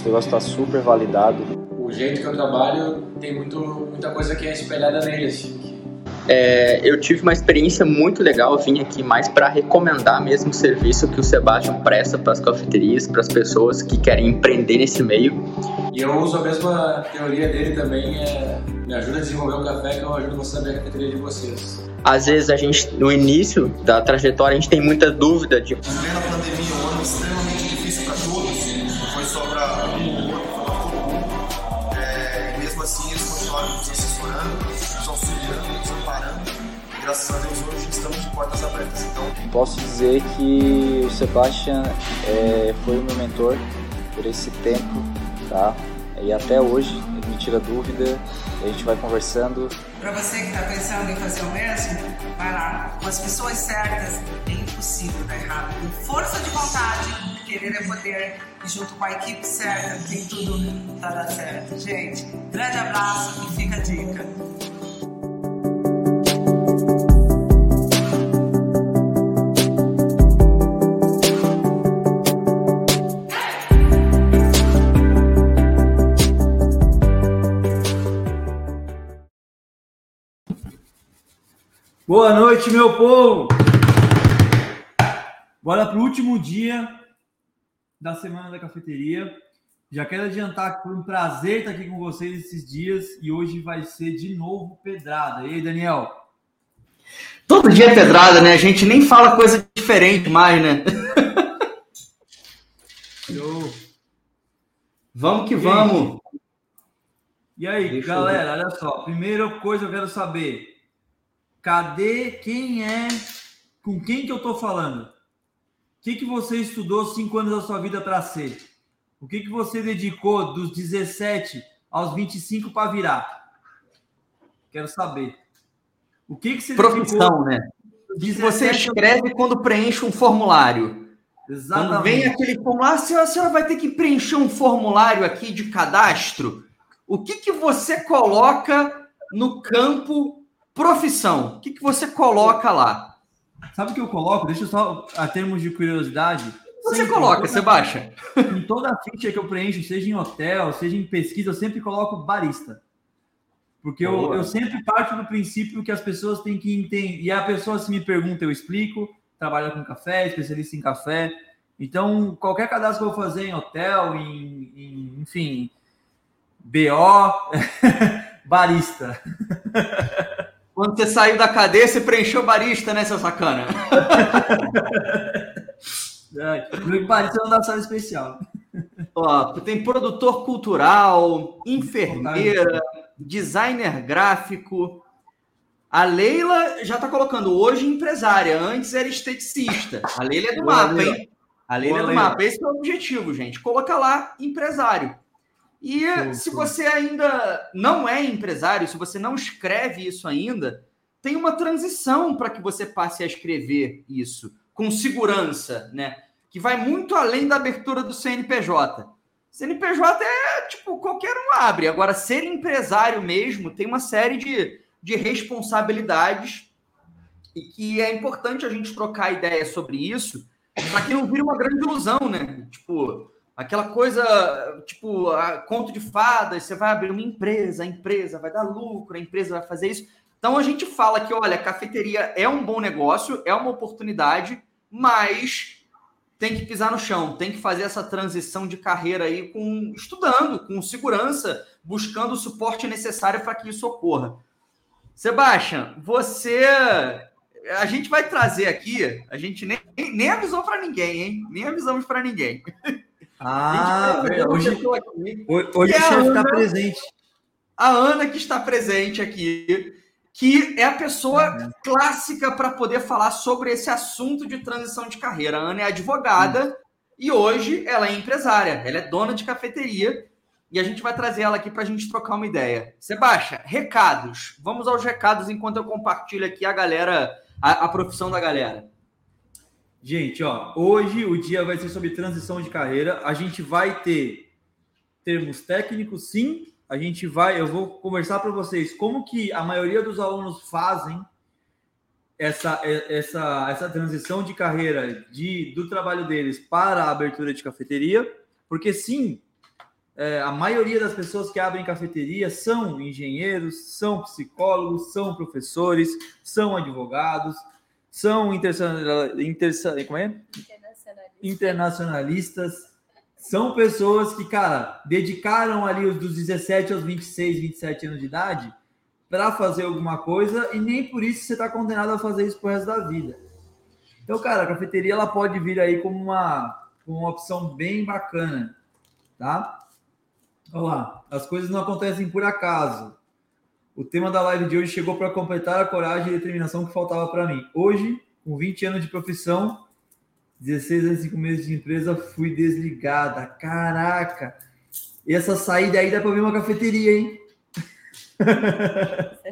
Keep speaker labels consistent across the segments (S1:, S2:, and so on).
S1: Nosso negócio está super validado.
S2: O jeito que eu trabalho tem muito, muita coisa que é espelhada nele. Assim.
S3: É, eu tive uma experiência muito legal, vim aqui mais para recomendar mesmo o serviço que o Sebastião presta para as cafeterias, para as pessoas que querem empreender nesse meio.
S2: E eu uso a mesma teoria dele também, é, me ajuda a desenvolver o café que eu ajudo você a saber a cafeteria de vocês.
S3: Às vezes a gente, no início da trajetória, a gente tem muita dúvida de...
S1: que o Sebastian é, foi o meu mentor por esse tempo, tá? E até hoje, ele me tira dúvida, a gente vai conversando.
S4: Para você que está pensando em fazer o mesmo, vai lá. Com as pessoas certas, é impossível dar errado. Com força de vontade, querer é poder. E junto com a equipe certa, tem tudo para dar certo. Gente, grande abraço e fica a dica.
S5: Noite, meu povo! Bora para o último dia da Semana da Cafeteria. Já quero adiantar que foi um prazer estar aqui com vocês esses dias e hoje vai ser de novo pedrada. E aí, Daniel?
S6: Todo dia é pedrada, né? A gente nem fala coisa diferente mais, né?
S5: Show.
S6: Vamos que vamos.
S5: E aí,
S6: Deixa
S5: galera, olha só. Primeira coisa eu quero saber. Cadê quem é? Com quem que eu tô falando? O que, que você estudou cinco anos da sua vida para ser? O que, que você dedicou dos 17 aos 25 para virar? Quero saber. O que, que você
S6: Profissão, né? você
S5: 17
S6: escreve quando preenche um formulário. Quando
S5: Exatamente.
S6: vem aquele formulário, a senhora, a senhora vai ter que preencher um formulário aqui de cadastro. O que, que você coloca no campo profissão? O que, que você coloca lá?
S5: Sabe o que eu coloco? Deixa eu só, a termos de curiosidade.
S6: Você
S5: sempre,
S6: coloca, você baixa.
S5: Em toda a ficha que eu preencho, seja em hotel, seja em pesquisa, eu sempre coloco barista. Porque eu, eu sempre parto do princípio que as pessoas têm que entender. E a pessoa, se me pergunta, eu explico. Trabalha com café, especialista em café. Então, qualquer cadastro que eu vou fazer em hotel, em, em- enfim, BO, barista.
S6: Quando você saiu da cadeia, você preencheu barista, né, seu sacana?
S5: É, não dá sala especial.
S6: Ó, tem produtor cultural, enfermeira, designer gráfico. A Leila já está colocando hoje empresária, antes era esteticista. A Leila é do
S5: Boa,
S6: mapa,
S5: Leila.
S6: hein? A Leila
S5: Boa,
S6: é do
S5: Leila.
S6: mapa. Esse é o objetivo, gente. Coloca lá empresário. E
S5: Show,
S6: se
S5: show.
S6: você ainda não é empresário, se você não escreve isso ainda, tem uma transição para que você passe a escrever isso com segurança, né? Que vai muito além da abertura do CNPJ. CNPJ é tipo qualquer um abre. Agora, ser empresário mesmo tem uma série de, de responsabilidades e que é importante a gente trocar ideia sobre isso para que não vire uma grande ilusão, né? Tipo, aquela coisa, tipo, conto de fadas, você vai abrir uma empresa, a empresa vai dar lucro, a empresa vai fazer isso. Então a gente fala que, olha, cafeteria é um bom negócio, é uma oportunidade, mas tem que pisar no chão, tem que fazer essa transição de carreira aí com estudando, com segurança, buscando o suporte necessário para que isso ocorra. Sebastião, você a gente vai trazer aqui, a gente nem, nem avisou para ninguém, hein? Nem avisamos para ninguém.
S5: Ah, hoje,
S6: aqui,
S5: hoje o chefe está presente.
S6: a Ana que está presente aqui, que é a pessoa clássica para poder falar sobre esse assunto de transição de carreira. A Ana é advogada e hoje ela é empresária, ela é dona de cafeteria e a gente vai trazer ela aqui para a gente trocar uma ideia. Sebastião, recados. Vamos aos recados enquanto eu compartilho aqui a galera, a, a profissão da galera.
S5: Gente, ó, hoje o dia vai ser sobre transição de carreira. A gente vai ter termos técnicos, sim. A gente vai, eu vou conversar para vocês como que a maioria dos alunos fazem essa, essa, essa transição de carreira de, do trabalho deles para a abertura de cafeteria, porque sim, é, a maioria das pessoas que abrem cafeteria são engenheiros, são psicólogos, são professores, são advogados, são intersa, intersa, como é? internacionalistas. São pessoas que, cara, dedicaram ali os dos 17 aos 26, 27 anos de idade para fazer alguma coisa e nem por isso você está condenado a fazer isso pro resto da vida. Então, cara, a cafeteria ela pode vir aí como uma, como uma opção bem bacana, tá? Olha lá, as coisas não acontecem por acaso. O tema da live de hoje chegou para completar a coragem e determinação que faltava para mim. Hoje, com 20 anos de profissão, 16 anos e 5 meses de empresa, fui desligada. Caraca! E essa saída aí dá para ver uma cafeteria, hein?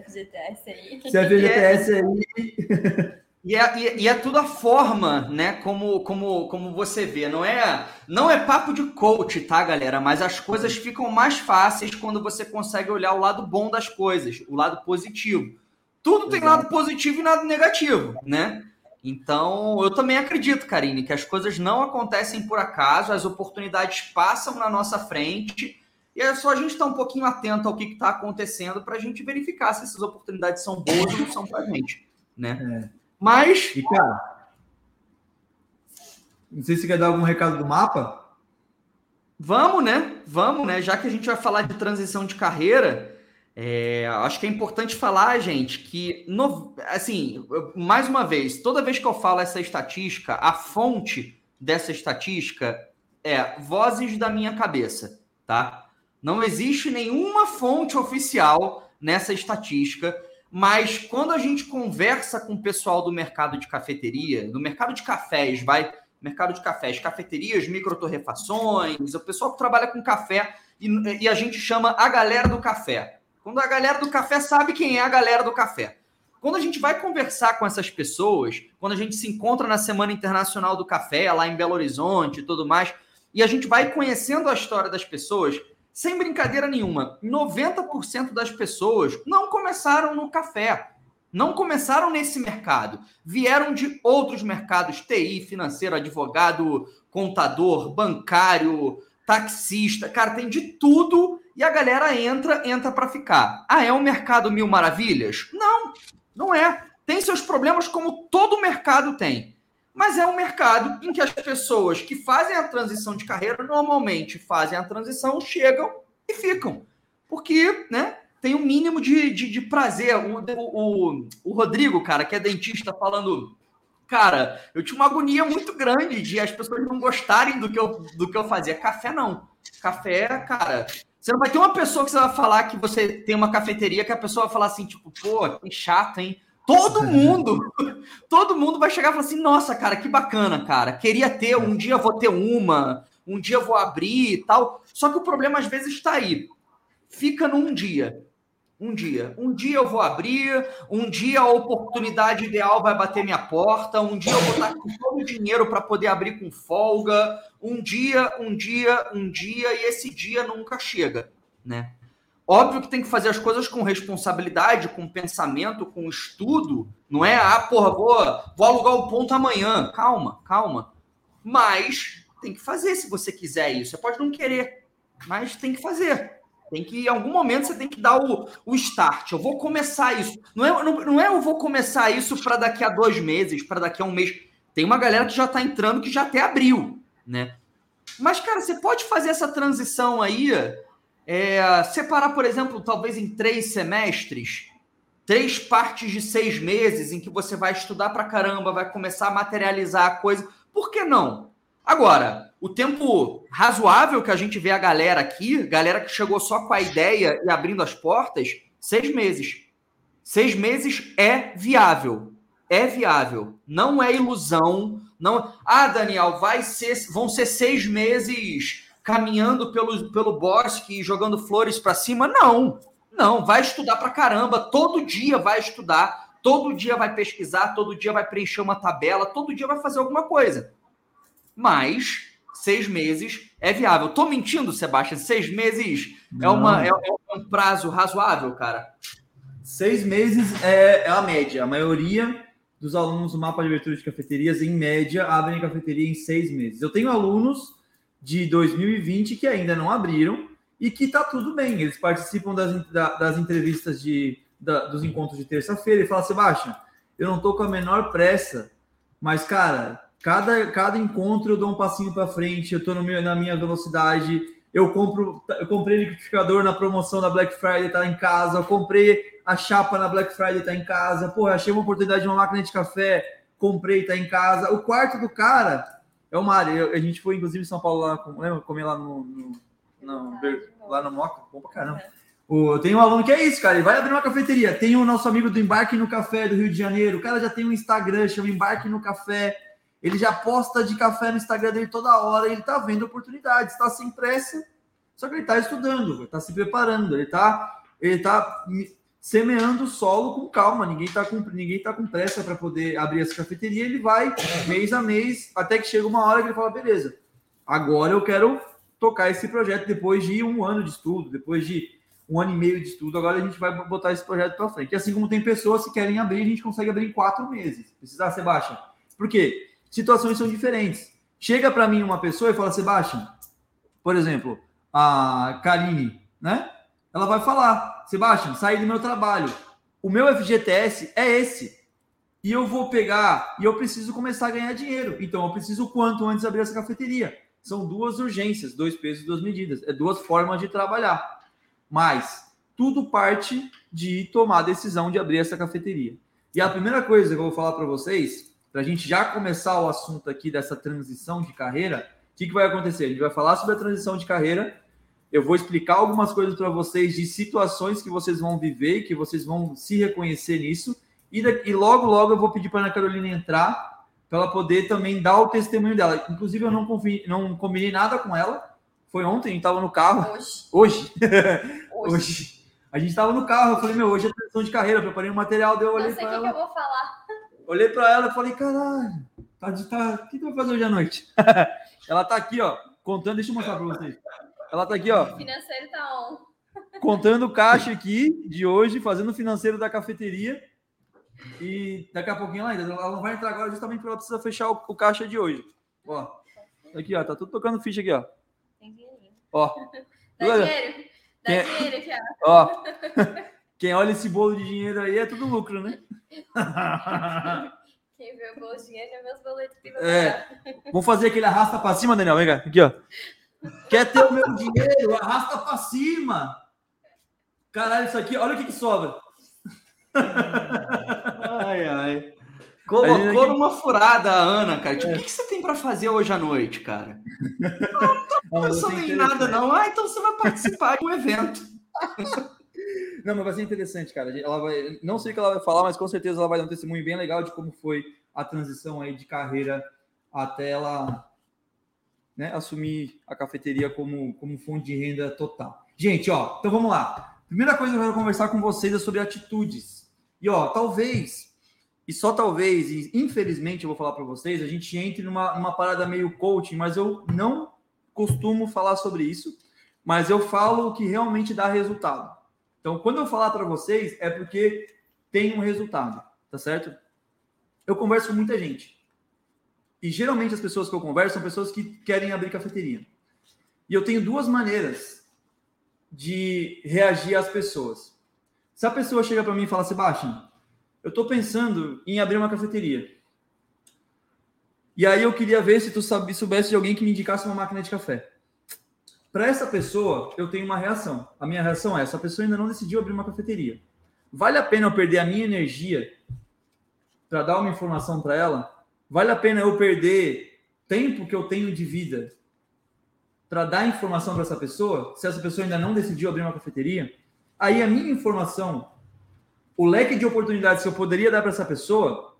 S7: FGTS aí.
S5: Se a FGTS aí.
S6: E é, e- e é tudo a forma, né? Como, como, como você vê. Não é, não é papo de coach, tá, galera? Mas as coisas ficam mais fáceis quando você consegue olhar o lado bom das coisas, o lado positivo. Tudo tem
S5: Exato.
S6: lado positivo e lado negativo, né? Então, eu também acredito, Karine, que as coisas não acontecem por acaso, as oportunidades passam na nossa frente. E é só a gente estar um pouquinho atento ao que está acontecendo para a gente verificar se essas oportunidades são boas ou não são para a gente, né? Mas
S5: E, cara, não sei se quer dar algum recado do mapa.
S6: Vamos, né? Vamos, né? Já que a gente vai falar de transição de carreira, é, acho que é importante falar, gente, que, no- assim, mais uma vez, toda vez que eu falo essa estatística, a fonte dessa estatística é vozes da minha cabeça, tá? Não existe nenhuma fonte oficial nessa estatística, mas quando a gente conversa com o pessoal do mercado de cafeteria, do mercado de cafés, vai mercado de cafés, cafeterias, microtorrefações, o pessoal que trabalha com café e, e a gente chama a galera do café. Quando a galera do café sabe quem é a galera do café. Quando a gente vai conversar com essas pessoas, quando a gente se encontra na Semana Internacional do Café, lá em Belo Horizonte e tudo mais, e a gente vai conhecendo a história das pessoas, sem brincadeira nenhuma, 90% das pessoas não começaram no café, não começaram nesse mercado, vieram de outros mercados, TI, financeiro, advogado, contador, bancário, taxista, cara, tem de tudo e a galera entra, entra para ficar. Ah, é um mercado mil maravilhas? Não, não é. Tem seus problemas como todo mercado tem. Mas é um mercado em que as pessoas que fazem a transição de carreira normalmente fazem a transição, chegam e ficam. Porque, né, tem um mínimo de, de, de prazer. O, o, o, Rodrigo, cara, que é dentista, falando cara, eu tinha uma agonia muito grande de as pessoas não gostarem do que eu, do que eu fazia. Café não. Café, cara, você não vai ter uma pessoa que você vai falar que você tem uma cafeteria que a pessoa vai falar assim, tipo, pô, que chato, hein? Todo mundo, todo mundo vai chegar e falar assim, nossa, cara, que bacana, cara. Queria ter, um dia vou ter uma, um dia vou abrir e tal. Só que o problema às vezes está aí. Fica num dia. Um dia. Um dia eu vou abrir, um dia a oportunidade ideal vai bater minha porta, um dia eu vou estar com todo o dinheiro para poder abrir com folga, um dia, um dia, um dia, e esse dia nunca chega, né? Óbvio que tem que fazer as coisas com responsabilidade, com pensamento, com estudo. Não é, ah, porra, vou, vou alugar o ponto amanhã. Calma, calma. Mas tem que fazer se você quiser isso. Você pode não querer, mas tem que fazer. Tem que, em algum momento, você tem que dar o, o start. Eu vou começar isso. Não é, não, não é eu vou começar isso para daqui a dois meses, para daqui a um mês. Tem uma galera que já está entrando que já até abriu, né? Mas, cara, você pode fazer essa transição aí, é, separar, por exemplo, talvez em três semestres, três partes de seis meses em que você vai estudar para caramba, vai começar a materializar a coisa. Por que não? Agora, o tempo razoável que a gente vê a galera aqui, galera que chegou só com a ideia e abrindo as portas, seis meses. Seis meses é viável. É viável. Não é ilusão. Não. Ah, Daniel, vai ser, vão ser seis meses caminhando pelo, pelo bosque e jogando flores para cima. Não. Não. Vai estudar para caramba. Todo dia vai estudar. Todo dia vai pesquisar. Todo dia vai preencher uma tabela. Todo dia vai fazer alguma coisa mas seis meses é viável. Tô mentindo, Sebastião? Seis meses é, uma, é, é, um prazo razoável, cara?
S5: Seis meses é, é, a média. A maioria dos alunos do mapa de abertura de cafeterias, em média, abrem cafeteria em seis meses. Eu tenho alunos de 2020 que ainda não abriram e que tá tudo bem. Eles participam das, das entrevistas de, da, dos encontros de terça-feira e falam, Sebastião, eu não tô com a menor pressa, mas, cara, Cada, cada encontro eu dou um passinho para frente, eu estou na minha velocidade. Eu compro, eu comprei liquidificador na promoção da Black Friday, tá em casa. Eu comprei a chapa na Black Friday, tá em casa. Pô, achei uma oportunidade de uma máquina de café, comprei, tá em casa. O quarto do cara é uma área. A gente foi, inclusive, em São Paulo, lá, lembra? Comer lá no, no, no lá no Moca. Bom pra caramba. O, tem um aluno que é isso, cara. Ele vai abrir uma cafeteria. Tem o nosso amigo do Embarque no Café do Rio de Janeiro. O cara já tem um Instagram, chama Embarque no Café ele já posta de café no Instagram dele toda hora, ele está vendo oportunidades, está sem pressa, só que ele está estudando, está se preparando, ele está ele tá semeando o solo com calma, ninguém está com, ninguém tá com pressa para poder abrir essa cafeteria, ele vai mês a mês, até que chega uma hora que ele fala, beleza, agora eu quero tocar esse projeto depois de um ano de estudo, depois de um ano e meio de estudo, agora a gente vai botar esse projeto para frente. E assim como tem pessoas que querem abrir, a gente consegue abrir em quatro meses. Precisar, Sebastião. Por quê? situações são diferentes. Chega para mim uma pessoa e fala, Sebastião, por exemplo, a Karine, né? Ela vai falar, Sebastião, saí do meu trabalho. O meu FGTS é esse. E eu vou pegar e eu preciso começar a ganhar dinheiro. Então eu preciso quanto antes abrir essa cafeteria. São duas urgências, dois pesos duas medidas. É duas formas de trabalhar. Mas tudo parte de tomar a decisão de abrir essa cafeteria. E a primeira coisa que eu vou falar para vocês para a gente já começar o assunto aqui dessa transição de carreira, o que, que vai acontecer? A gente vai falar sobre a transição de carreira. Eu vou explicar algumas coisas para vocês de situações que vocês vão viver, que vocês vão se reconhecer nisso. E, daqui, e logo, logo eu vou pedir para a Ana Carolina entrar para ela poder também dar o testemunho dela. Inclusive, eu não, não combinei nada com ela. Foi ontem, a gente estava no carro.
S7: Hoje.
S5: Hoje.
S7: Hoje.
S5: hoje. A gente estava no carro, eu falei, meu, hoje é transição de carreira, preparei um material, deu, eu olhei
S7: para
S5: ela.
S7: que eu vou falar.
S5: Olhei para ela e falei, caralho, tá, tá, o que tu vai fazer hoje à noite? ela tá aqui, ó, contando, deixa eu mostrar para vocês. Ela tá aqui, ó.
S7: O financeiro tá on.
S5: Contando o caixa aqui de hoje, fazendo o financeiro da cafeteria. E daqui a pouquinho ela ainda. Ela não vai entrar agora justamente porque ela precisa fechar o, o caixa de hoje. Ó. Aqui, ó. Tá tudo tocando ficha aqui, ó.
S7: Tem dinheirinho.
S5: Ó.
S7: Dá dinheiro. Dá
S5: Quem...
S7: dinheiro aqui,
S5: ó. Ó. Quem olha esse bolo de dinheiro aí é tudo lucro, né?
S7: Quem vê o bolo de dinheiro vê os boletos que
S5: É. Vamos fazer aquele arrasta para cima, Daniel. Vem cá. Aqui, ó. Quer ter o meu dinheiro? Arrasta para cima. Caralho, isso aqui, olha o que, que sobra. ai, ai.
S6: Colocou numa furada a Ana, cara. Tipo, o que, que você tem para fazer hoje à noite, cara? Não, não tô pensando em nada, não. Ah, então você vai participar de um evento.
S5: Não, mas vai ser interessante, cara. Ela vai, não sei o que ela vai falar, mas com certeza ela vai dar um testemunho bem legal de como foi a transição aí de carreira até ela né, assumir a cafeteria como, como fonte de renda total. Gente, ó, então vamos lá. Primeira coisa que eu quero conversar com vocês é sobre atitudes. E ó, talvez, e só talvez, e infelizmente eu vou falar para vocês, a gente entre numa, numa parada meio coaching, mas eu não costumo falar sobre isso, mas eu falo o que realmente dá resultado. Então, quando eu falar para vocês, é porque tem um resultado, tá certo? Eu converso com muita gente. E geralmente as pessoas que eu converso são pessoas que querem abrir cafeteria. E eu tenho duas maneiras de reagir às pessoas. Se a pessoa chega para mim e fala, Sebastião, eu estou pensando em abrir uma cafeteria. E aí eu queria ver se tu soubesse de alguém que me indicasse uma máquina de café. Para essa pessoa, eu tenho uma reação. A minha reação é: essa pessoa ainda não decidiu abrir uma cafeteria. Vale a pena eu perder a minha energia para dar uma informação para ela? Vale a pena eu perder tempo que eu tenho de vida para dar informação para essa pessoa? Se essa pessoa ainda não decidiu abrir uma cafeteria? Aí a minha informação, o leque de oportunidades que eu poderia dar para essa pessoa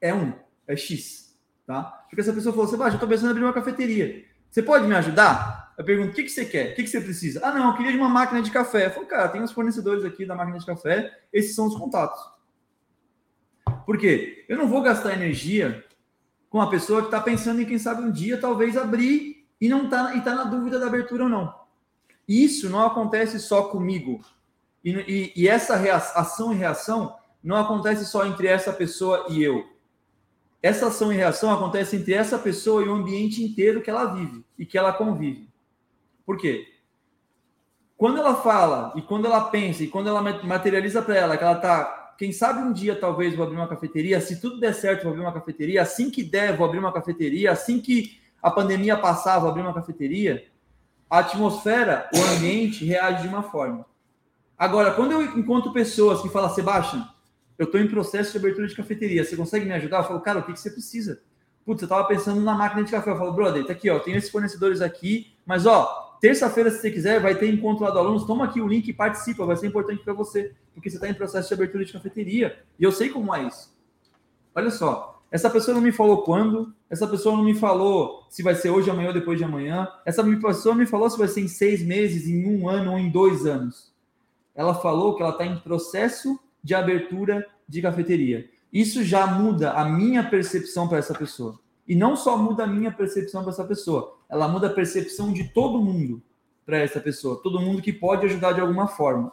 S5: é um, é X, tá? Porque essa pessoa falou, Sebastião, eu estou pensando em abrir uma cafeteria. Você pode me ajudar? Eu pergunto, o que, que você quer? O que, que você precisa? Ah, não, eu queria de uma máquina de café. Eu falo, cara, tem os fornecedores aqui da máquina de café, esses são os contatos. Por quê? Eu não vou gastar energia com uma pessoa que está pensando em, quem sabe, um dia talvez abrir e não está e tá na dúvida da abertura ou não. Isso não acontece só comigo. E, e, e essa reação, ação e reação não acontece só entre essa pessoa e eu. Essa ação e reação acontece entre essa pessoa e o ambiente inteiro que ela vive e que ela convive. Por quê? Quando ela fala e quando ela pensa e quando ela materializa para ela que ela está, quem sabe um dia talvez vou abrir uma cafeteria, se tudo der certo vou abrir uma cafeteria, assim que der vou abrir uma cafeteria, assim que a pandemia passar vou abrir uma cafeteria, a atmosfera, o ambiente reage de uma forma. Agora, quando eu encontro pessoas que falam, Sebastião, eu estou em processo de abertura de cafeteria, você consegue me ajudar? Eu falo, cara, o que, que você precisa? Putz, eu estava pensando na máquina de café. Eu falo, brother, tá aqui, ó, tem esses fornecedores aqui, mas ó, terça-feira, se você quiser, vai ter encontro lá do alunos, toma aqui o link e participa, vai ser importante para você, porque você está em processo de abertura de cafeteria. E eu sei como é isso. Olha só, essa pessoa não me falou quando, essa pessoa não me falou se vai ser hoje, amanhã ou depois de amanhã, essa pessoa não me falou se vai ser em seis meses, em um ano ou em dois anos. Ela falou que ela está em processo de abertura de cafeteria. Isso já muda a minha percepção para essa pessoa. E não só muda a minha percepção para essa pessoa, ela muda a percepção de todo mundo para essa pessoa, todo mundo que pode ajudar de alguma forma.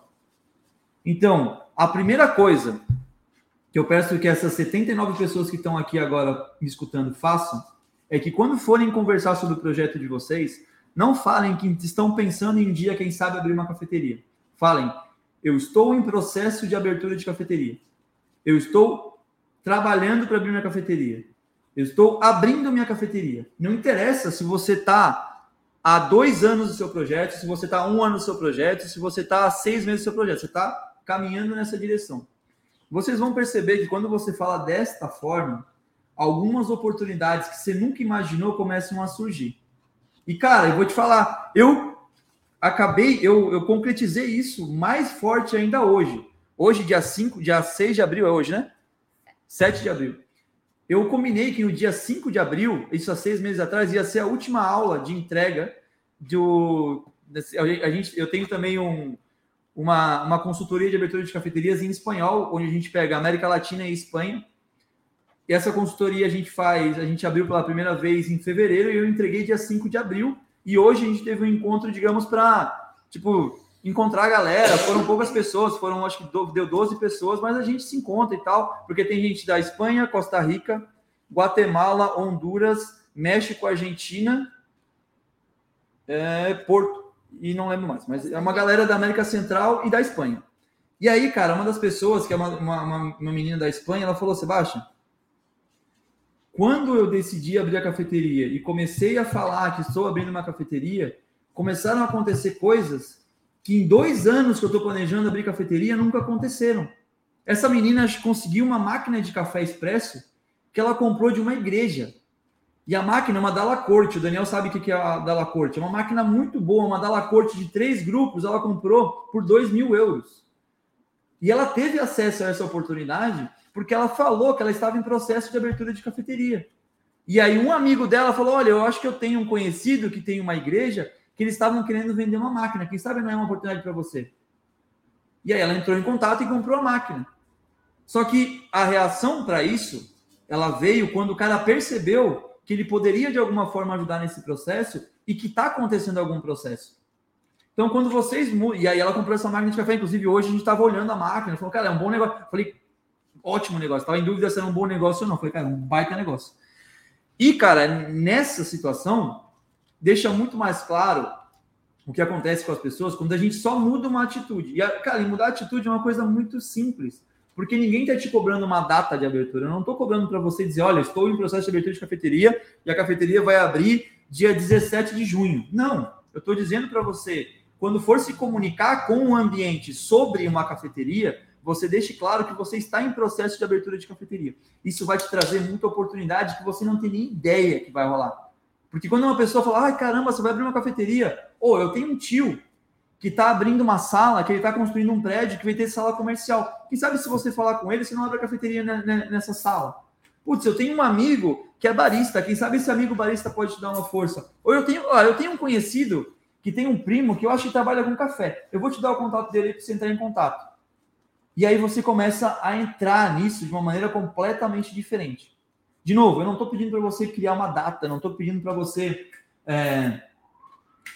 S5: Então, a primeira coisa que eu peço que essas 79 pessoas que estão aqui agora me escutando façam é que quando forem conversar sobre o projeto de vocês, não falem que estão pensando em um dia, quem sabe, abrir uma cafeteria. Falem, eu estou em processo de abertura de cafeteria. Eu estou trabalhando para abrir minha cafeteria. Eu estou abrindo minha cafeteria. Não interessa se você está há dois anos do seu projeto, se você está um ano do seu projeto, se você está há seis meses do seu projeto. Você está caminhando nessa direção. Vocês vão perceber que quando você fala desta forma, algumas oportunidades que você nunca imaginou começam a surgir. E, cara, eu vou te falar, eu acabei, eu, eu concretizei isso mais forte ainda hoje. Hoje, dia 5, dia 6 de abril, é hoje, né? 7 de abril. Eu combinei que no dia 5 de abril, isso há seis meses atrás, ia ser a última aula de entrega do. A gente, eu tenho também um, uma, uma consultoria de abertura de cafeterias em espanhol, onde a gente pega América Latina e Espanha. E essa consultoria a gente faz, a gente abriu pela primeira vez em fevereiro e eu entreguei dia 5 de abril. E hoje a gente teve um encontro, digamos, para tipo, encontrar a galera. Foram poucas pessoas, foram acho que deu 12 pessoas, mas a gente se encontra e tal, porque tem gente da Espanha, Costa Rica, Guatemala, Honduras, México, Argentina, é, Porto e não lembro mais, mas é uma galera da América Central e da Espanha. E aí, cara, uma das pessoas, que é uma, uma, uma menina da Espanha, ela falou: Sebastião, quando eu decidi abrir a cafeteria e comecei a falar que estou abrindo uma cafeteria, começaram a acontecer coisas que em dois anos que eu estou planejando abrir cafeteria nunca aconteceram. Essa menina conseguiu uma máquina de café expresso que ela comprou de uma igreja. E a máquina é uma Dalacorte. O Daniel sabe o que é a Dalacorte. É uma máquina muito boa, uma Dalacorte de três grupos. Ela comprou por 2 mil euros. E ela teve acesso a essa oportunidade porque ela falou que ela estava em processo de abertura de cafeteria. E aí um amigo dela falou: Olha, eu acho que eu tenho um conhecido que tem uma igreja que eles estavam querendo vender uma máquina. Quem sabe não é uma oportunidade para você? E aí ela entrou em contato e comprou a máquina. Só que a reação para isso, ela veio quando o cara percebeu que ele poderia de alguma forma ajudar nesse processo e que está acontecendo algum processo. Então, quando vocês. E aí ela comprou essa máquina de café, inclusive hoje a gente estava olhando a máquina, falou, cara, é um bom negócio. Eu falei, ótimo negócio. Estava em dúvida se era um bom negócio ou não. Eu falei, cara, um baita negócio. E, cara, nessa situação, deixa muito mais claro o que acontece com as pessoas quando a gente só muda uma atitude. E, cara, mudar atitude é uma coisa muito simples, porque ninguém está te cobrando uma data de abertura. Eu não estou cobrando para você dizer, olha, estou em processo de abertura de cafeteria e a cafeteria vai abrir dia 17 de junho. Não, eu estou dizendo para você, quando for se comunicar com o ambiente sobre uma cafeteria, você deixe claro que você está em processo de abertura de cafeteria. Isso vai te trazer muita oportunidade que você não tem nem ideia que vai rolar. Porque quando uma pessoa fala, ai caramba, você vai abrir uma cafeteria, ou eu tenho um tio que está abrindo uma sala, que ele está construindo um prédio que vai ter sala comercial. Quem sabe se você falar com ele, você não abre a cafeteria nessa sala. Putz, eu tenho um amigo que é barista, quem sabe esse amigo barista pode te dar uma força. Ou eu tenho, ó, eu tenho um conhecido que tem um primo que eu acho que trabalha com café. Eu vou te dar o contato dele para você entrar em contato. E aí você começa a entrar nisso de uma maneira completamente diferente. De novo, eu não estou pedindo para você criar uma data, não estou pedindo para você é,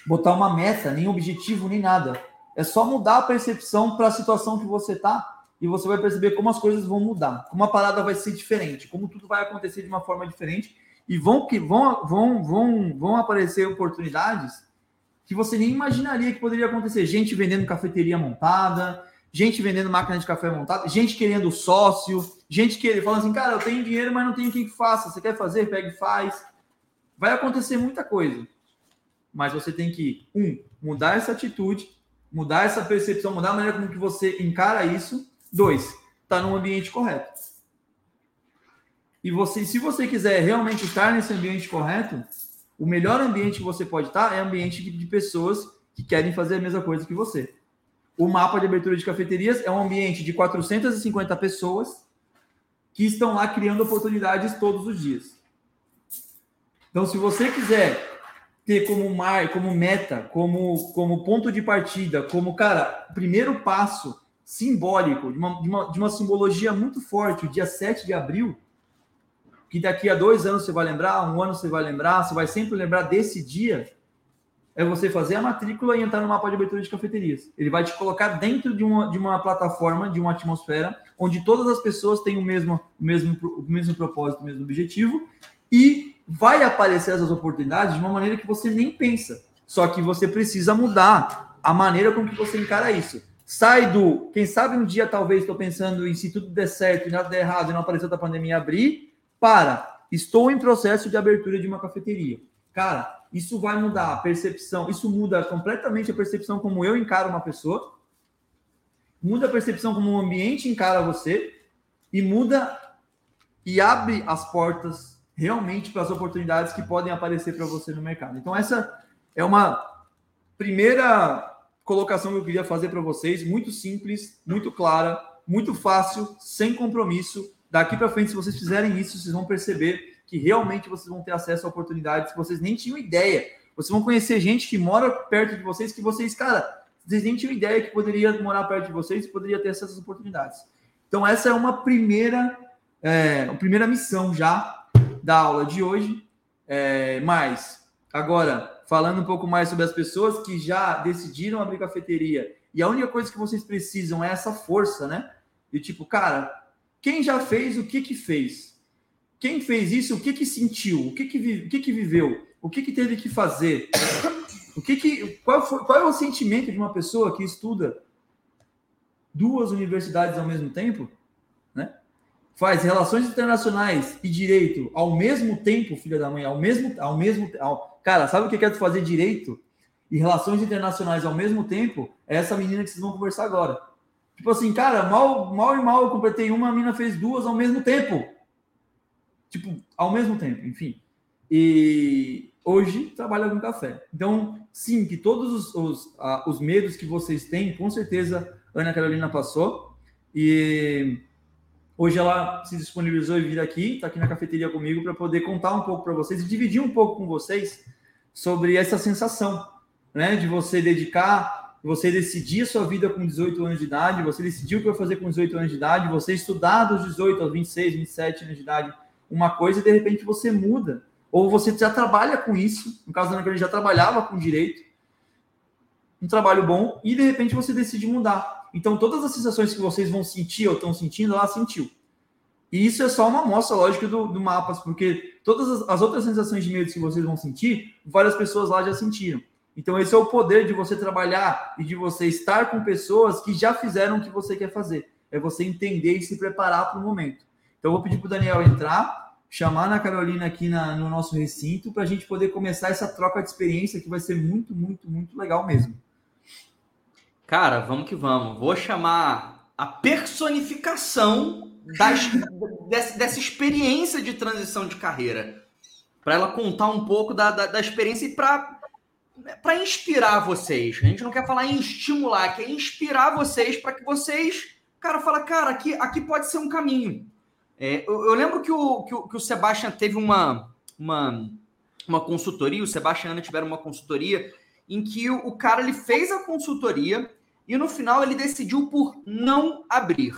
S5: botar uma meta, nem objetivo, nem nada. É só mudar a percepção para a situação que você está e você vai perceber como as coisas vão mudar, como a parada vai ser diferente, como tudo vai acontecer de uma forma diferente e vão que vão vão vão vão aparecer oportunidades que você nem imaginaria que poderia acontecer. Gente vendendo cafeteria montada, gente vendendo máquina de café montada, gente querendo sócio, gente que falando assim, cara, eu tenho dinheiro, mas não tenho quem que faça. Você quer fazer? Pega e faz. Vai acontecer muita coisa. Mas você tem que, um, mudar essa atitude, mudar essa percepção, mudar a maneira como que você encara isso. Dois, tá no ambiente correto. E você, se você quiser realmente estar nesse ambiente correto, o melhor ambiente que você pode estar é ambiente de pessoas que querem fazer a mesma coisa que você. O mapa de abertura de cafeterias é um ambiente de 450 pessoas que estão lá criando oportunidades todos os dias. Então, se você quiser ter como mar, como meta, como, como ponto de partida, como, cara, primeiro passo simbólico, de uma, de uma, de uma simbologia muito forte, o dia 7 de abril, que daqui a dois anos você vai lembrar, um ano você vai lembrar, você vai sempre lembrar desse dia, é você fazer a matrícula e entrar no mapa de abertura de cafeterias. Ele vai te colocar dentro de uma, de uma plataforma, de uma atmosfera, onde todas as pessoas têm o mesmo, o mesmo, o mesmo propósito, o mesmo objetivo, e vai aparecer essas oportunidades de uma maneira que você nem pensa. Só que você precisa mudar a maneira com que você encara isso. Sai do, quem sabe um dia talvez estou pensando em se tudo der certo e nada der errado e não aparecer da pandemia abrir, para, estou em processo de abertura de uma cafeteria. Cara, isso vai mudar a percepção, isso muda completamente a percepção como eu encaro uma pessoa, muda a percepção como o ambiente encara você e muda e abre as portas realmente para as oportunidades que podem aparecer para você no mercado. Então essa é uma primeira colocação que eu queria fazer para vocês, muito simples, muito clara, muito fácil, sem compromisso. Daqui para frente, se vocês fizerem isso, vocês vão perceber que realmente vocês vão ter acesso a oportunidades que vocês nem tinham ideia. Vocês vão conhecer gente que mora perto de vocês, que vocês, cara, vocês nem tinham ideia que poderia morar perto de vocês e poderia ter essas oportunidades. Então, essa é uma primeira, é, uma primeira missão já da aula de hoje. É, mas, agora, falando um pouco mais sobre as pessoas que já decidiram abrir cafeteria, e a única coisa que vocês precisam é essa força, né? De tipo, cara, quem já fez, o que que fez? Quem fez isso, o que que sentiu, o que que, o que, que viveu, o que que teve que fazer, o que que, qual, foi, qual é o sentimento de uma pessoa que estuda duas universidades ao mesmo tempo, né? Faz relações internacionais e direito ao mesmo tempo, filha da mãe, ao mesmo, ao mesmo, ao, cara, sabe o que tu fazer direito e relações internacionais ao mesmo tempo? É essa menina que vocês vão conversar agora. Tipo assim, cara, mal, mal e mal eu completei uma, a mina fez duas ao mesmo tempo. Tipo, ao mesmo tempo, enfim. E hoje trabalha com café. Então, sim, que todos os, os, os medos que vocês têm, com certeza Ana Carolina passou. E hoje ela se disponibilizou e vir aqui, está aqui na cafeteria comigo para poder contar um pouco para vocês e dividir um pouco com vocês sobre essa sensação, né, de você dedicar, você decidir sua vida com 18 anos de idade, você decidiu o que vai fazer com 18 anos de idade, você estudar dos 18 aos 26, 27 anos de idade uma coisa e de repente você muda, ou você já trabalha com isso, no caso da Ana Carolina já trabalhava com direito, um trabalho bom e de repente você decide mudar. Então todas as sensações que vocês vão sentir ou estão sentindo, ela sentiu. E isso é só uma amostra, lógica, do, do mapas, porque todas as, as, outras sensações de medo que vocês vão sentir, várias pessoas lá já sentiram. Então, esse é o poder de você trabalhar e de você estar com pessoas que já fizeram o que você quer fazer. É você entender e se preparar para o momento. Então, eu vou pedir para o Daniel entrar, chamar a Carolina aqui na, no nosso recinto, para a gente poder começar essa troca de experiência que vai ser muito, muito, muito legal mesmo.
S6: Cara, vamos que vamos. Vou chamar a personificação das, dessa, dessa, experiência de transição de carreira. Para ela contar um pouco da, da, da experiência e para inspirar vocês. A gente não quer falar em estimular, quer inspirar vocês para que vocês, cara, fala, cara, aqui, aqui pode ser um caminho. É, eu, eu, lembro que o, que que o Sebastian teve uma, uma, uma consultoria, o Sebastian e Ana tiveram uma consultoria em que o, o cara ele fez a consultoria e no final ele decidiu por não abrir.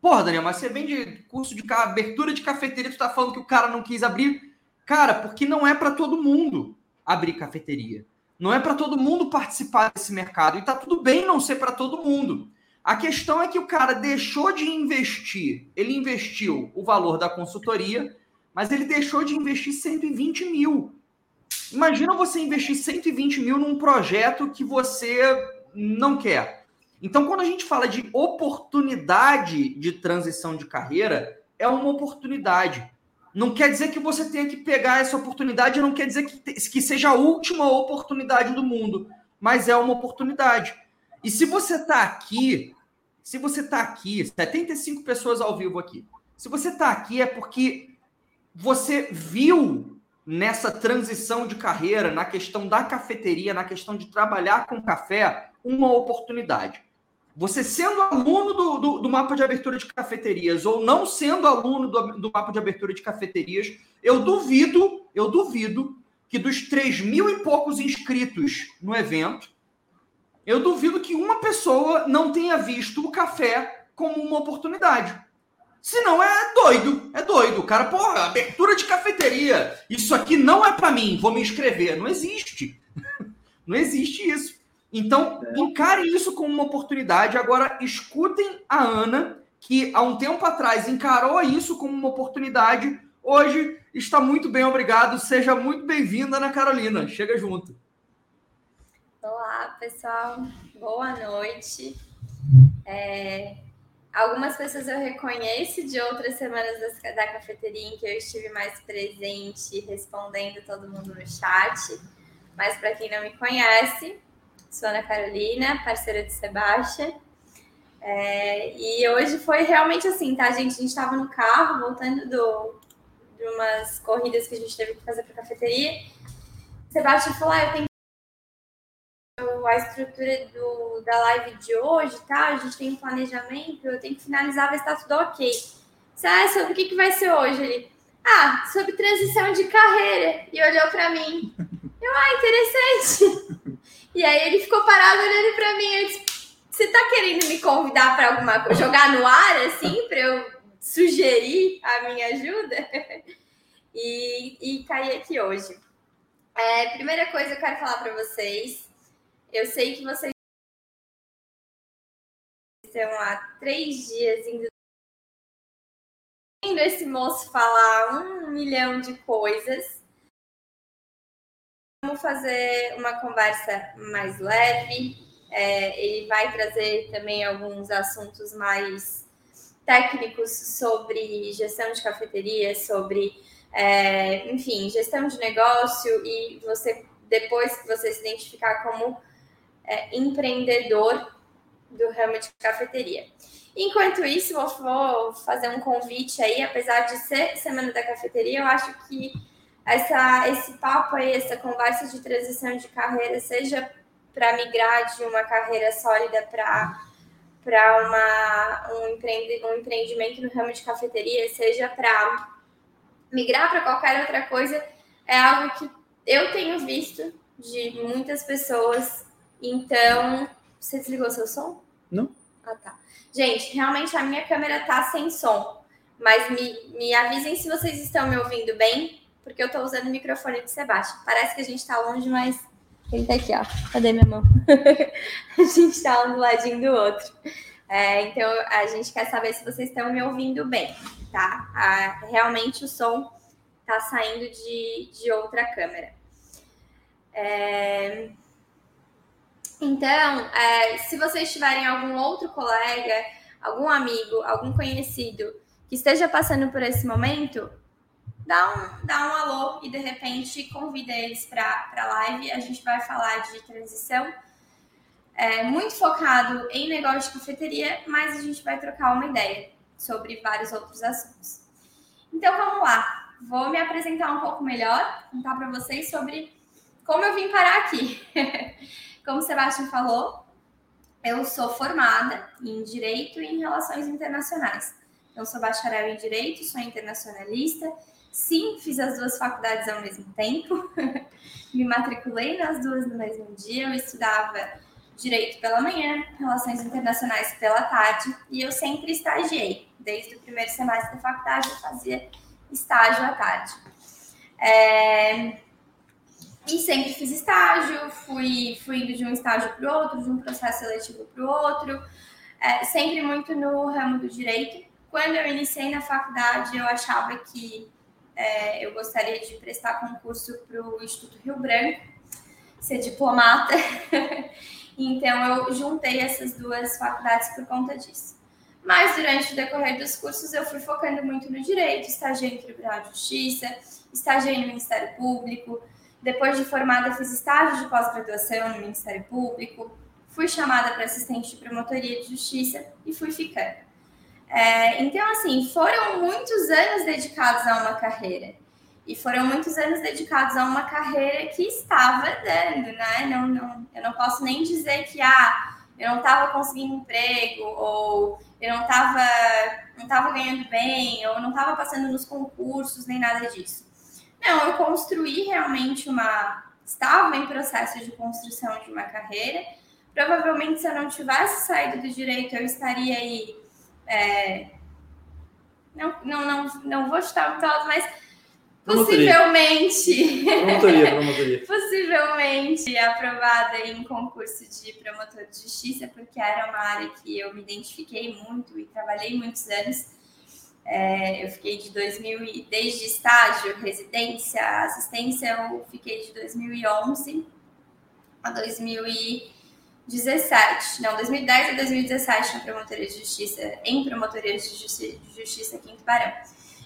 S6: Porra, Daniel, mas você vende curso de abertura de cafeteria, tu tá falando que o cara não quis abrir? Cara, porque não é para todo mundo abrir cafeteria. Não é para todo mundo participar desse mercado. E tá tudo bem não ser para todo mundo. A questão é que o cara deixou de investir. Ele investiu o valor da consultoria, mas ele deixou de investir 120 mil. Imagina você investir 120 mil num projeto que você não quer. Então, quando a gente fala de oportunidade de transição de carreira, é uma oportunidade. Não quer dizer que você tenha que pegar essa oportunidade, não quer dizer que, que seja a última oportunidade do mundo, mas é uma oportunidade. E se você está aqui, se você está aqui, 75 pessoas ao vivo aqui, se você está aqui é porque você viu nessa transição de carreira, na questão da cafeteria, na questão de trabalhar com café, uma oportunidade. Você sendo aluno do, do, do, mapa de abertura de cafeterias ou não sendo aluno do, do mapa de abertura de cafeterias, eu duvido, eu duvido que dos 3 mil e poucos inscritos no evento, eu duvido que uma pessoa não tenha visto o café como uma oportunidade. Se não, é doido, é doido. O cara, porra, abertura de cafeteria, isso aqui não é para mim, vou me inscrever. Não existe. Não existe isso. Então, é. encare isso como uma oportunidade. Agora, escutem a Ana, que há um tempo atrás encarou isso como uma oportunidade. Hoje está muito bem, obrigado. Seja muito bem-vinda, Ana Carolina. Chega junto.
S7: Olá, pessoal. Boa noite. É, algumas pessoas eu reconheço de outras semanas da, da cafeteria em que eu estive mais presente, respondendo todo mundo no chat. Mas para quem não me conhece, sou Ana Carolina, parceira de Sebastião. É, e hoje foi realmente assim, tá, gente? A gente estava no carro, voltando do, de umas corridas que a gente teve que fazer para a cafeteria. Sebastião falou: ah, eu tenho a estrutura do, da live de hoje, tá? A gente tem um planejamento, eu tenho que finalizar, ver se tá tudo ok. Ah, sobre o que, que vai ser hoje? Ele, ah, sobre transição de carreira. E olhou para mim. Eu, ah, interessante. E aí ele ficou parado olhando para mim. Eu disse, você tá querendo me convidar para alguma coisa, jogar no ar assim, para eu sugerir a minha ajuda? E, e caí aqui hoje. É, primeira coisa eu quero falar para vocês. Eu sei que vocês estão há três dias indo esse moço falar um milhão de coisas. Vamos fazer uma conversa mais leve. É, ele vai trazer também alguns assuntos mais técnicos sobre gestão de cafeteria, sobre, é, enfim, gestão de negócio e você, depois que você se identificar como é, empreendedor, do ramo de cafeteria. Enquanto isso, vou, fazer um convite aí, apesar de ser Semana da Cafeteria, eu acho que essa, esse papo aí, essa conversa de transição de carreira, seja para migrar de uma carreira sólida para para um, empreende, um empreendimento no ramo de cafeteria, seja para migrar para qualquer outra coisa, é algo que eu tenho visto de muitas pessoas. Então, você desligou seu som?
S5: Não.
S7: Ah, tá. Gente, realmente a minha câmera tá sem som, mas me, me avisem se vocês estão me ouvindo bem, porque eu tô usando o microfone de Sebastião. Parece que a gente tá longe, mas ele tá aqui, ó. Cadê minha mão? a gente tá um do ladinho do outro. É, então, a gente quer saber se vocês estão me ouvindo bem, tá? Ah, realmente o som tá saindo de, de outra câmera. É... Então, é, se vocês tiverem algum outro colega, algum amigo, algum conhecido que esteja passando por esse momento, dá um, dá um alô e de repente convida eles para a live. A gente vai falar de transição, é, muito focado em negócio de cafeteria, mas a gente vai trocar uma ideia sobre vários outros assuntos. Então vamos lá, vou me apresentar um pouco melhor, contar para vocês sobre como eu vim parar aqui. como o Sebastião falou, eu sou formada em Direito e em Relações Internacionais. Eu sou bacharel em Direito, sou internacionalista Sim, fiz as duas faculdades ao mesmo tempo. Me matriculei nas duas no mesmo dia. Eu estudava direito pela manhã, relações internacionais pela tarde, e eu sempre estagiei. Desde o primeiro semestre da faculdade, eu fazia estágio à tarde. É... E sempre fiz estágio, fui, fui indo de um estágio para o outro, de um processo seletivo para o outro, é, sempre muito no ramo do direito. Quando eu iniciei na faculdade, eu achava que é, eu gostaria de prestar concurso para o Instituto Rio Branco, ser diplomata. então, eu juntei essas duas faculdades por conta disso. Mas, durante o decorrer dos cursos, eu fui focando muito no direito, estagiei no Tribunal de Justiça, estagiei no Ministério Público. Depois de formada, fiz estágio de pós-graduação no Ministério Público. Fui chamada para assistente de promotoria de justiça e fui ficando. É, então, assim, foram muitos anos dedicados a uma carreira. E foram muitos anos dedicados a uma carreira que estava dando, né? Não, não, eu não posso nem dizer que ah, eu não estava conseguindo emprego, ou eu não estava não tava ganhando bem, ou não estava passando nos concursos, nem nada disso. Não, eu construí realmente uma. Estava em processo de construção de uma carreira. Provavelmente, se eu não tivesse saído do direito, eu estaria aí é, não, não, não, não vou chutar muito alto, mas possivelmente.
S5: Promotoria, promotoria.
S7: possivelmente aprovada em concurso de promotor de justiça, porque era uma área que eu me identifiquei muito e trabalhei muitos anos. É, eu fiquei de 2000, desde estágio, residência, assistência, eu fiquei de 2011 a 2000 17, não, 2010 a 2017 na Promotoria de Justiça, em Promotoria de Justiça, de Justiça aqui em Tubarão.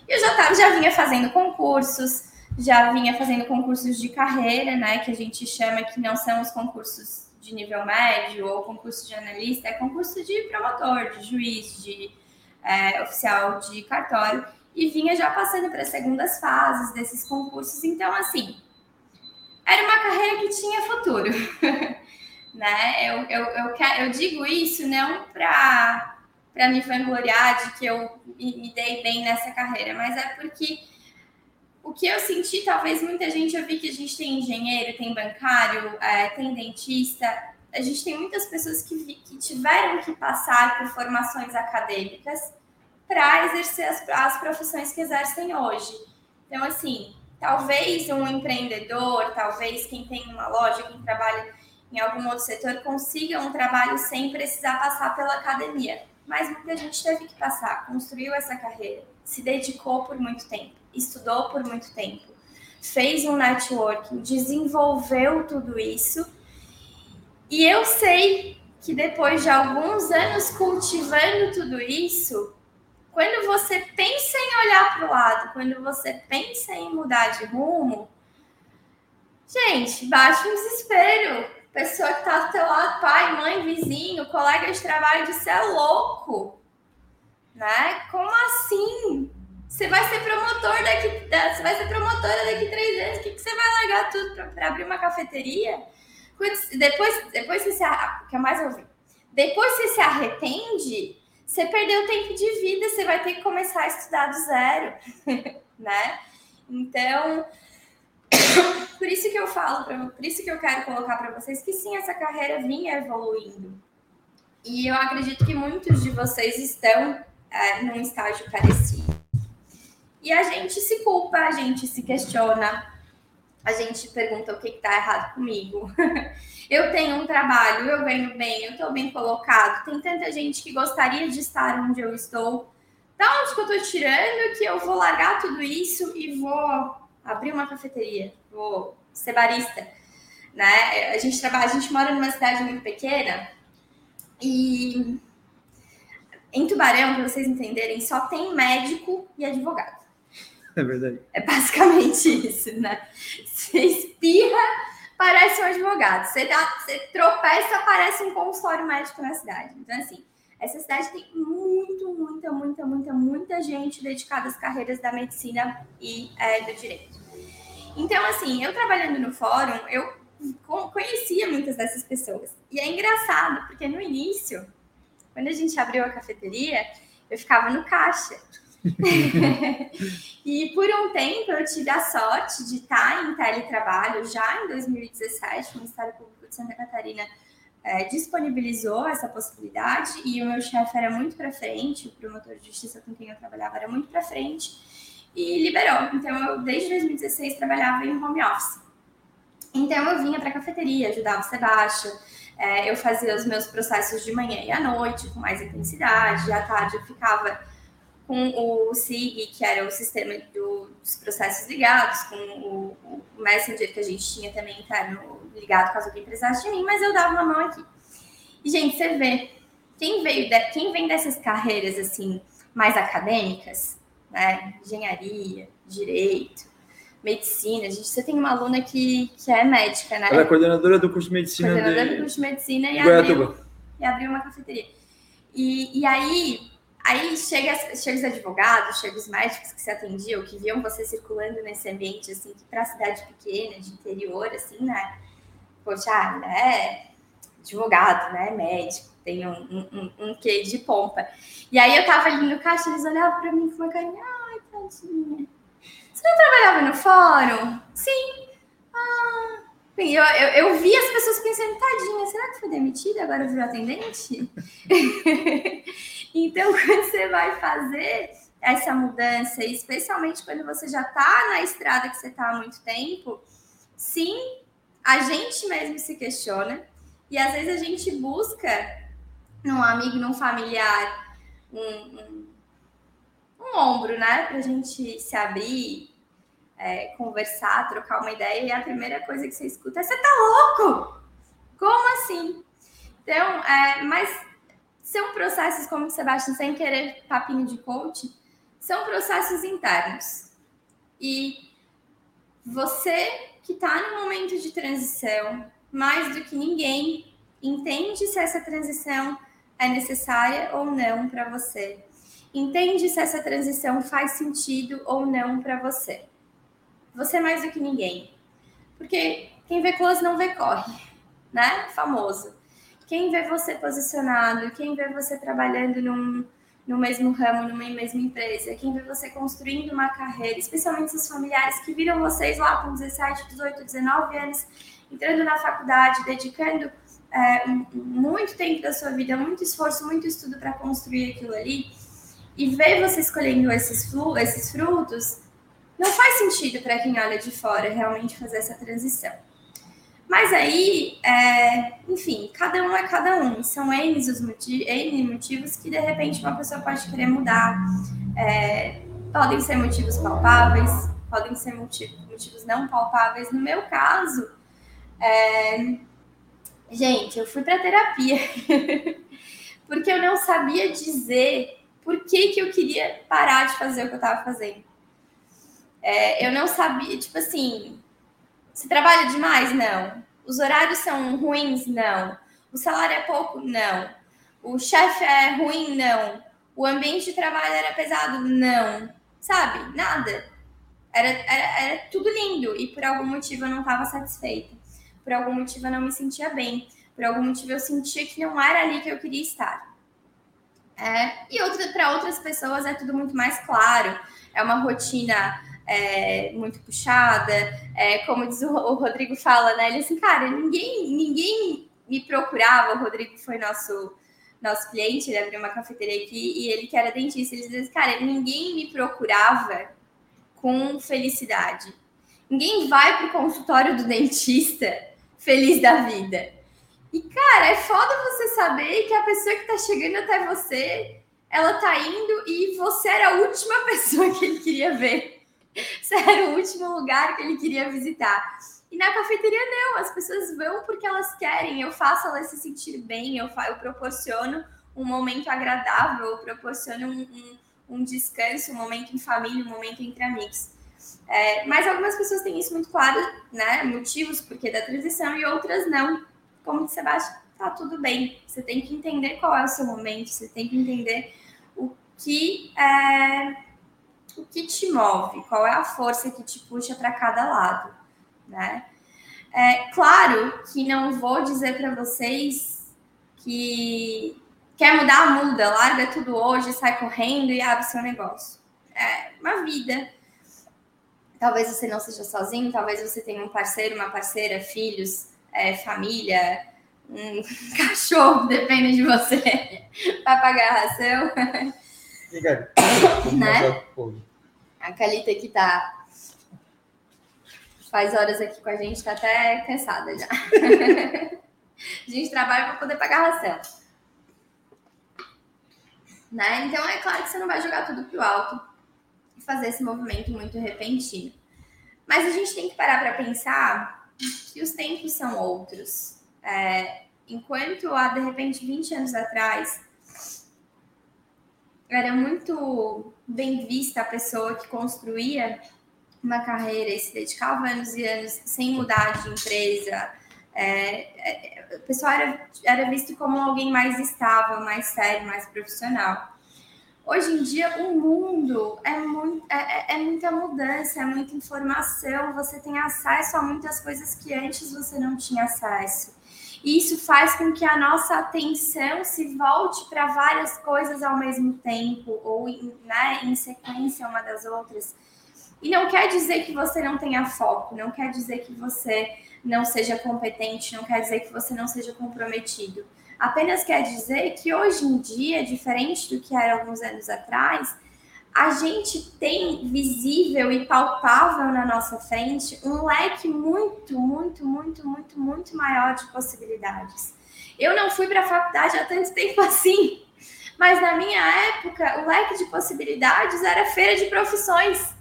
S7: E eu já, tava, já vinha fazendo concursos, já vinha fazendo concursos de carreira, né, que a gente chama que não são os concursos de nível médio ou concurso de analista, é concurso de promotor, de juiz, de é, oficial de cartório, e vinha já passando para as segundas fases desses concursos. Então, assim, era uma carreira que tinha futuro. né? Eu, eu, eu, quero, eu digo isso não para para me vangloriar de que eu me, dei bem nessa carreira, mas é porque o que eu senti, talvez muita gente, eu vi que a gente tem engenheiro, tem bancário, é, tem dentista, a gente tem muitas pessoas que, que tiveram que passar por formações acadêmicas para exercer as, as profissões que exercem hoje. Então, assim, talvez um empreendedor, talvez quem tem uma loja, quem trabalha em algum outro setor consiga um trabalho sem precisar passar pela academia. Mas muita gente teve que passar, construiu essa carreira, se dedicou por muito tempo, estudou por muito tempo, fez um networking, desenvolveu tudo isso. E eu sei que depois de alguns anos cultivando tudo isso, quando você pensa em olhar para o lado, quando você pensa em mudar de rumo, gente, bate um desespero pessoa que está do teu lado, pai, mãe, vizinho, colega de trabalho, disse é louco. Né? Como assim? Você vai ser promotor daqui, você vai ser promotora daqui três anos, o que, que você vai largar tudo para abrir uma cafeteria? Depois, depois você se que é mais ouvi. Depois você se arrepende, você perdeu tempo de vida, você vai ter que começar a estudar do zero, né? Então, por isso que eu falo, por isso que eu quero colocar para vocês que sim, essa carreira vinha evoluindo. E eu acredito que muitos de vocês estão é, num estágio parecido. E a gente se culpa, a gente se questiona, a gente pergunta o que está errado comigo. eu tenho um trabalho, eu ganho bem, eu estou bem colocado. Tem tanta gente que gostaria de estar onde eu estou. Da onde que eu estou tirando que eu vou largar tudo isso e vou abrir uma cafeteria, vou ser barista, né? A gente trabalha, a gente mora numa cidade muito pequena e em Tubarão, para vocês entenderem, só tem médico e advogado.
S5: É verdade.
S7: É basicamente isso, né? Você espirra, parece um advogado. Você, dá, você tropeça, parece um consultório médico na cidade. Então, assim, essa cidade tem muito, muita, muita, muita, muita gente dedicada às carreiras da medicina e é, do direito. Então, assim, eu trabalhando no fórum, eu conhecia muitas dessas pessoas. E é engraçado, porque no início, quando a gente abriu a cafeteria, eu ficava no caixa. e por um tempo eu tive a sorte de estar em teletrabalho já em 2017, o Ministério Público de Santa Catarina é, disponibilizou essa possibilidade e o meu chefe era muito para frente, o promotor de justiça com quem eu trabalhava era muito para frente e liberou. Então eu desde 2016 trabalhava em home office. Então eu vinha para a cafeteria, ajudava o Sebastião, é, eu fazia os meus processos de manhã e à noite com mais intensidade, à tarde eu ficava com o SIG, que era o sistema dos processos ligados, com o, o, Messenger que a gente tinha também interno ligado caso alguém precisasse de mim, mas eu dava uma mão aqui. E, gente, você vê, quem, veio de, quem vem dessas carreiras, assim, mais acadêmicas, né, engenharia, direito, medicina, gente, você tem uma aluna que, que é médica, né?
S5: Ela é coordenadora do curso de medicina
S7: coordenadora
S5: de...
S7: do curso de medicina e abriu, e abriu uma cafeteria. E, e aí, Aí chega, chega os advogados, chega os médicos que se atendiam, que viam você circulando nesse ambiente, assim, que para cidade pequena, de interior, assim, né? Poxa, ah, né? Advogado, né? Médico, tem um, um, um, quê de pompa. E aí eu tava ali no caixa, eles olhavam para mim com uma carinha, ai, tadinha. Você não trabalhava no fórum? Sim. Ah, eu, eu, eu, vi as pessoas pensando, tadinha, será que foi demitida? Agora virou atendente? então, quando você vai fazer essa mudança, especialmente quando você já está na estrada que você está há muito tempo, sim, a gente mesmo se questiona e às vezes a gente busca num amigo, num familiar, um, um, um ombro, né, para a gente se abrir é, conversar, trocar uma ideia, e a primeira coisa que você escuta é: você tá louco? Como assim? Então, é, mas são processos, como o Sebastião, sem querer papinho de coach, são processos internos. E você que está no momento de transição, mais do que ninguém, entende se essa transição é necessária ou não para você. Entende se essa transição faz sentido ou não para você você é mais do que ninguém. Porque quem vê close não vê corre, né? Famoso. Quem vê você posicionado, quem vê você trabalhando num, no mesmo ramo, numa mesma empresa, quem vê você construindo uma carreira, especialmente os familiares que viram vocês lá com 17, 18, 19 anos, entrando na faculdade, dedicando é, muito tempo da sua vida, muito esforço, muito estudo para construir aquilo ali, e ver você escolhendo esses, esses frutos, não faz sentido para quem olha de fora realmente fazer essa transição. Mas aí, é, enfim, cada um é cada um. São N os motivos, motivos que de repente uma pessoa pode querer mudar. É, podem ser motivos palpáveis, podem ser motivos, motivos não palpáveis. No meu caso, é, gente, eu fui para terapia porque eu não sabia dizer por que, que eu queria parar de fazer o que eu estava fazendo. É, eu não sabia, tipo assim, se trabalha demais? Não. Os horários são ruins? Não. O salário é pouco? Não. O chefe é ruim? Não. O ambiente de trabalho era pesado? Não. Sabe? Nada. Era, era, era tudo lindo e por algum motivo eu não estava satisfeita. Por algum motivo eu não me sentia bem. Por algum motivo eu sentia que não era ali que eu queria estar. É, e outra, para outras pessoas é tudo muito mais claro. É uma rotina é, muito puxada. É, como diz o, o, Rodrigo fala, né? Ele assim, cara, ninguém, ninguém me procurava. O Rodrigo foi nosso nosso cliente, ele abriu uma cafeteria aqui e ele que era dentista, ele dizia, cara, ninguém me procurava com felicidade. Ninguém vai para o consultório do dentista feliz da vida. E, cara, é foda você saber que a pessoa que está chegando até você, ela tá indo e você era a última pessoa que ele queria ver. Era o último lugar que ele queria visitar. E na cafeteria, não. As pessoas vão porque elas querem. Eu faço elas se sentir bem, eu, eu proporciono um momento agradável, eu proporciono um, um, um descanso, um momento em família, um momento entre amigos. É, mas algumas pessoas têm isso muito claro, né? Motivos porque da transição e outras não. Como disse Sebastião, tá tudo bem. Você tem que entender qual é o seu momento, você tem que entender o que é, o que te move, qual é a força que te puxa para cada lado né? É claro que não vou dizer para vocês que quer mudar, muda, larga tudo hoje, sai correndo e abre seu negócio. É uma vida. Talvez você não seja sozinho, talvez você tenha um parceiro, uma parceira, filhos, é, família, um cachorro, depende de você, para pagar a ração. né? A Calita que tá faz horas aqui com a gente, tá até cansada já. a gente trabalha para poder pagar a ração. Né? Então é claro que você não vai jogar tudo pro alto e fazer esse movimento muito repentino. Mas a gente tem que parar para pensar que os tempos são outros. É, enquanto há de repente 20 anos atrás era muito bem vista a pessoa que construía uma carreira e se dedicava anos e anos sem mudar de empresa, é, é, o pessoal era, era visto como alguém mais estável, mais sério, mais profissional. Hoje em dia, o mundo é, muito, é, é, é muita mudança, é muita informação, você tem acesso a muitas coisas que antes você não tinha acesso. E isso faz com que a nossa atenção se volte para várias coisas ao mesmo tempo, ou né, em sequência uma das outras. E não quer dizer que você não tenha foco, não quer dizer que você não seja competente, não quer dizer que você não seja comprometido. Apenas quer dizer que hoje em dia, diferente do que era alguns anos atrás, a gente tem visível e palpável na nossa frente um leque muito, muito, muito, muito, muito maior de possibilidades. Eu não fui para a faculdade há tanto tempo assim, mas na minha época o leque de possibilidades era feira de profissões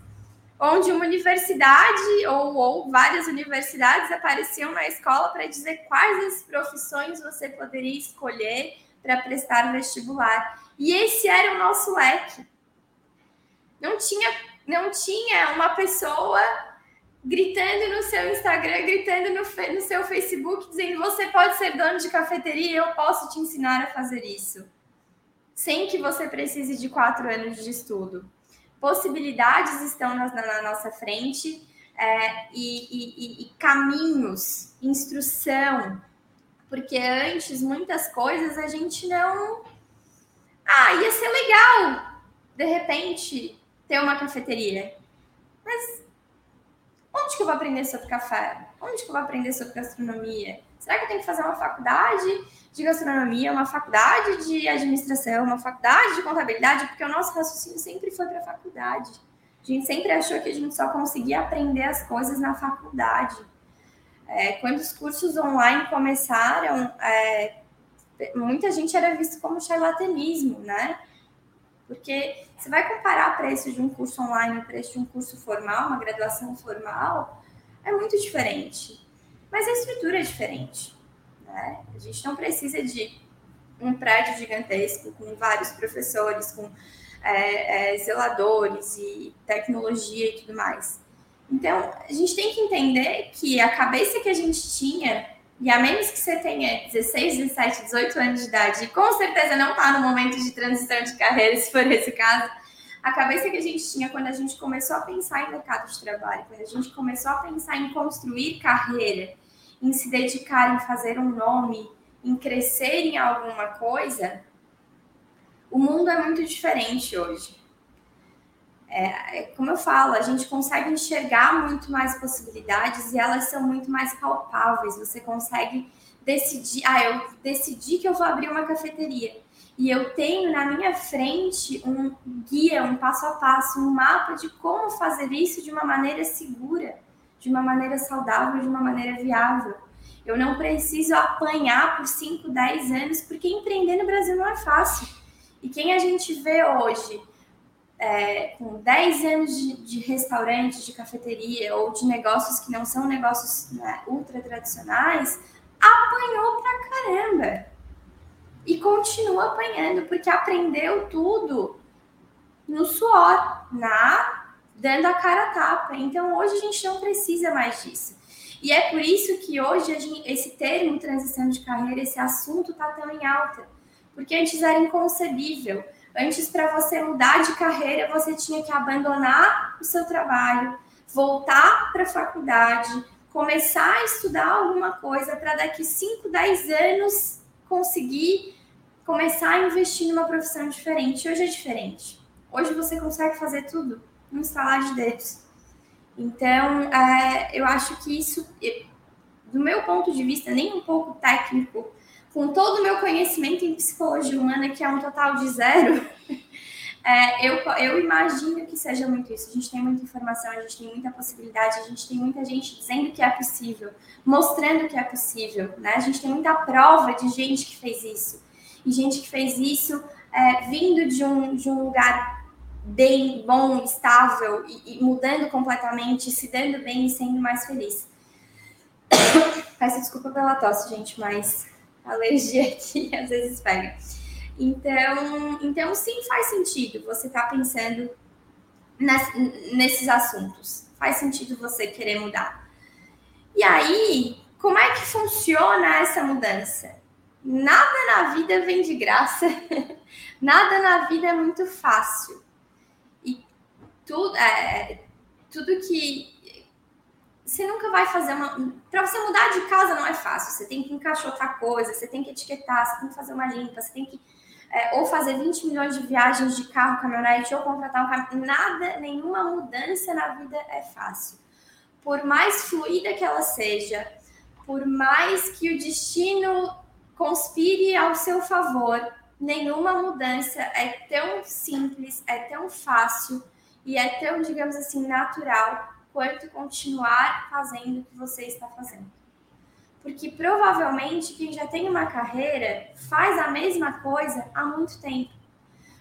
S7: onde uma universidade ou, ou várias universidades apareciam na escola para dizer quais as profissões você poderia escolher para prestar vestibular. E esse era o nosso leque. Não tinha, não tinha uma pessoa gritando no seu Instagram, gritando no, no seu Facebook, dizendo você pode ser dono de cafeteria, eu posso te ensinar a fazer isso. Sem que você precise de quatro anos de estudo possibilidades estão na, na nossa frente é, e, e, e, caminhos, instrução, porque antes muitas coisas a gente não. Ah, ia ser legal, de repente, ter uma cafeteria. Mas onde que eu vou aprender sobre café? Onde que eu vou aprender sobre gastronomia? Será que eu tenho que fazer uma faculdade de gastronomia, uma faculdade de administração, uma faculdade de contabilidade? Porque o nosso raciocínio sempre foi para a faculdade. A gente sempre achou que a gente só conseguia aprender as coisas na faculdade. É, quando os cursos online começaram, é, muita gente era visto como charlatanismo, né? Porque você vai comparar preço de um curso online, o preço de um curso formal, uma graduação formal, é muito diferente. Mas a estrutura é diferente. Né? A gente não precisa de um prédio gigantesco com vários professores, com é, é, zeladores e tecnologia e tudo mais. Então, a gente tem que entender que a cabeça que a gente tinha E a menos que você tenha 16, 17, 18 anos de idade, e com certeza não está no momento de transição de carreira, se for esse caso, a cabeça que a gente tinha quando a gente começou a pensar em mercado de trabalho, quando a gente começou a pensar em construir carreira, em se dedicar em fazer um nome, em crescer em alguma coisa, o mundo é muito diferente hoje. É, é, como eu falo, a gente consegue enxergar muito mais possibilidades e elas são muito mais palpáveis. Você consegue decidir, ah, eu decidi que eu vou abrir uma cafeteria e eu tenho na minha frente um guia, um passo a passo, um mapa de como fazer isso de uma maneira segura, de uma maneira saudável, de uma maneira viável. Eu não preciso apanhar por 5, 10 anos, porque empreender no Brasil não é fácil. E quem a gente vê hoje é, com 10 anos de, de restaurante, de cafeteria ou de negócios que não são negócios né, ultra tradicionais, apanhou pra caramba. E continua apanhando, porque aprendeu tudo no suor, na dando a cara a tapa. Então hoje a gente não precisa mais disso. E é por isso que hoje gente, esse termo transição de carreira, esse assunto está tão em alta. Porque antes era inconcebível. Antes, para você mudar de carreira, você tinha que abandonar o seu trabalho, voltar para a faculdade, começar a estudar alguma coisa para daqui 5, 10 anos conseguir começar a investir numa profissão diferente. Hoje é diferente. Hoje você consegue fazer tudo num instalar de dedos. Então, é, eu acho que isso, do meu ponto de vista, nem um pouco técnico, com todo o meu conhecimento em psicologia humana, que é um total de zero, é, eu, eu imagino que seja muito isso. A gente tem muita informação, a gente tem muita possibilidade, a gente tem muita gente dizendo que é possível, mostrando que é possível, né? A gente tem muita prova de gente que fez isso. E gente que fez isso é, vindo de um, de um lugar bem, bom, estável e, e mudando completamente, se dando bem e sendo mais feliz. Peço desculpa pela tosse, gente, mas alergia aqui às vezes pega. Então, então sim faz sentido você estar tá pensando nesses assuntos. Faz sentido você querer mudar. E aí, como é que funciona essa mudança? Nada na vida vem de graça. Nada na vida é muito fácil. E tudo, é, tudo que você nunca vai fazer uma. Para você mudar de casa não é fácil. Você tem que encaixotar coisas, você tem que etiquetar, você tem que fazer uma limpa, você tem que. É, ou fazer 20 milhões de viagens de carro, caminhonete, ou contratar um caminhonete. Nada, nenhuma mudança na vida é fácil. Por mais fluida que ela seja, por mais que o destino conspire ao seu favor, nenhuma mudança é tão simples, é tão fácil e é tão, digamos assim, natural quanto continuar fazendo o que você está fazendo. Porque provavelmente quem já tem uma carreira faz a mesma coisa há muito tempo.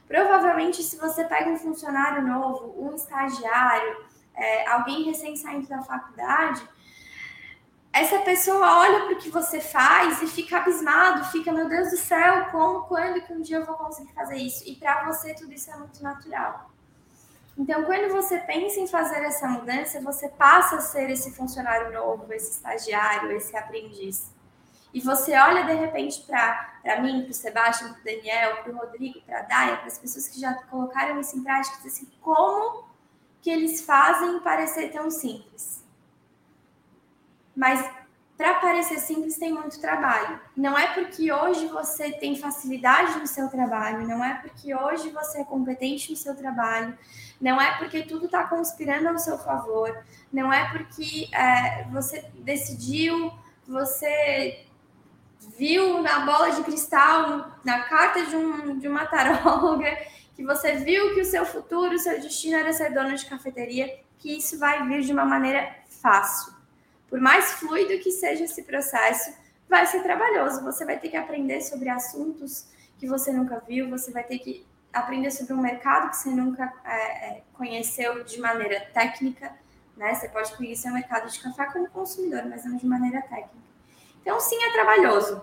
S7: Provavelmente, se você pega um funcionário novo, um estagiário, é, alguém recém-saindo da faculdade, essa pessoa olha para o que você faz e fica abismado, fica, meu Deus do céu, como, quando que um dia eu vou conseguir fazer isso? E para você tudo isso é muito natural. Então, quando você pensa em fazer essa mudança, você passa a ser esse funcionário novo, esse estagiário, esse aprendiz. E você olha de repente para mim, para o Sebastião, para o Daniel, para o Rodrigo, para a Daya, para as pessoas que já colocaram isso em prática, assim, como que eles fazem parecer tão simples? Mas para parecer simples tem muito trabalho. Não é porque hoje você tem facilidade no seu trabalho, não é porque hoje você é competente no seu trabalho, não é porque tudo está conspirando ao seu favor, não é porque é, você decidiu, você viu na bola de cristal, na carta de, um, de uma taróloga, que você viu que o seu futuro, o seu destino era ser dono de cafeteria, que isso vai vir de uma maneira fácil por mais fluido que seja esse processo, vai ser trabalhoso. Você vai ter que aprender sobre assuntos que você nunca viu, você vai ter que aprender sobre um mercado que você nunca é, é, conheceu de maneira técnica. Né? Você pode conhecer o mercado de café como consumidor, mas não de maneira técnica. Então, sim, é trabalhoso.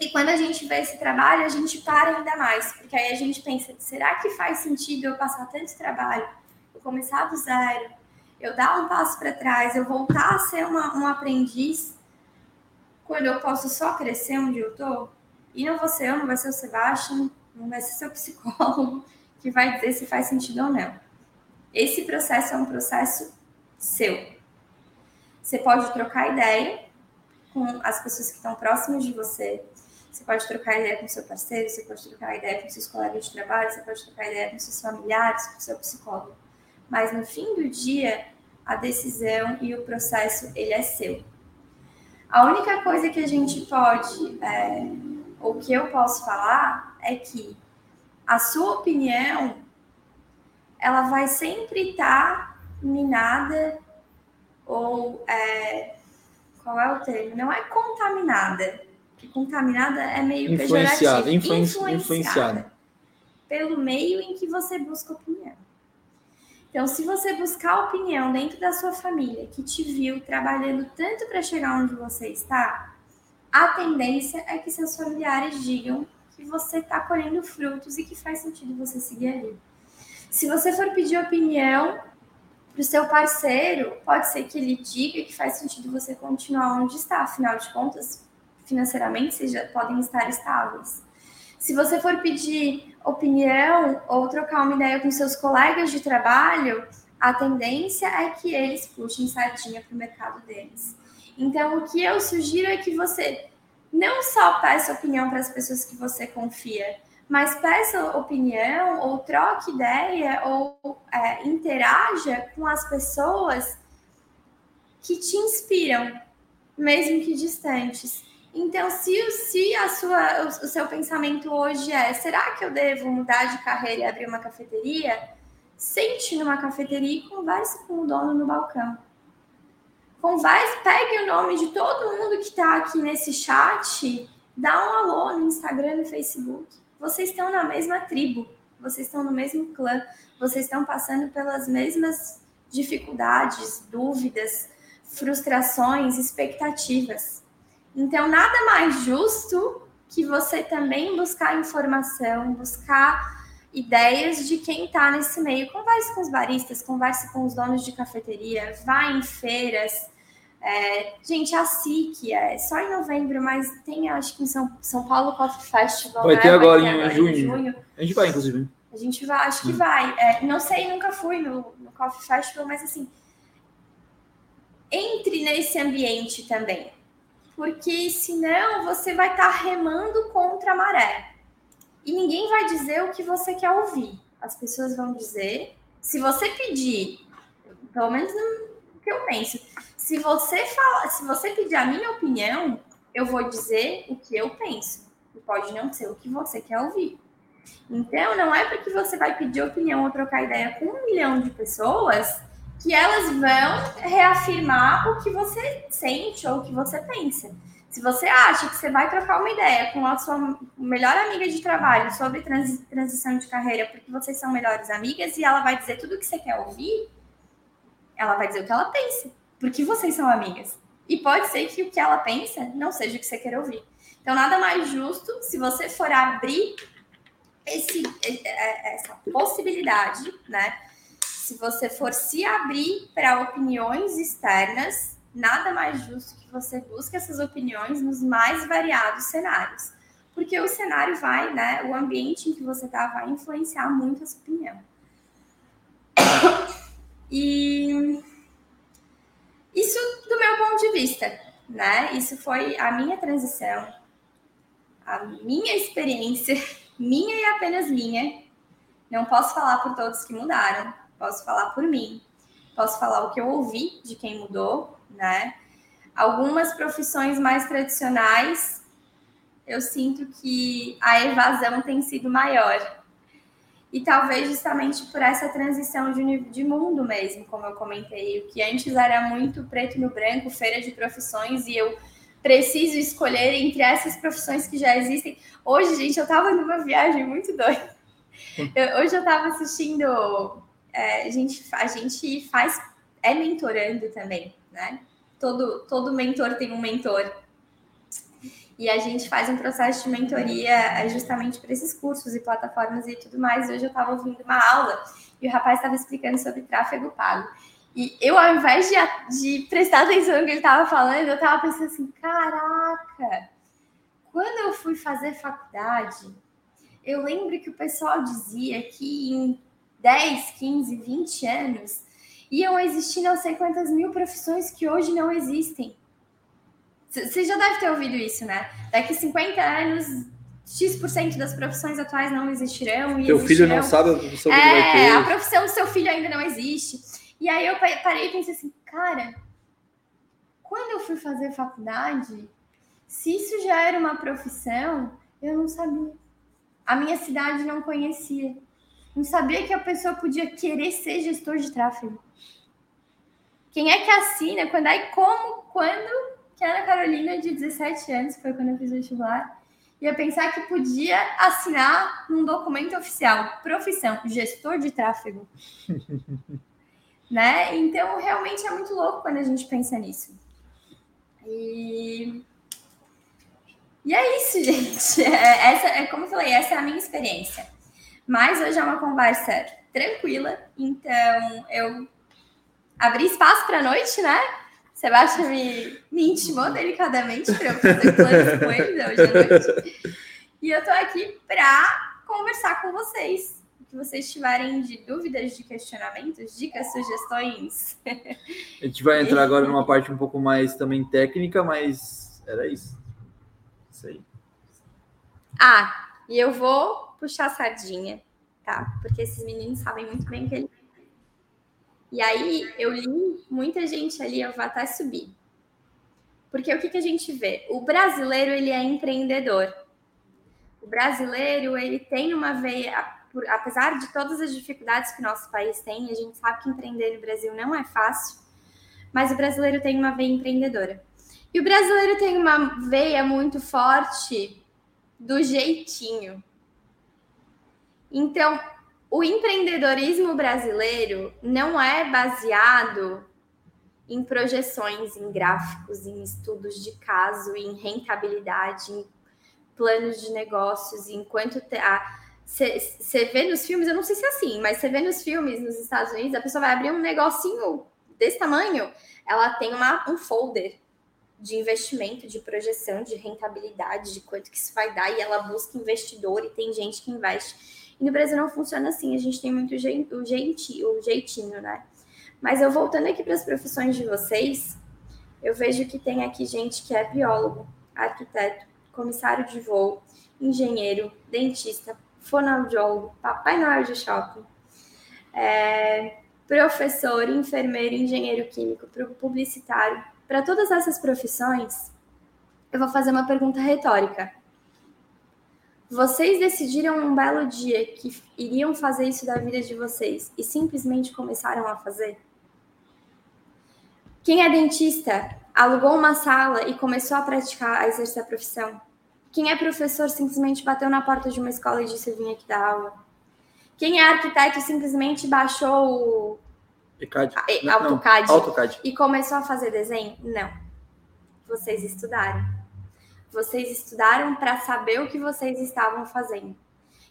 S7: E quando a gente vê esse trabalho, a gente para ainda mais, porque aí a gente pensa: será que faz sentido eu passar tanto trabalho, eu começar do zero, eu dar um passo para trás, eu voltar a ser uma, um aprendiz, quando eu posso só crescer onde eu tô? E não você, eu, não vai ser o Sebastião, não vai ser seu psicólogo que vai dizer se faz sentido ou não. Esse processo é um processo seu. Você pode trocar ideia com as pessoas que estão próximas de você. Você pode trocar ideia com seu parceiro, você pode trocar ideia com seus colegas de trabalho, você pode trocar ideia com seus familiares, com seu psicólogo. Mas no fim do dia, a decisão e o processo ele é seu. A única coisa que a gente pode, é, ou que eu posso falar, é que a sua opinião ela vai sempre estar minada ou é, qual é o termo? Não é contaminada, porque contaminada é meio
S1: influenciada,
S7: influenciada,
S1: influenciada
S7: pelo meio em que você busca opinião. Então, se você buscar opinião dentro da sua família, que te viu trabalhando tanto para chegar onde você está, a tendência é que seus familiares digam que você está colhendo frutos e que faz sentido você seguir ali. Se você for pedir opinião para o seu parceiro, pode ser que ele diga que faz sentido você continuar onde está, afinal de contas, financeiramente vocês já podem estar estáveis. Se você for pedir opinião ou trocar uma ideia com seus colegas de trabalho, a tendência é que eles puxem sardinha para o mercado deles. Então, o que eu sugiro é que você não só peça opinião para as pessoas que você confia, mas peça opinião ou troque ideia ou é, interaja com as pessoas que te inspiram, mesmo que distantes. Então, se, se a sua, o, seu pensamento hoje é: será que eu devo mudar de carreira e abrir uma cafeteria? Sente numa cafeteria e converse com o dono no balcão. Converse, pegue o nome de todo mundo que está aqui nesse chat, dá um alô no Instagram e no Facebook. Vocês estão na mesma tribo, vocês estão no mesmo clã, vocês estão passando pelas mesmas dificuldades, dúvidas, frustrações, expectativas. Então, nada mais justo que você também buscar informação, buscar ideias de quem está nesse meio. Converse com os baristas, converse com os donos de cafeteria, vá em feiras. É, gente, a SIC é só em novembro, mas tem, acho que em São, São Paulo Coffee Festival.
S1: Vai
S7: né?
S1: ter agora,
S7: ter
S1: em,
S7: agora
S1: junho.
S7: em junho.
S1: A gente vai, inclusive.
S7: A gente vai, acho que vai. É, não sei, nunca fui no, no Coffee Festival, mas assim, entre nesse ambiente também porque senão você vai estar tá remando contra a maré. E ninguém vai dizer o que você quer ouvir. As pessoas vão dizer, se você pedir, pelo menos no que eu penso, se você fala, se você pedir a minha opinião, eu vou dizer o que eu penso. E pode não ser o que você quer ouvir. Então, não é porque você vai pedir opinião ou trocar ideia com um milhão de pessoas que elas vão reafirmar o que você sente ou o que você pensa. Se você acha que você vai trocar uma ideia com a sua melhor amiga de trabalho sobre transi transição de carreira porque vocês são melhores amigas e ela vai dizer tudo o que você quer ouvir, ela vai dizer o que ela pensa, porque vocês são amigas. E pode ser que o que ela pensa não seja o que você quer ouvir. Então, nada mais justo se você for abrir esse, essa possibilidade, né? se você for se abrir para opiniões externas, nada mais justo que você busque essas opiniões nos mais variados cenários. Porque o cenário vai, né? O ambiente em que você está vai influenciar muito essa opinião. E isso do meu ponto de vista, né? Isso foi a minha transição, a minha experiência, minha e apenas minha. Não posso falar por todos que mudaram, posso falar por mim, posso falar o que eu ouvi de quem mudou, né? Algumas profissões mais tradicionais, eu sinto que a evasão tem sido maior. E talvez justamente por essa transição de, de mundo mesmo, como eu comentei, o que antes era muito preto no branco, feira de profissões, e eu preciso escolher entre essas profissões que já existem. Hoje, gente, eu estava numa viagem muito doida. Eu, hoje eu estava assistindo é, a, gente, a gente faz, é mentorando também, né? Todo, todo mentor tem um mentor. E a gente faz um processo de mentoria é, justamente para esses cursos e plataformas e tudo mais. Hoje eu estava ouvindo uma aula e o rapaz estava explicando sobre tráfego pago. E eu, ao invés de, de prestar atenção no que ele estava falando, eu estava pensando assim: caraca, quando eu fui fazer faculdade, eu lembro que o pessoal dizia que em 10, 15, 20 anos iam existir não sei quantas mil profissões que hoje não existem. Você já deve ter ouvido isso, né? Daqui 50 anos, X% das profissões atuais não existirão.
S5: E Teu existirão... filho não sabe a profissão que
S7: é,
S5: vai ter.
S7: a profissão do seu filho ainda não existe. E aí eu parei e pensei assim, cara, quando eu fui fazer faculdade, se isso já era uma profissão, eu não sabia. A minha cidade não conhecia. Não sabia que a pessoa podia querer ser gestor de tráfego. Quem é que assina? Quando aí, como, quando que a Ana Carolina, de 17 anos, foi quando eu fiz o vestibular, ia pensar que podia assinar num documento oficial, profissão, gestor de tráfego. né? Então, realmente é muito louco quando a gente pensa nisso. E, e é isso, gente. É, essa, é como eu falei, essa é a minha experiência. Mas hoje é uma conversa tranquila, então eu abri espaço para a noite, né? Sebastião me, me intimou delicadamente para eu fazer planos com ele hoje à noite. E eu tô aqui para conversar com vocês. Que vocês tiverem de dúvidas, de questionamentos, dicas, sugestões.
S5: A gente vai entrar agora numa parte um pouco mais também técnica, mas era isso. Isso aí.
S7: Ah, e eu vou puxar a sardinha, tá? Porque esses meninos sabem muito bem que ele e aí eu li muita gente ali, eu vou até subir. Porque o que, que a gente vê? O brasileiro, ele é empreendedor. O brasileiro, ele tem uma veia, apesar de todas as dificuldades que o nosso país tem, a gente sabe que empreender no Brasil não é fácil, mas o brasileiro tem uma veia empreendedora. E o brasileiro tem uma veia muito forte do jeitinho. Então, o empreendedorismo brasileiro não é baseado em projeções, em gráficos, em estudos de caso, em rentabilidade, em planos de negócios, enquanto você vê nos filmes, eu não sei se é assim, mas você vê nos filmes nos Estados Unidos, a pessoa vai abrir um negocinho desse tamanho, ela tem uma, um folder de investimento, de projeção, de rentabilidade, de quanto que isso vai dar, e ela busca investidor e tem gente que investe. E no Brasil não funciona assim, a gente tem muito o, o jeitinho, né? Mas eu voltando aqui para as profissões de vocês, eu vejo que tem aqui gente que é biólogo, arquiteto, comissário de voo, engenheiro, dentista, fonoaudiólogo, papai Noel de shopping, é, professor, enfermeiro, engenheiro químico, publicitário. Para todas essas profissões, eu vou fazer uma pergunta retórica. Vocês decidiram um belo dia que iriam fazer isso da vida de vocês e simplesmente começaram a fazer? Quem é dentista alugou uma sala e começou a praticar, a exercer a profissão? Quem é professor simplesmente bateu na porta de uma escola e disse: Eu vim aqui dar aula? Quem é arquiteto simplesmente baixou o
S5: ECAD.
S7: AutoCAD,
S5: não, AutoCAD
S7: e começou a fazer desenho? Não. Vocês estudaram vocês estudaram para saber o que vocês estavam fazendo.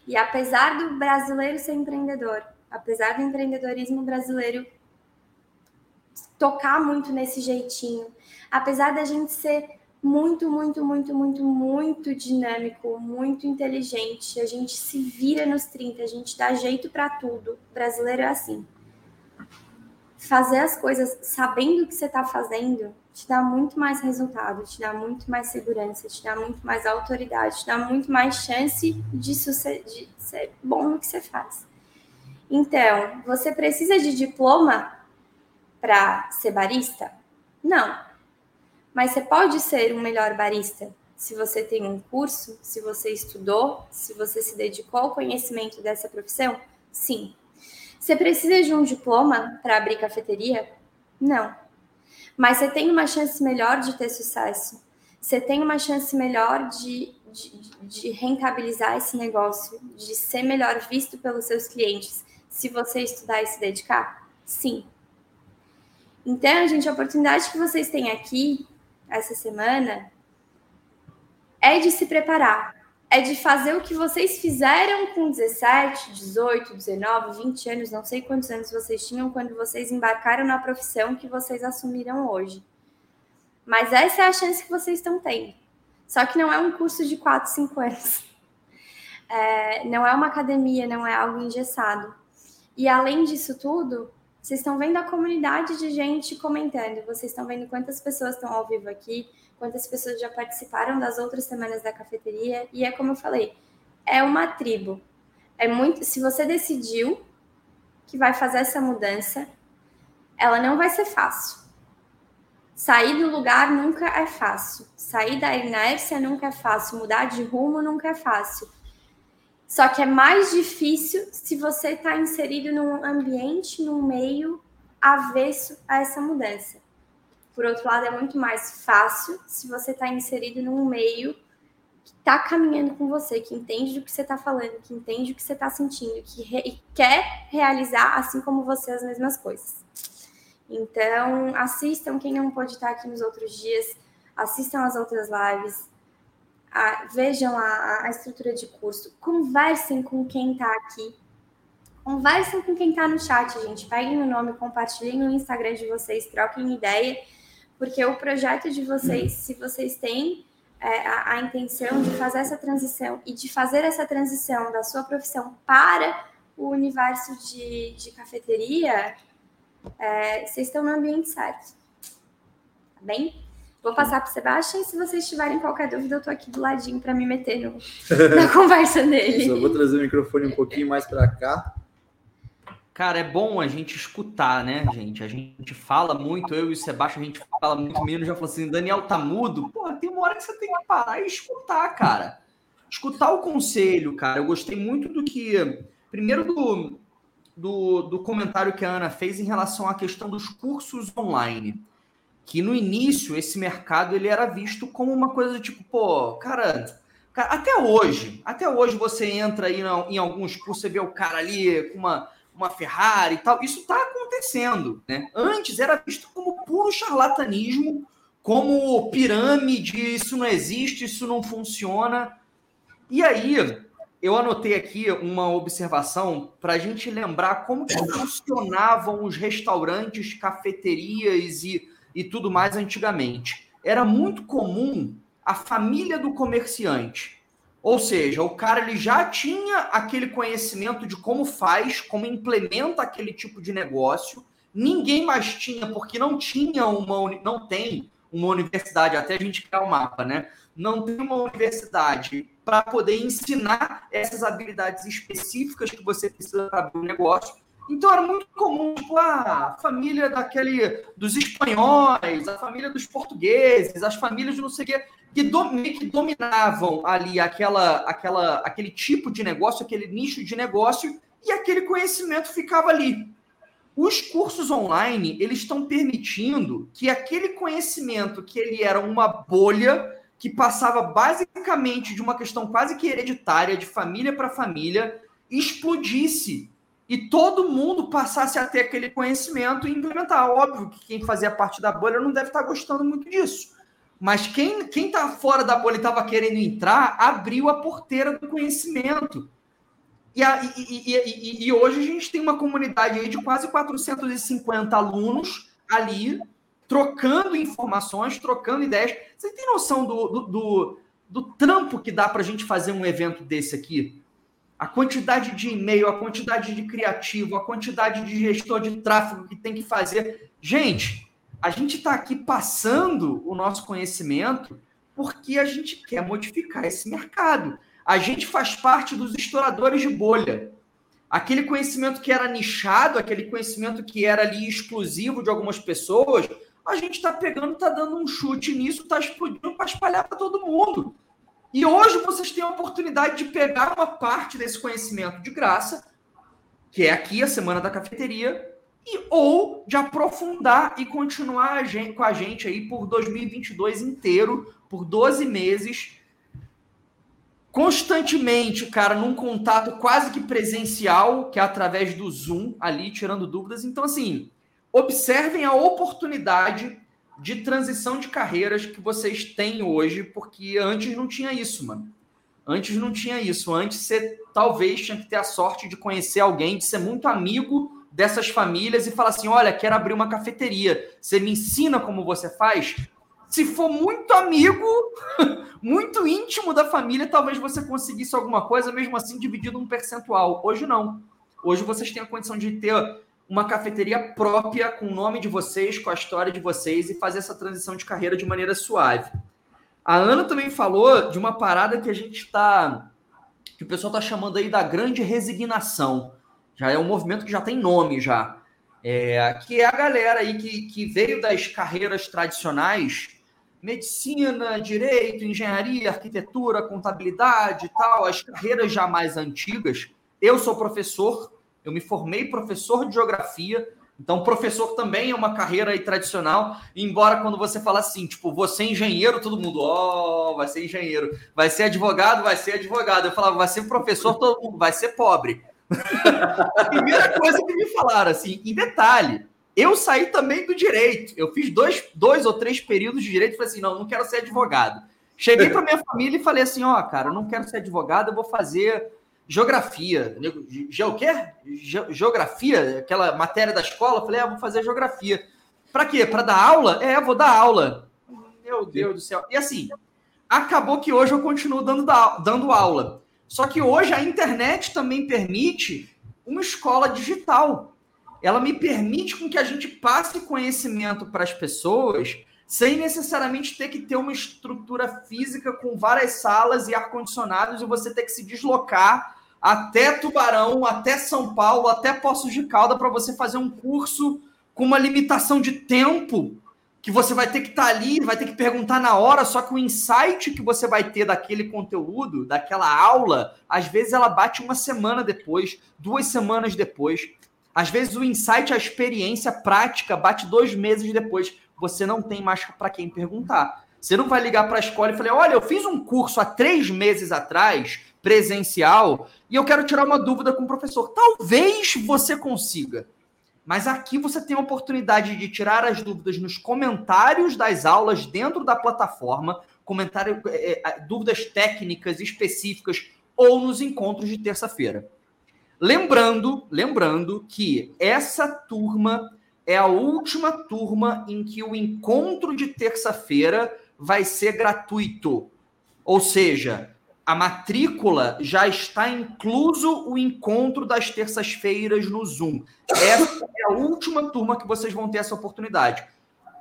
S7: E apesar do brasileiro ser empreendedor, apesar do empreendedorismo brasileiro tocar muito nesse jeitinho, apesar da gente ser muito, muito, muito, muito, muito dinâmico, muito inteligente, a gente se vira nos 30, a gente dá jeito para tudo. O brasileiro é assim. Fazer as coisas sabendo o que você está fazendo te dá muito mais resultado, te dá muito mais segurança, te dá muito mais autoridade, te dá muito mais chance de, de ser bom no que você faz. Então, você precisa de diploma para ser barista? Não. Mas você pode ser um melhor barista se você tem um curso, se você estudou, se você se dedicou ao conhecimento dessa profissão? Sim. Você precisa de um diploma para abrir cafeteria? Não mas você tem uma chance melhor de ter sucesso. Você tem uma chance melhor de, de, de rentabilizar esse negócio, de ser melhor visto pelos seus clientes, se você estudar e se dedicar? Sim. Então, gente, a oportunidade que vocês têm aqui essa semana é de se preparar, é de fazer o que vocês fizeram com 17, 18, 19, 20 anos, não sei quantos anos vocês tinham quando vocês embarcaram na profissão que vocês assumiram hoje. Mas essa é a chance que vocês estão tendo. Só que não é um curso de 4, 5 anos. É, não é uma academia, não é algo engessado. E além disso tudo, vocês estão vendo a comunidade de gente comentando, vocês estão vendo quantas pessoas estão ao vivo aqui, quantas pessoas já participaram das outras semanas da cafeteria, e é como eu falei, é uma tribo. É muito, se você decidiu que vai fazer essa mudança, ela não vai ser fácil. Sair do lugar nunca é fácil. Sair da inércia nunca é fácil. Mudar de rumo nunca é fácil. Só que é mais difícil se você está inserido num ambiente, num meio avesso a essa mudança. Por outro lado, é muito mais fácil se você está inserido num meio que está caminhando com você, que entende do que você está falando, que entende o que você está sentindo, que re quer realizar, assim como você, as mesmas coisas. Então, assistam quem não pode estar aqui nos outros dias, assistam as outras lives, a, vejam a, a, estrutura de curso, conversem com quem está aqui, conversem com quem está no chat, gente. Peguem o nome, compartilhem no Instagram de vocês, troquem ideia, porque o projeto de vocês, se vocês têm é, a, a intenção de fazer essa transição e de fazer essa transição da sua profissão para o universo de, de cafeteria, é, vocês estão no ambiente certo. Tá bem? Vou passar para o Sebastião e se vocês tiverem qualquer dúvida, eu estou aqui do ladinho para me meter no, na conversa dele.
S5: Só vou trazer o microfone um pouquinho mais para cá.
S6: Cara, é bom a gente escutar, né, gente? A gente fala muito, eu e o Sebastião, a gente fala muito menos, já falou assim, Daniel tá mudo. Pô, tem uma hora que você tem que parar e escutar, cara. Escutar o conselho, cara. Eu gostei muito do que. Primeiro do, do, do comentário que a Ana fez em relação à questão dos cursos online que no início esse mercado ele era visto como uma coisa tipo, pô, cara, até hoje, até hoje você entra aí em alguns cursos, você vê o cara ali com uma, uma Ferrari e tal, isso está acontecendo, né? Antes era visto como puro charlatanismo, como pirâmide, isso não existe, isso não funciona. E aí, eu anotei aqui uma observação para a gente lembrar como funcionavam os restaurantes, cafeterias e e tudo mais antigamente. Era muito comum a família do comerciante. Ou seja, o cara ele já tinha aquele conhecimento de como faz, como implementa aquele tipo de negócio. Ninguém mais tinha, porque não tinha uma não tem uma universidade, até a gente criar o um mapa, né? Não tem uma universidade para poder ensinar essas habilidades específicas que você precisa para abrir um negócio. Então era muito comum, tipo, a família daquele dos espanhóis, a família dos portugueses, as famílias de não sei o quê, que, que dominavam ali aquela, aquela, aquele tipo de negócio, aquele nicho de negócio, e aquele conhecimento ficava ali. Os cursos online, eles estão permitindo que aquele conhecimento que ele era uma bolha, que passava basicamente de uma questão quase que hereditária, de família para família, explodisse e todo mundo passasse a ter aquele conhecimento e implementar. Óbvio que quem fazia parte da bolha não deve estar gostando muito disso. Mas quem quem está fora da bolha e estava querendo entrar, abriu a porteira do conhecimento. E, a, e, e, e, hoje a gente tem uma comunidade de quase 450 alunos ali, trocando informações, trocando ideias. Você tem noção do, do, do, do trampo que dá para a gente fazer um evento desse aqui? A quantidade de e-mail, a quantidade de criativo, a quantidade de gestor de tráfego que tem que fazer. Gente, a gente está aqui passando o nosso conhecimento porque a gente quer modificar esse mercado. A gente faz parte dos estouradores de bolha. Aquele conhecimento que era nichado, aquele conhecimento que era ali exclusivo de algumas pessoas, a gente está pegando, está dando um chute nisso, está explodindo para espalhar para todo mundo. E hoje vocês têm a oportunidade de pegar uma parte desse conhecimento de graça, que é aqui a Semana da Cafeteria, e ou de aprofundar e continuar a gente, com a gente aí por 2022 inteiro, por 12 meses, constantemente, cara, num contato quase que presencial, que é através do Zoom, ali, tirando dúvidas. Então, assim, observem a oportunidade de transição de carreiras que vocês têm hoje, porque antes não tinha isso, mano. Antes não tinha isso. Antes você talvez tinha que ter a sorte de conhecer alguém, de ser muito amigo dessas famílias e falar assim: olha, quero abrir uma cafeteria. Você me ensina como você faz? Se for muito amigo, muito íntimo da família, talvez você conseguisse alguma coisa, mesmo assim dividido um percentual. Hoje não. Hoje vocês têm a condição de ter uma cafeteria própria com o nome de vocês, com a história de vocês e fazer essa transição de carreira de maneira suave. A Ana também falou de uma parada que a gente está. que o pessoal está chamando aí da grande resignação. Já é um movimento que já tem nome já. É, que é a galera aí que, que veio das carreiras tradicionais, medicina, direito, engenharia, arquitetura, contabilidade e tal, as carreiras já mais antigas. Eu sou professor, eu me formei professor de geografia, então professor também é uma carreira aí tradicional, embora quando você fala assim, tipo, você é engenheiro, todo mundo, ó, oh, vai ser engenheiro, vai ser advogado, vai ser advogado. Eu falava, vai ser professor, todo mundo vai ser pobre. a primeira coisa que me falaram, assim, em detalhe, eu saí também do direito. Eu fiz dois, dois ou três períodos de direito e falei assim: não, não quero ser advogado. Cheguei para minha família e falei assim: ó, oh, cara, eu não quero ser advogado, eu vou fazer geografia. Ge, o quê? Ge, geografia? Aquela matéria da escola? Eu falei: ah, vou fazer geografia. Para quê? Para dar aula? É, vou dar aula. Meu Deus do céu. E assim, acabou que hoje eu continuo dando, dando aula. Só que hoje a internet também permite uma escola digital. Ela me permite com que a gente passe conhecimento para as pessoas sem necessariamente ter que ter uma estrutura física com várias salas e ar-condicionados e você ter que se deslocar até Tubarão, até São Paulo, até Poços de Calda para você fazer um curso com uma limitação de tempo que você vai ter que estar tá ali, vai ter que perguntar na hora, só que o insight que você vai ter daquele conteúdo, daquela aula, às vezes ela bate uma semana depois, duas semanas depois. Às vezes o insight, a experiência prática bate dois meses depois. Você não tem mais para quem perguntar. Você não vai ligar para a escola e falar: olha, eu fiz um curso há três meses atrás, presencial, e eu quero tirar uma dúvida com o professor. Talvez você consiga. Mas aqui você tem a oportunidade de tirar as dúvidas nos comentários das aulas dentro da plataforma, comentário, é, dúvidas técnicas específicas ou nos encontros de terça-feira. Lembrando, lembrando que essa turma é a última turma em que o encontro de terça-feira vai ser gratuito. Ou seja, a matrícula já está incluso o encontro das terças-feiras no Zoom. Essa é a última turma que vocês vão ter essa oportunidade.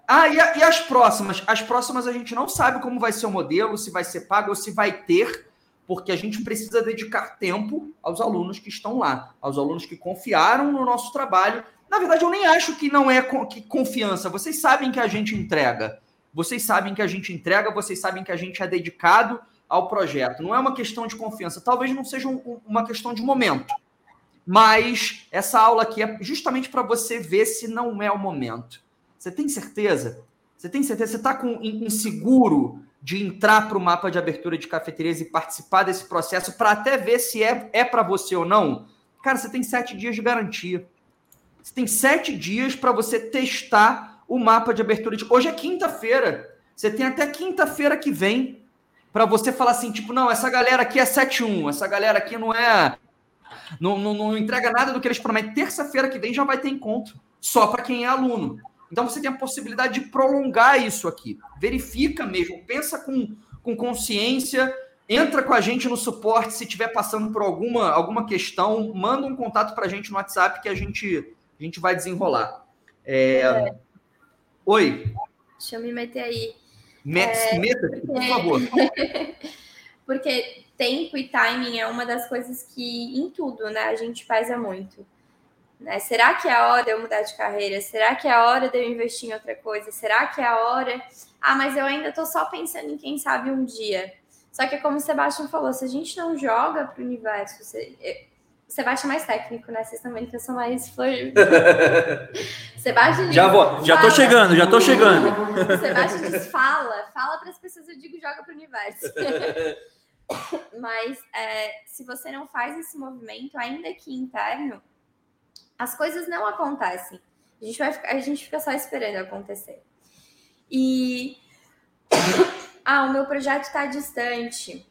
S6: Ah, e, a, e, as próximas? As próximas a gente não sabe como vai ser o modelo, se vai ser pago ou se vai ter, porque a gente precisa dedicar tempo aos alunos que estão lá, aos alunos que confiaram no nosso trabalho. Na verdade, eu nem acho que não é que confiança. Vocês sabem que a gente entrega. Vocês sabem que a gente entrega, vocês sabem que a gente é dedicado ao projeto. Não é uma questão de confiança, talvez não seja um, uma questão de momento. Mas essa aula aqui é justamente para você ver se não é o momento. Você tem certeza? Você tem certeza? Você está com inseguro de entrar para o mapa de abertura de cafeterias e participar desse processo para até ver se é, é para você ou não? Cara, você tem sete dias de garantia. Você tem sete dias para você testar o mapa de abertura de. Hoje é quinta-feira. Você tem até quinta-feira que vem para você falar assim, tipo, não, essa galera aqui é 7-1, essa galera aqui não é. Não, não, não entrega nada do que eles prometem. Terça-feira que vem já vai ter encontro, só para quem é aluno. Então você tem a possibilidade de prolongar isso aqui. Verifica mesmo, pensa com, com consciência, entra com a gente no suporte se estiver passando por alguma, alguma questão, manda um contato para a gente no WhatsApp que a gente, a gente vai desenrolar. É... É. Oi.
S7: Deixa eu me meter aí.
S6: Meta, é, por favor.
S7: porque tempo e timing é uma das coisas que em tudo, né, a gente pesa muito. Né? Será que é a hora de eu mudar de carreira? Será que é a hora de eu investir em outra coisa? Será que é a hora? Ah, mas eu ainda estou só pensando em quem sabe um dia. Só que como o Sebastião falou, se a gente não joga para o universo, Sebastião é mais técnico, né? Vocês também que eu sou mais flor. Sebastião
S5: Já vou, já tô chegando, já tô chegando.
S7: Sebastião diz fala, fala para as pessoas, eu digo joga para o universo. Mas é, se você não faz esse movimento, ainda que interno, as coisas não acontecem. A gente, vai, a gente fica só esperando acontecer. E ah, o meu projeto está distante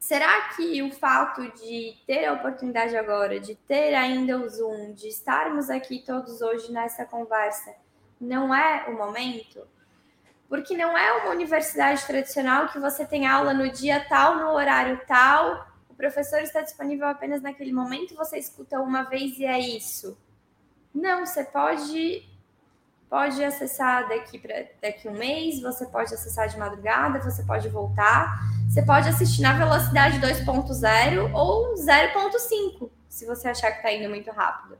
S7: Será que o fato de ter a oportunidade agora, de ter ainda o Zoom, de estarmos aqui todos hoje nessa conversa, não é o momento? Porque não é uma universidade tradicional que você tem aula no dia tal, no horário tal, o professor está disponível apenas naquele momento, você escuta uma vez e é isso. Não, você pode pode acessar daqui para daqui um mês, você pode acessar de madrugada, você pode voltar, você pode assistir na velocidade 2.0 ou 0.5, se você achar que está indo muito rápido.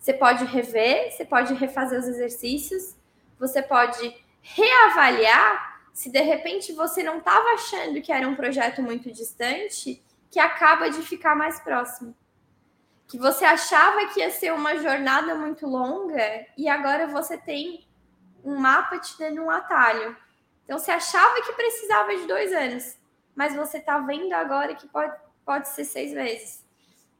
S7: Você pode rever, você pode refazer os exercícios, você pode reavaliar se de repente você não estava achando que era um projeto muito distante, que acaba de ficar mais próximo que você achava que ia ser uma jornada muito longa e agora você tem um mapa te dando um atalho. Então você achava que precisava de dois anos, mas você está vendo agora que pode, pode ser seis vezes.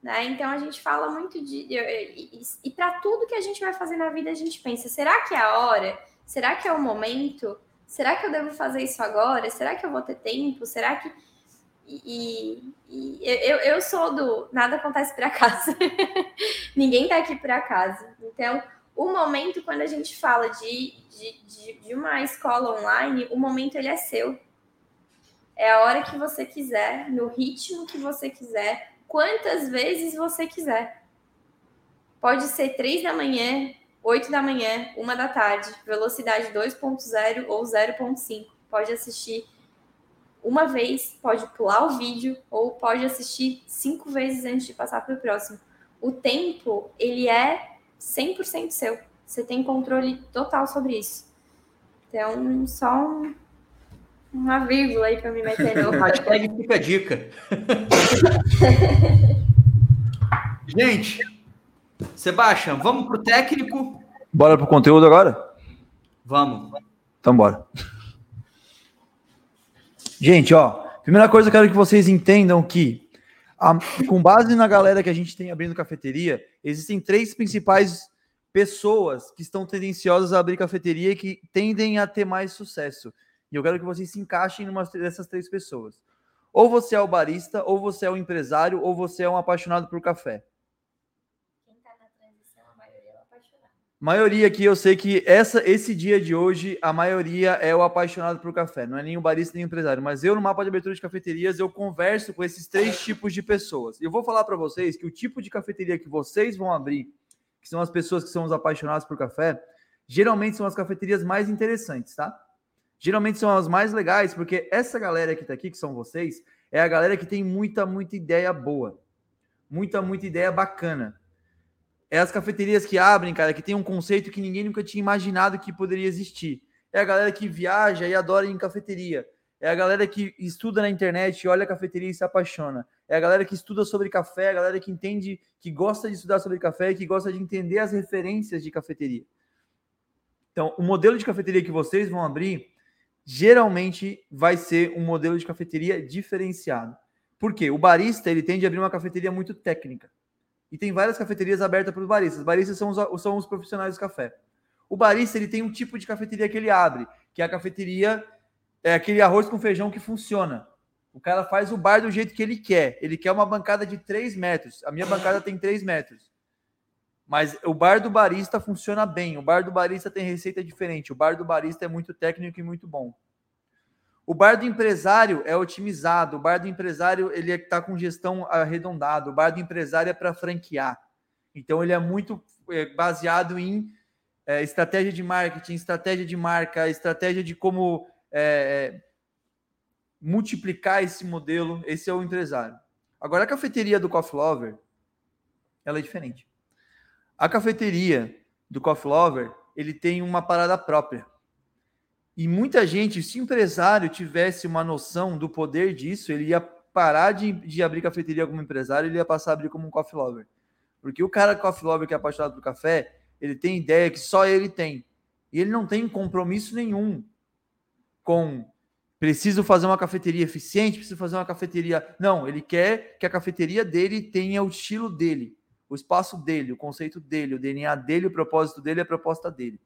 S7: Né? Então a gente fala muito de. E, e, e para tudo que a gente vai fazer na vida, a gente pensa: será que é a hora? Será que é o momento? Será que eu devo fazer isso agora? Será que eu vou ter tempo? Será que e, e, eu, eu sou do nada acontece por acaso. Ninguém tá aqui por acaso. Então, o momento, quando a gente fala de, de, de, de, uma escola online, o momento ele é seu. É a hora que você quiser, no ritmo que você quiser, quantas vezes você quiser. Pode ser três da manhã, oito da manhã, uma da tarde, velocidade 2.0 ou 0.5. Pode assistir uma vez, pode pular o vídeo ou pode assistir cinco vezes antes de passar para o próximo. O tempo, ele é 100% seu. Você tem controle total sobre isso. Então, só um, uma vírgula aí para me meter no...
S6: Hashtag fica a dica. Gente, Sebastião, vamos pro técnico?
S5: Bora pro conteúdo agora?
S6: Vamos.
S5: Então bora. Gente, ó, primeira coisa eu quero que vocês entendam que, a, com base na galera que a gente tem abrindo cafeteria, existem três principais pessoas que estão tendenciosas a abrir cafeteria e que tendem a ter mais sucesso. E eu quero que vocês se encaixem numa dessas três pessoas. Ou você é o barista, ou você é o empresário, ou você é um apaixonado por café. Maioria aqui, eu sei que essa, esse dia de hoje, a maioria é o apaixonado por café. Não é o barista nem empresário. Mas eu, no mapa de abertura de cafeterias, eu converso com esses três tipos de pessoas. E eu vou falar para vocês que o tipo de cafeteria que vocês vão abrir, que são as pessoas que são os apaixonados por café, geralmente são as cafeterias mais interessantes, tá? Geralmente são as mais legais, porque essa galera que tá aqui, que são vocês, é a galera que tem muita, muita ideia boa. Muita, muita ideia bacana. É as cafeterias que abrem, cara, que tem um conceito que ninguém nunca tinha imaginado que poderia existir. É a galera que viaja e adora ir em cafeteria. É a galera que estuda na internet, olha a cafeteria e se apaixona. É a galera que estuda sobre café, a galera que entende, que gosta de estudar sobre café e que gosta de entender as referências de cafeteria. Então, o modelo de cafeteria que vocês vão abrir geralmente vai ser um modelo de cafeteria diferenciado. Por quê? O barista ele tende a abrir uma cafeteria muito técnica. E tem várias cafeterias abertas para os baristas. Baristas são os, são os profissionais do café. O barista ele tem um tipo de cafeteria que ele abre, que é a cafeteria, é aquele arroz com feijão que funciona. O cara faz o bar do jeito que ele quer. Ele quer uma bancada de 3 metros. A minha bancada tem 3 metros. Mas o bar do barista funciona bem. O bar do barista tem receita diferente. O bar do barista é muito técnico e muito bom. O bar do empresário é otimizado, o bar do empresário ele está com gestão arredondada, o bar do empresário é para franquear. Então ele é muito é, baseado em é, estratégia de marketing, estratégia de marca, estratégia de como é, é, multiplicar esse modelo. Esse é o empresário. Agora a cafeteria do Coffee Lover, ela é diferente. A cafeteria do Coffee Lover, ele tem uma parada própria. E muita gente, se o empresário tivesse uma noção do poder disso, ele ia parar de, de abrir cafeteria como empresário, ele ia passar a abrir como um coffee lover. Porque o cara coffee lover que é apaixonado por café, ele tem ideia que só ele tem. E ele não tem compromisso nenhum com preciso fazer uma cafeteria eficiente, preciso fazer uma cafeteria. Não, ele quer que a cafeteria dele tenha o estilo dele, o espaço dele, o conceito dele, o DNA dele, o propósito dele, a proposta dele.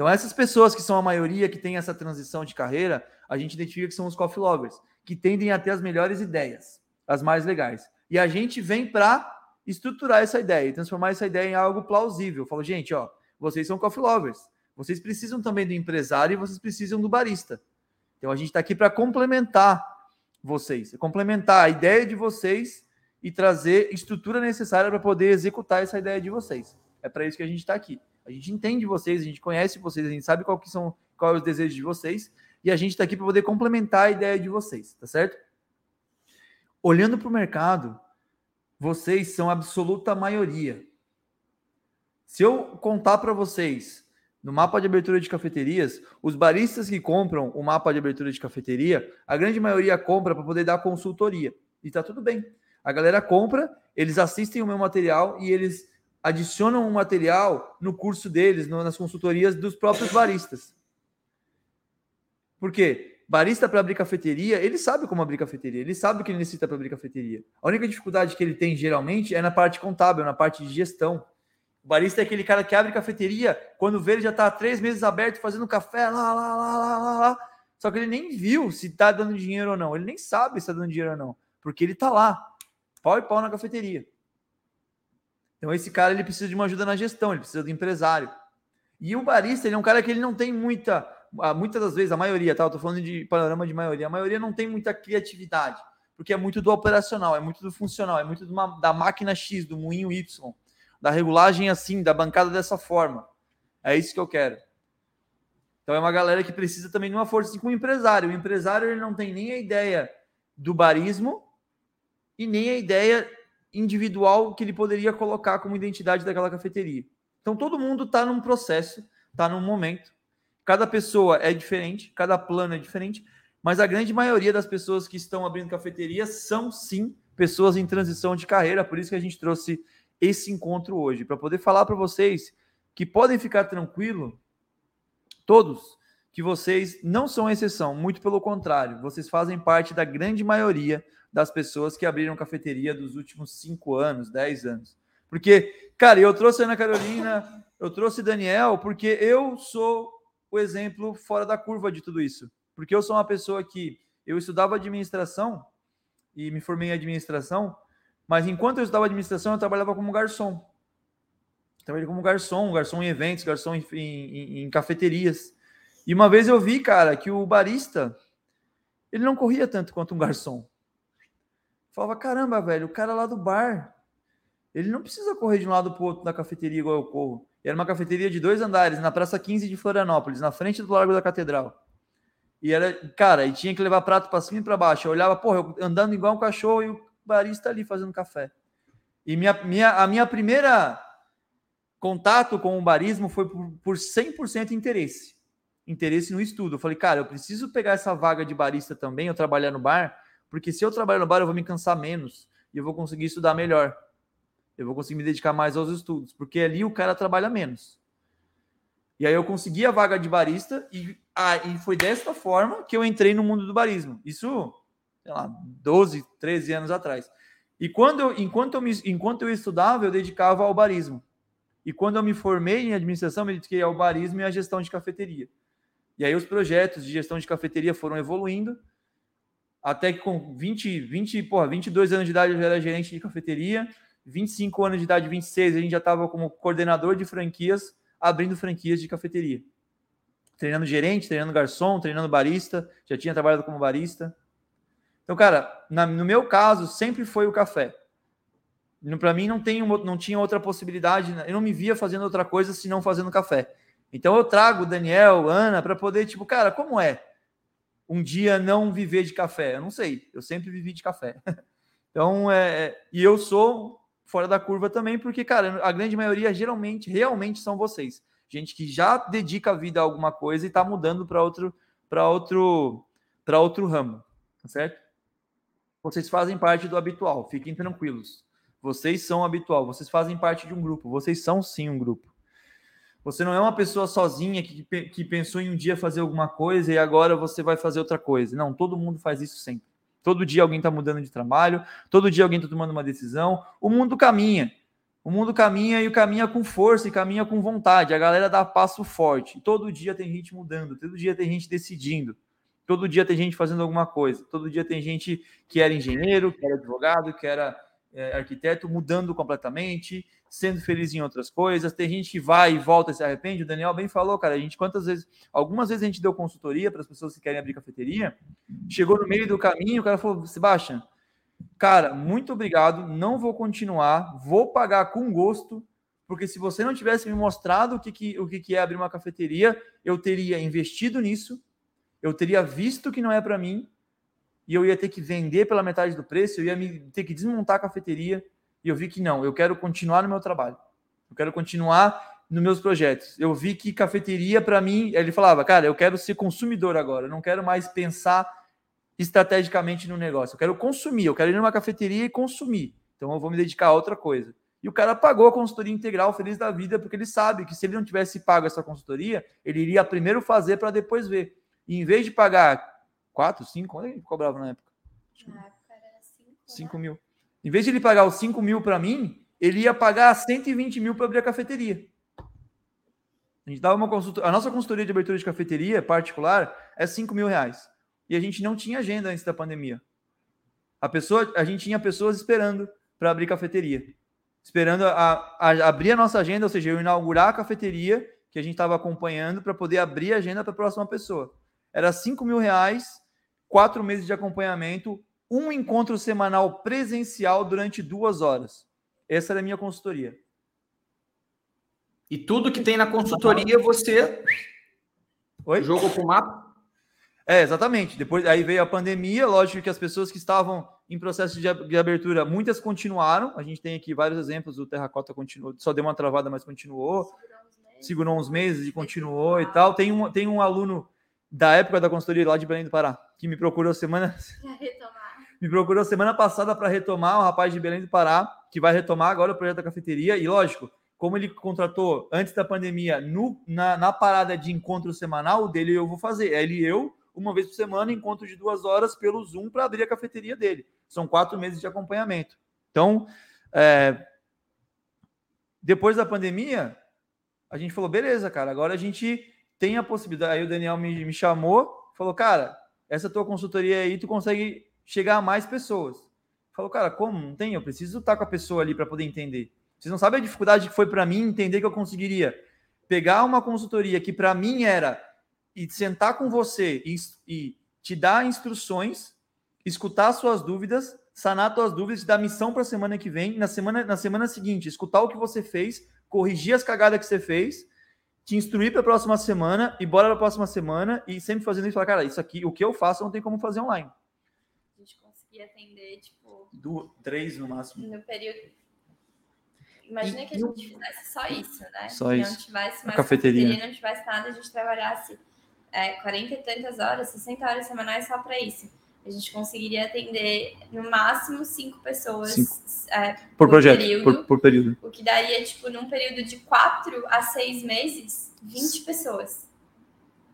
S5: Então, essas pessoas que são a maioria que tem essa transição de carreira, a gente identifica que são os coffee lovers, que tendem a ter as melhores ideias, as mais legais. E a gente vem para estruturar essa ideia e transformar essa ideia em algo plausível. Falo, gente, ó, vocês são coffee lovers. Vocês precisam também do empresário e vocês precisam do barista. Então a gente está aqui para complementar vocês, complementar a ideia de vocês e trazer estrutura necessária para poder executar essa ideia de vocês. É para isso que a gente está aqui. A gente entende vocês, a gente conhece vocês, a gente sabe qual que são qual é os desejos de vocês e a gente está aqui para poder complementar a ideia de vocês, tá certo? Olhando para o mercado, vocês são a absoluta maioria. Se eu contar para vocês no mapa de abertura de cafeterias, os baristas que compram o mapa de abertura de cafeteria, a grande maioria compra para poder dar consultoria. E tá tudo bem. A galera compra, eles assistem o meu material e eles adicionam um material no curso deles, nas consultorias dos próprios baristas. Por quê? Barista para abrir cafeteria, ele sabe como abrir cafeteria, ele sabe o que ele necessita para abrir cafeteria. A única dificuldade que ele tem geralmente é na parte contábil, na parte de gestão. O barista é aquele cara que abre cafeteria, quando vê ele já está três meses aberto fazendo café, lá, lá, lá, lá, lá, lá. Só que ele nem viu se está dando dinheiro ou não. Ele nem sabe se está dando dinheiro ou não, porque ele está lá, pau e pau na cafeteria. Então esse cara ele precisa de uma ajuda na gestão, ele precisa do empresário. E o barista ele é um cara que ele não tem muita, muitas das vezes a maioria, tá? Eu tô falando de panorama de maioria. A maioria não tem muita criatividade, porque é muito do operacional, é muito do funcional, é muito uma, da máquina X, do moinho Y, da regulagem assim, da bancada dessa forma. É isso que eu quero. Então é uma galera que precisa também de uma força assim, com o empresário. O empresário ele não tem nem a ideia do barismo e nem a ideia individual que ele poderia colocar como identidade daquela cafeteria. Então todo mundo está num processo, está num momento. Cada pessoa é diferente, cada plano é diferente, mas a grande maioria das pessoas que estão abrindo cafeteria são sim pessoas em transição de carreira, por isso que a gente trouxe esse encontro hoje, para poder falar para vocês que podem ficar tranquilo, todos, que vocês não são exceção, muito pelo contrário, vocês fazem parte da grande maioria das pessoas que abriram cafeteria dos últimos cinco anos, dez anos. Porque, cara, eu trouxe Ana Carolina, eu trouxe Daniel, porque eu sou o exemplo fora da curva de tudo isso. Porque eu sou uma pessoa que eu estudava administração e me formei em administração, mas enquanto eu estudava administração, eu trabalhava como garçom. Trabalhei como garçom, garçom em eventos, garçom em, em, em cafeterias. E uma vez eu vi, cara, que o barista ele não corria tanto quanto um garçom. Falava, caramba, velho, o cara lá do bar, ele não precisa correr de um lado para o outro da cafeteria igual eu corro. E era uma cafeteria de dois andares, na Praça 15 de Florianópolis, na frente do Largo da Catedral. E era, cara, e tinha que levar prato para cima e para baixo. Eu olhava, porra, eu andando igual um cachorro e o barista ali fazendo café. E minha, minha, a minha primeira contato com o barismo foi por, por 100% interesse. Interesse no estudo. Eu falei, cara, eu preciso pegar essa vaga de barista também, eu trabalhar no bar, porque se eu trabalhar no bar, eu vou me cansar menos e eu vou conseguir estudar melhor. Eu vou conseguir me dedicar mais aos estudos, porque ali o cara trabalha menos. E aí eu consegui a vaga de barista e, ah, e foi desta forma que eu entrei no mundo do barismo. Isso, sei lá, 12, 13 anos atrás. E quando eu, enquanto, eu me, enquanto eu estudava, eu dedicava ao barismo. E quando eu me formei em administração, me dediquei ao barismo e à gestão de cafeteria. E aí os projetos de gestão de cafeteria foram evoluindo até que com 20, 20, porra, 22 anos de idade eu já era gerente de cafeteria, 25 anos de idade, 26, a gente já estava como coordenador de franquias, abrindo franquias de cafeteria. Treinando gerente, treinando garçom, treinando barista, já tinha trabalhado como barista. Então, cara, na, no meu caso, sempre foi o café. Para mim, não, tem, não tinha outra possibilidade, eu não me via fazendo outra coisa senão fazendo café. Então, eu trago Daniel, Ana, para poder, tipo, cara, como é? Um dia não viver de café? Eu não sei, eu sempre vivi de café. Então, é, é, e eu sou fora da curva também, porque, cara, a grande maioria geralmente, realmente são vocês. Gente que já dedica a vida a alguma coisa e está mudando para outro, para outro, para outro ramo, tá certo? Vocês fazem parte do habitual, fiquem tranquilos. Vocês são habitual, vocês fazem parte de um grupo, vocês são sim um grupo. Você não é uma pessoa sozinha que, que pensou em um dia fazer alguma coisa e agora você vai fazer outra coisa. Não, todo mundo faz isso sempre. Todo dia alguém está mudando de trabalho, todo dia alguém está tomando uma decisão. O mundo caminha. O mundo caminha e caminha com força e caminha com vontade. A galera dá passo forte. Todo dia tem gente mudando, todo dia tem gente decidindo. Todo dia tem gente fazendo alguma coisa. Todo dia tem gente que era engenheiro, que era advogado, que era é, arquiteto, mudando completamente, sendo feliz em outras coisas. Tem gente que vai e volta e se arrepende. O Daniel bem falou, cara. A gente quantas vezes, algumas vezes a gente deu consultoria para as pessoas que querem abrir cafeteria. Chegou no meio do caminho, o cara falou: Sebastião, cara, muito obrigado. Não vou continuar. Vou pagar com gosto porque se você não tivesse me mostrado o que, que, o que, que é abrir uma cafeteria, eu teria investido nisso, eu teria visto que não é para mim, e eu ia ter que vender pela metade do preço, eu ia me, ter que desmontar a cafeteria, e eu vi que não, eu quero continuar no meu trabalho, eu quero continuar nos meus projetos. Eu vi que cafeteria, para mim, ele falava, cara, eu quero ser consumidor agora, eu não quero mais pensar estrategicamente no negócio, eu quero consumir, eu quero ir numa cafeteria e consumir, então eu vou me dedicar a outra coisa. E o cara pagou a consultoria integral, feliz da vida, porque ele sabe que se ele não tivesse pago essa consultoria, ele iria primeiro fazer para depois ver. E em vez de pagar 4, 5, quanto ele cobrava na época? Na época era 5 né? mil. Em vez de ele pagar os 5 mil para mim, ele ia pagar 120 mil para abrir a cafeteria. A gente dava uma consultoria. A nossa consultoria de abertura de cafeteria particular é 5 mil reais. E a gente não tinha agenda antes da pandemia. A pessoa, a gente tinha pessoas esperando para abrir cafeteria esperando a, a, abrir a nossa agenda, ou seja, eu inaugurar a cafeteria que a gente estava acompanhando para poder abrir a agenda para a próxima pessoa. Era 5 mil reais, quatro meses de acompanhamento, um encontro semanal presencial durante duas horas. Essa era a minha consultoria.
S6: E tudo que tem na consultoria você Oi? jogou para o mapa?
S5: É, exatamente. Depois aí veio a pandemia, lógico que as pessoas que estavam em processo de, de abertura, muitas continuaram. A gente tem aqui vários exemplos. O Terracota continuou, só deu uma travada, mas continuou. Segurou uns meses e continuou e tal. Tem um, tem um aluno da época da consultoria lá de Belém do Pará que me procurou semana me procurou semana passada para retomar, um rapaz de Belém do Pará que vai retomar agora o projeto da cafeteria e lógico, como ele contratou antes da pandemia no, na, na parada de encontro semanal, o dele eu vou fazer. É ele e eu uma vez por semana, encontro de duas horas pelo Zoom para abrir a cafeteria dele. São quatro meses de acompanhamento. Então, é, depois da pandemia, a gente falou, beleza, cara, agora a gente tem a possibilidade. Aí o Daniel me, me chamou, falou, cara, essa tua consultoria aí, tu consegue chegar a mais pessoas. Falou, cara, como? Não tem? Eu preciso estar com a pessoa ali para poder entender. Vocês não sabem a dificuldade que foi para mim entender que eu conseguiria pegar uma consultoria que para mim era e sentar com você e, e te dar instruções, escutar suas dúvidas, sanar suas dúvidas, te dar missão para a semana que vem, na semana, na semana seguinte, escutar o que você fez, corrigir as cagadas que você fez, te instruir para a próxima semana e bora para a próxima semana e sempre fazendo isso, falar, cara, isso aqui, o que eu faço não tem como fazer online.
S7: A gente conseguia atender, tipo...
S5: Do, três no máximo.
S7: No período Imagina que a gente fizesse só isso, né?
S5: Só isso.
S7: Não tivesse mais
S5: a cafeteria.
S7: cafeteria, não tivesse nada, a gente trabalhasse é, 40 e tantas horas, 60 horas semanais só para isso. A gente conseguiria atender no máximo cinco pessoas cinco. É,
S5: por, por, projeto, período, por, por, período.
S7: O que daria, tipo, num período de quatro a seis meses, 20 pessoas.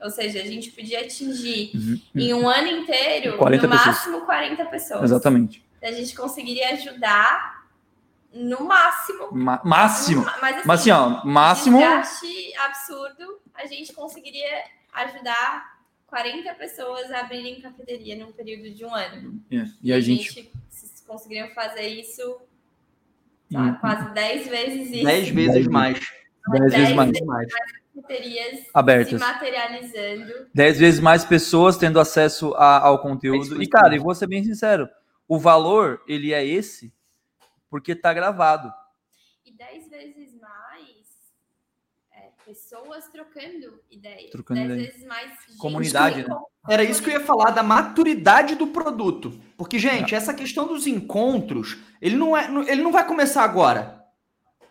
S7: Ou seja, a gente podia atingir uhum. em um ano inteiro, no pessoas. máximo 40 pessoas.
S5: Exatamente.
S7: A gente conseguiria ajudar no máximo.
S5: Ma máximo. Mas assim, mas, assim ó, máximo.
S7: absurdo, a gente conseguiria ajudar 40 pessoas a abrirem cafeteria num período de um ano.
S5: É. E a, a gente... gente
S7: conseguiriam fazer isso tá, quase 10 vezes isso.
S6: 10 vezes mais.
S5: 10 vezes mais.
S7: mais cafeterias
S5: abertas.
S7: se materializando.
S5: 10 vezes mais pessoas tendo acesso a, ao conteúdo. E, cara, e vou ser bem sincero, o valor, ele é esse porque tá gravado.
S7: E 10 vezes pessoas trocando ideias.
S5: Trocando
S7: dez
S5: ideia.
S7: vezes mais
S5: comunidade, né?
S6: Era isso que eu ia falar da maturidade do produto. Porque, gente, é. essa questão dos encontros, ele não é, ele não vai começar agora.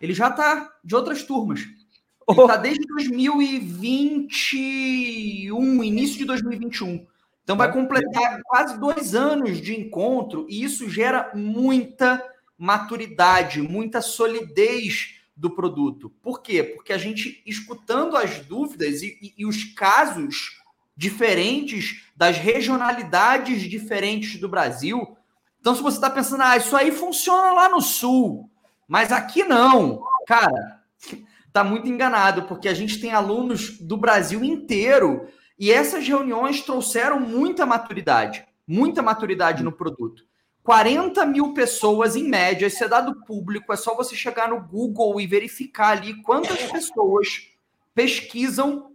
S6: Ele já tá de outras turmas. Ele oh. tá desde 2021, início de 2021. Então vai completar quase dois anos de encontro e isso gera muita maturidade, muita solidez do produto. Por quê? Porque a gente, escutando as dúvidas e, e, e os casos diferentes das regionalidades diferentes do Brasil. Então, se você está pensando, ah, isso aí funciona lá no sul, mas aqui não, cara, tá muito enganado, porque a gente tem alunos do Brasil inteiro E essas reuniões trouxeram muita maturidade, muita maturidade no produto. 40 mil pessoas em média, esse é dado público, é só você chegar no Google e verificar ali quantas pessoas pesquisam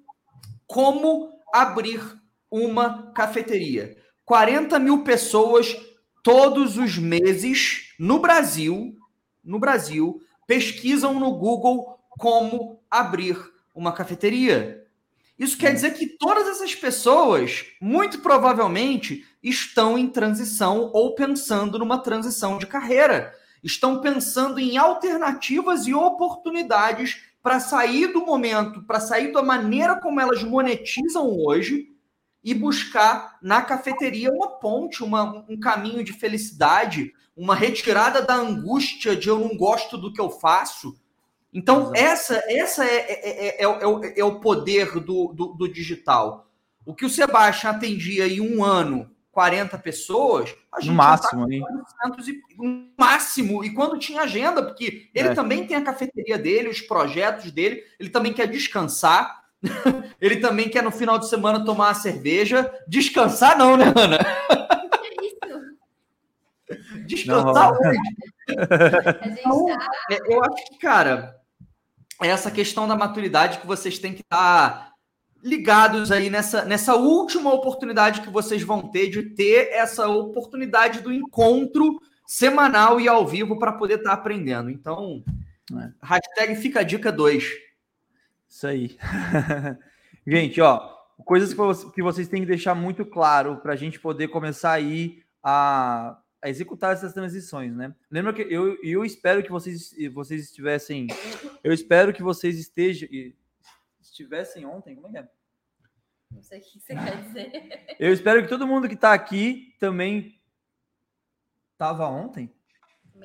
S6: como abrir uma cafeteria. 40 mil pessoas todos os meses no Brasil, no Brasil, pesquisam no Google como abrir uma cafeteria. Isso quer dizer que todas essas pessoas, muito provavelmente, estão em transição ou pensando numa transição de carreira. Estão pensando em alternativas e oportunidades para sair do momento, para sair da maneira como elas monetizam hoje e buscar na cafeteria uma ponte, uma, um caminho de felicidade, uma retirada da angústia de eu não gosto do que eu faço. Então, essa, essa é, é, é, é, o, é o poder do, do, do, digital. O que o Sebastião atendia em um ano 40 pessoas,
S5: a gente no máximo, tá
S6: e, no máximo, e quando tinha agenda, porque ele é. também tem a cafeteria dele, os projetos dele, ele também quer descansar, ele também quer no final de semana tomar uma cerveja, descansar não, né, Ana? Descansar hoje. Então, é, eu acho que, cara, essa questão da maturidade que vocês têm que estar ligados aí nessa, nessa última oportunidade que vocês vão ter de ter essa oportunidade do encontro semanal e ao vivo para poder estar tá aprendendo. Então, é. hashtag fica a dica 2.
S5: Isso aí. gente, ó, coisas que vocês têm que deixar muito claro para a gente poder começar aí a, a, executar essas transições, né? Lembra que eu, eu espero que vocês, vocês estivessem, eu espero que vocês estejam estivessem ontem, como é que é?
S7: Não sei o que você quer dizer.
S5: Eu espero que todo mundo que está aqui também estava ontem.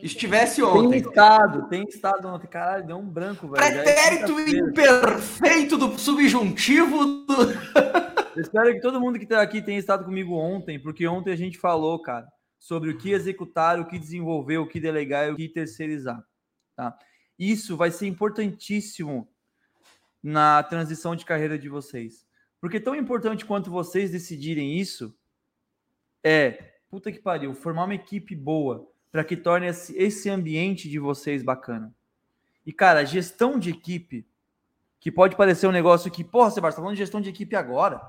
S6: Estivesse ontem.
S5: Tem estado, tem estado ontem. Caralho, deu um branco, velho.
S6: É Pretérito imperfeito do subjuntivo. Do...
S5: Eu espero que todo mundo que está aqui tenha estado comigo ontem, porque ontem a gente falou, cara, sobre o que executar, o que desenvolver, o que delegar e o que terceirizar. Tá? Isso vai ser importantíssimo na transição de carreira de vocês. Porque tão importante quanto vocês decidirem isso é, puta que pariu, formar uma equipe boa para que torne esse ambiente de vocês bacana. E, cara, gestão de equipe, que pode parecer um negócio que, porra, Sebastião, tá falando de gestão de equipe agora.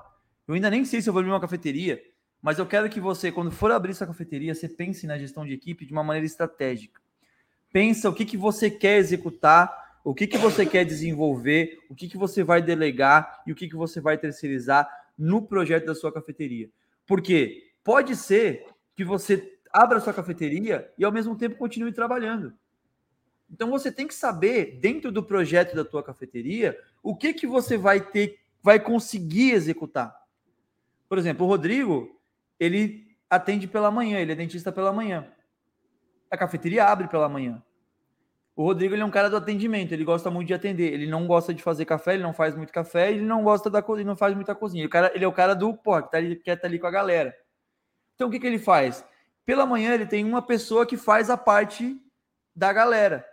S5: Eu ainda nem sei se eu vou abrir uma cafeteria, mas eu quero que você, quando for abrir sua cafeteria, você pense na gestão de equipe de uma maneira estratégica. Pensa o que, que você quer executar o que, que você quer desenvolver, o que, que você vai delegar e o que, que você vai terceirizar no projeto da sua cafeteria. Porque pode ser que você abra sua cafeteria e ao mesmo tempo continue trabalhando. Então você tem que saber dentro do projeto da tua cafeteria o que que você vai ter, vai conseguir executar. Por exemplo, o Rodrigo, ele atende pela manhã, ele é dentista pela manhã. A cafeteria abre pela manhã. O Rodrigo ele é um cara do atendimento, ele gosta muito de atender. Ele não gosta de fazer café, ele não faz muito café, ele não gosta da cozinha, não faz muita cozinha. Ele, cara, ele é o cara do pô, que tá ali, quer estar tá ali com a galera. Então o que, que ele faz? Pela manhã ele tem uma pessoa que faz a parte da galera,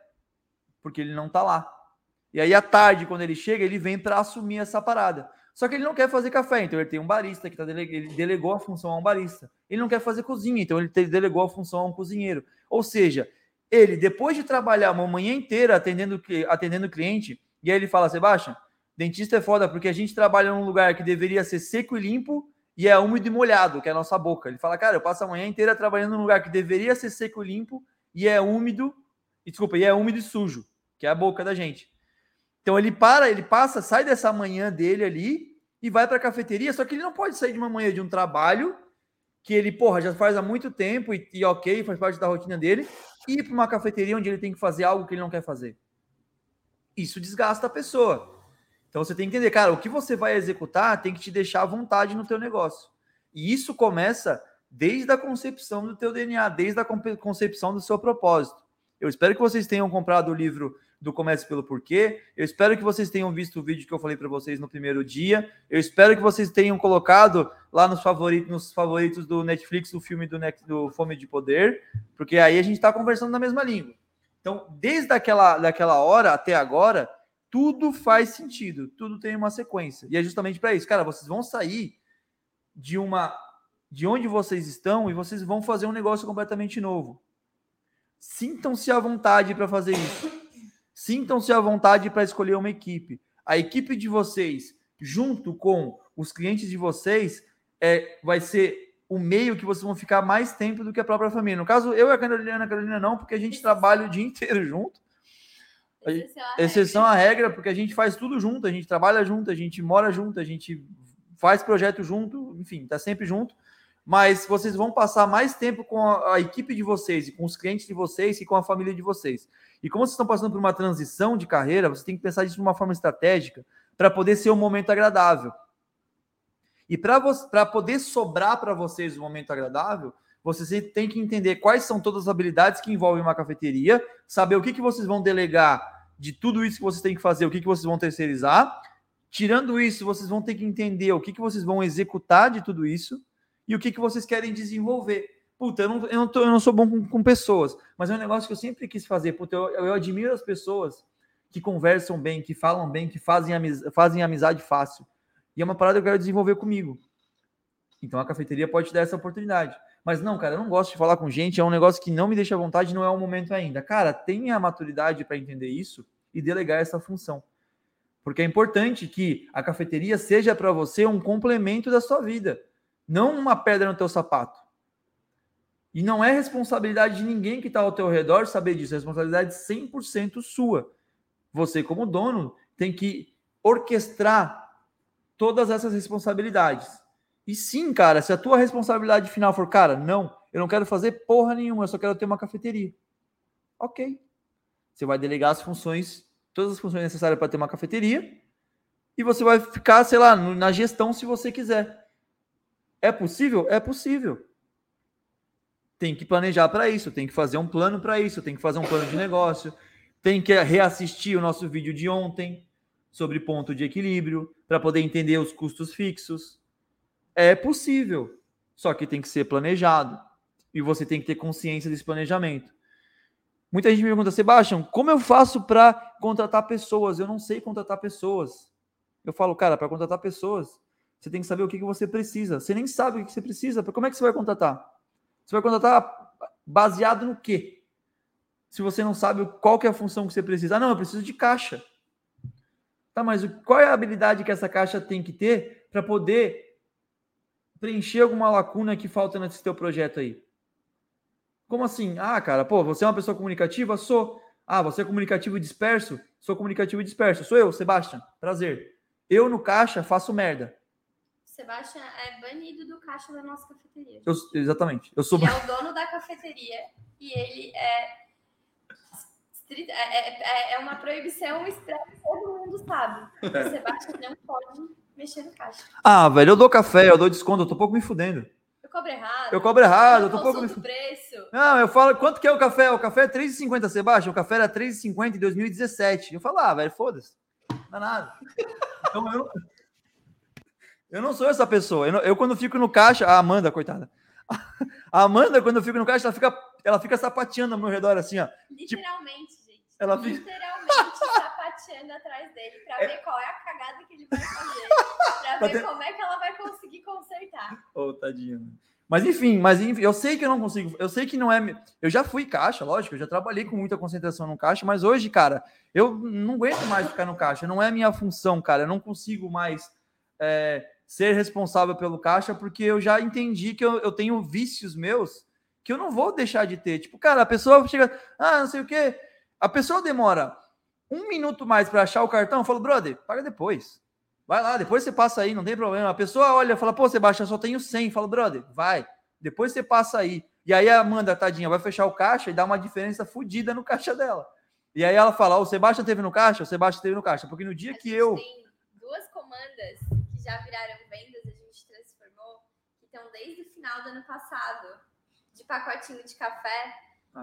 S5: porque ele não tá lá. E aí à tarde, quando ele chega, ele vem para assumir essa parada. Só que ele não quer fazer café, então ele tem um barista que tá dele... ele delegou a função a um barista. Ele não quer fazer cozinha, então ele delegou a função a um cozinheiro. Ou seja, ele, depois de trabalhar uma manhã inteira atendendo atendendo cliente, e aí ele fala, Sebastião, dentista é foda porque a gente trabalha num lugar que deveria ser seco e limpo e é úmido e molhado, que é a nossa boca. Ele fala, cara, eu passo a manhã inteira trabalhando num lugar que deveria ser seco e limpo e é úmido, e, desculpa, e é úmido e sujo, que é a boca da gente. Então ele para, ele passa, sai dessa manhã dele ali e vai para a cafeteria, só que ele não pode sair de uma manhã de um trabalho que ele, porra, já faz há muito tempo e, e ok, faz parte da rotina dele, ir para uma cafeteria onde ele tem que fazer algo que ele não quer fazer. Isso desgasta a pessoa. Então você tem que entender, cara, o que você vai executar tem que te deixar à vontade no teu negócio. E isso começa desde a concepção do teu DNA, desde a concepção do seu propósito. Eu espero que vocês tenham comprado o livro do Comece pelo Porquê. Eu espero que vocês tenham visto o vídeo que eu falei para vocês no primeiro dia. Eu espero que vocês tenham colocado lá nos favoritos, nos favoritos do Netflix o filme do, do Fome de Poder, porque aí a gente está conversando na mesma língua. Então, desde aquela daquela hora até agora, Tudo faz sentido, tudo tem uma sequência. E é justamente para isso, cara, vocês vão sair de uma de onde vocês estão e vocês vão fazer um negócio completamente novo. Sintam-se à vontade para fazer isso. Sintam-se à vontade para escolher uma equipe. A equipe de vocês, junto com os clientes de vocês, é, vai ser o meio que vocês vão ficar mais tempo do que a própria família. No caso, eu e a Carolina, a Carolina não, porque a gente trabalha o dia inteiro junto. Exceção à regra, porque a gente faz tudo junto, a gente trabalha junto, a gente mora junto, a gente faz projeto junto, enfim, tá sempre junto. Mas vocês vão passar mais tempo com a, a equipe de vocês e com os clientes de vocês e com a família de vocês. E como vocês estão passando por uma transição de carreira, você tem que pensar disso de uma forma estratégica para poder ser um momento agradável. E para poder sobrar para vocês um momento agradável, vocês têm que entender quais são todas as habilidades que envolvem uma cafeteria, saber o que, que vocês vão delegar de tudo isso que vocês têm que fazer, o que, que vocês vão terceirizar. Tirando isso, vocês vão ter que entender o que, que vocês vão executar de tudo isso e o que, que vocês querem desenvolver. Puta, eu não, eu não, tô, eu não sou bom com, com, pessoas, mas é um negócio que eu sempre quis fazer. Puta, eu, eu admiro as pessoas que conversam bem, que falam bem, que fazem, amiz, fazem amizade fácil. E é uma parada que eu quero desenvolver comigo. Então a cafeteria pode te dar essa oportunidade. Mas não, cara, eu não gosto de falar com gente, é um negócio que não me deixa à vontade, não é o momento ainda. Cara, tenha a maturidade para entender isso e delegar essa função. Porque é importante que a cafeteria seja para você um complemento da sua vida, não uma pedra no teu sapato. E não é responsabilidade de ninguém que está ao teu redor saber disso, é responsabilidade 100% sua. Você, como dono, tem que orquestrar todas essas responsabilidades. E sim, cara, se a tua responsabilidade final for, cara, não, eu não quero fazer porra nenhuma, eu só quero ter uma cafeteria. Ok. Você vai delegar as funções, todas as funções necessárias para ter uma cafeteria, e você vai ficar, sei lá, na gestão se você quiser. É possível? É possível tem que planejar para isso, tem que fazer um plano para isso, tem que fazer um plano de negócio, tem que reassistir o nosso vídeo de ontem sobre ponto de equilíbrio para poder entender os custos fixos. É possível, só que tem que ser planejado e você tem que ter consciência desse planejamento. Muita gente me pergunta, Sebastião, como eu faço para contratar pessoas? Eu não sei contratar pessoas. Eu falo, cara, para contratar pessoas, você tem que saber o que, que você precisa. Você nem sabe o que você precisa. Como é que você vai contratar? Você vai contratar baseado no quê? Se você não sabe qual que é a função que você precisa. Ah, não, eu preciso de caixa. Tá, mas qual é a habilidade que essa caixa tem que ter para poder preencher alguma lacuna que falta nesse teu projeto aí? Como assim? Ah, cara, pô, você é uma pessoa comunicativa? Sou. Ah, você é comunicativo disperso? Sou comunicativo disperso. Sou eu, Sebastião. Prazer. Eu no caixa faço merda.
S7: Sebastião é banido do caixa da nossa cafeteria.
S5: Eu, exatamente. Eu sou...
S7: Ele é o dono da cafeteria e ele é. É, é, é, é uma proibição extrema, todo mundo sabe. O Sebastião não pode mexer no caixa.
S5: Ah, velho, eu dou café, eu dou desconto, eu tô pouco me fudendo.
S7: Eu cobro errado.
S5: Eu cobro errado, eu, eu tô pouco me
S7: preço.
S5: Não, eu falo, quanto que é o café? O café é 3,50, Sebastião. O café era 3,50 em 2017. Eu falo, ah, velho, foda-se. Não é nada. Então eu, eu não sou essa pessoa. Eu, não, eu, quando fico no caixa, a Amanda, coitada. A Amanda, quando eu fico no caixa, ela fica, ela fica sapateando ao meu redor, assim, ó.
S7: Literalmente, tipo, gente.
S5: Ela
S7: fica... Literalmente sapateando atrás dele pra é... ver qual é a cagada que ele vai fazer. Pra, ver como é que ela vai conseguir consertar.
S5: Ô, oh, tadinho. Mas enfim, mas enfim, eu sei que eu não consigo, eu sei que não é. Eu já fui caixa, lógico, eu já trabalhei com muita concentração no caixa, mas hoje, cara, eu não aguento mais ficar no caixa, não é a minha função, cara, eu não consigo mais é, ser responsável pelo caixa, porque eu já entendi que eu, eu tenho vícios meus que eu não vou deixar de ter. Tipo, cara, a pessoa chega, ah, não sei o quê. A pessoa demora um minuto mais para achar o cartão, eu falo, brother, paga depois. Vai lá, depois você passa aí, não tem problema. A pessoa olha, fala, pô, Sebastião, só tenho 100. Fala, brother, vai. Depois você passa aí. E aí a Amanda, tadinha, vai fechar o caixa e dá uma diferença fodida no caixa dela. E aí ela fala, o Sebastião teve no caixa? O Sebastião teve no caixa. Porque no dia que eu...
S7: Tem duas comandas já viraram vendas, a gente transformou, que estão desde o final do ano passado, de pacotinho de café,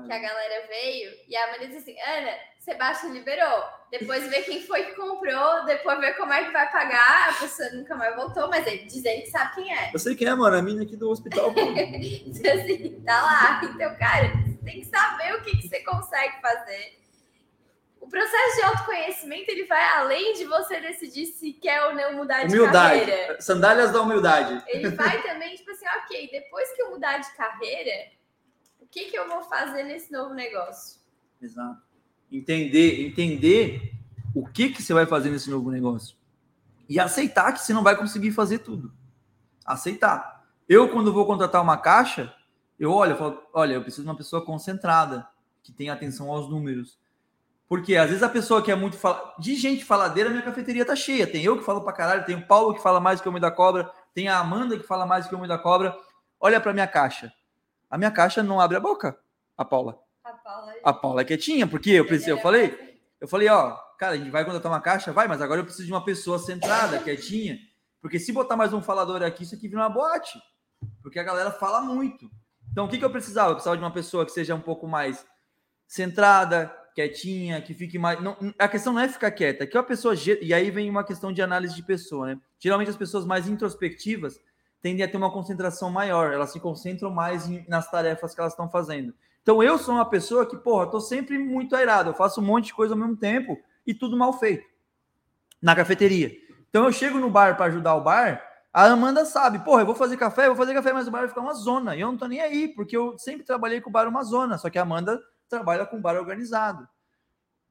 S7: que a galera veio, e a Amanda disse assim, Ana, Sebastião liberou, depois vê quem foi que comprou, depois vê como é que vai pagar, a pessoa nunca mais voltou, mas ele dizendo que sabe quem é.
S5: Eu sei quem é, mano, a mina aqui do hospital.
S7: então, assim, tá lá. Então, cara, você tem que saber o que, que você consegue fazer o processo de autoconhecimento ele vai além de você decidir se quer ou não mudar de
S5: Humildade.
S7: carreira.
S5: Sandálias da humildade.
S7: Ele vai também, tipo assim, ok, depois que eu mudar de carreira, o que, que eu vou fazer nesse novo negócio?
S5: Exato. Entender, entender o que, que você vai fazer nesse novo negócio. E aceitar que você não vai conseguir fazer tudo. Aceitar. Eu, quando vou contratar uma caixa, eu olho e falo, olha, eu preciso de uma pessoa concentrada, que tenha atenção aos números. Porque às vezes a pessoa que é muito fala... de gente faladeira, minha cafeteria tá cheia. Tem eu que falo pra caralho, tem o Paulo que fala mais que o homem da cobra, tem a Amanda que fala mais que o homem da cobra. Olha pra minha caixa. A minha caixa não abre a boca, a Paula.
S7: A Paula.
S5: A Paula é quietinha, porque eu pensei, eu falei, eu falei, ó, cara, a gente vai contratar uma caixa, vai, mas agora eu preciso de uma pessoa centrada, quietinha, porque se botar mais um falador aqui, isso aqui vira uma boate, porque a galera fala muito. Então, o que, que eu precisava? Eu precisava de uma pessoa que seja um pouco mais centrada, quietinha, que fique mais. Não, a questão não é ficar quieta, é que a pessoa. E aí vem uma questão de análise de pessoa, né? Geralmente as pessoas mais introspectivas tendem a ter uma concentração maior, elas se concentram mais em, nas tarefas que elas estão fazendo. Então eu sou uma pessoa que, porra, tô sempre muito airado, eu faço um monte de coisa ao mesmo tempo e tudo mal feito na cafeteria. Então eu chego no bar para ajudar o bar, a Amanda sabe, porra, eu vou fazer café, eu vou fazer café, mas o bar vai ficar uma zona. E eu não tô nem aí, porque eu sempre trabalhei com o bar uma zona, só que a Amanda trabalha com bar organizado.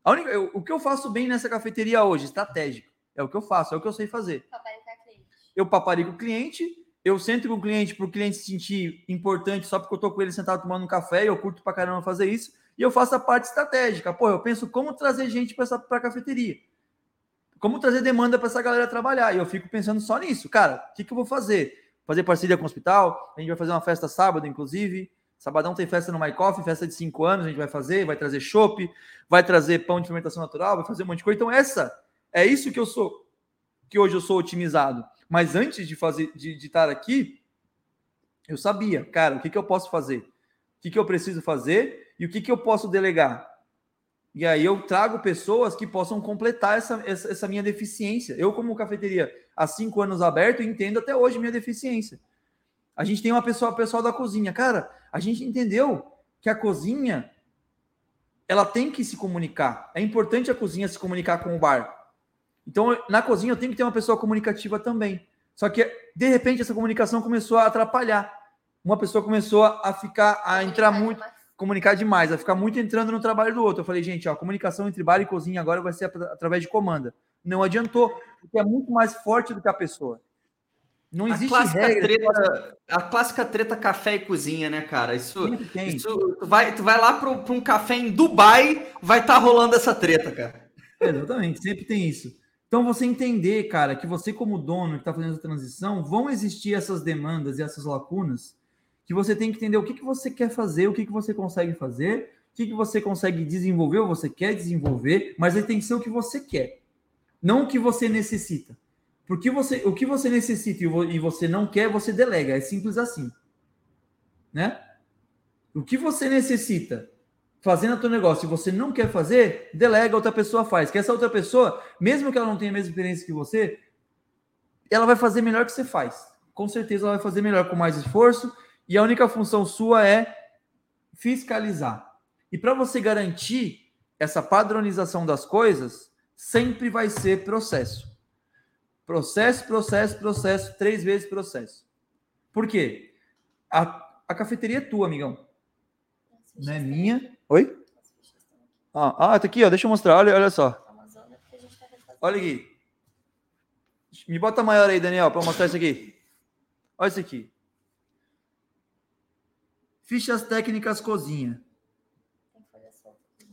S5: A única, eu, o que eu faço bem nessa cafeteria hoje, estratégico, é o que eu faço, é o que eu sei fazer. Eu paparico o cliente, eu sento com o cliente para o cliente se sentir importante só porque eu tô com ele sentado tomando um café e eu curto pra caramba fazer isso, e eu faço a parte estratégica. Pô, eu penso como trazer gente para a cafeteria. Como trazer demanda para essa galera trabalhar. E eu fico pensando só nisso. Cara, o que, que eu vou fazer? Fazer parceria com o hospital? A gente vai fazer uma festa sábado, inclusive. Sabadão tem festa no My Coffee, festa de cinco anos, a gente vai fazer, vai trazer chopp, vai trazer pão de fermentação natural, vai fazer um monte de coisa. Então, essa é isso que eu sou, que hoje eu sou otimizado. Mas antes de fazer, de, de estar aqui, eu sabia, cara, o que, que eu posso fazer? O que, que eu preciso fazer e o que, que eu posso delegar? E aí eu trago pessoas que possam completar essa, essa, essa minha deficiência. Eu, como cafeteria há cinco anos aberto, entendo até hoje minha deficiência. A gente tem uma pessoa, pessoal da cozinha. Cara, a gente entendeu que a cozinha ela tem que se comunicar. É importante a cozinha se comunicar com o bar. Então, na cozinha eu tenho que ter uma pessoa comunicativa também. Só que de repente essa comunicação começou a atrapalhar. Uma pessoa começou a ficar a entrar muito comunicar demais, a ficar muito entrando no trabalho do outro. Eu falei, gente, ó, a comunicação entre bar e cozinha agora vai ser através de comanda. Não adiantou, porque é muito mais forte do que a pessoa. Não existe
S6: a clássica,
S5: regra.
S6: treta, a clássica treta café e cozinha, né, cara? Isso, isso tu, vai, tu vai lá para um café em Dubai, vai estar tá rolando essa treta, cara.
S5: Exatamente, sempre tem isso. Então, você entender, cara, que você, como dono que está fazendo essa transição, vão existir essas demandas e essas lacunas que você tem que entender o que, que você quer fazer, o que, que você consegue fazer, o que, que você consegue desenvolver ou você quer desenvolver, mas aí tem que ser o que você quer, não o que você necessita. Porque você, o que você necessita e você não quer, você delega. É simples assim. Né? O que você necessita fazendo o teu negócio e você não quer fazer, delega, outra pessoa faz. Que essa outra pessoa, mesmo que ela não tenha a mesma experiência que você, ela vai fazer melhor que você faz. Com certeza ela vai fazer melhor com mais esforço e a única função sua é fiscalizar. E para você garantir essa padronização das coisas, sempre vai ser processo. Processo, processo, processo, três vezes processo. Por quê? A, a cafeteria é tua, amigão. Não é minha. Oi? Ah, ah, tá aqui, ó. Deixa eu mostrar. Olha, olha só. Olha aqui. Me bota maior aí, Daniel, para mostrar isso aqui. Olha isso aqui. Fichas técnicas cozinha.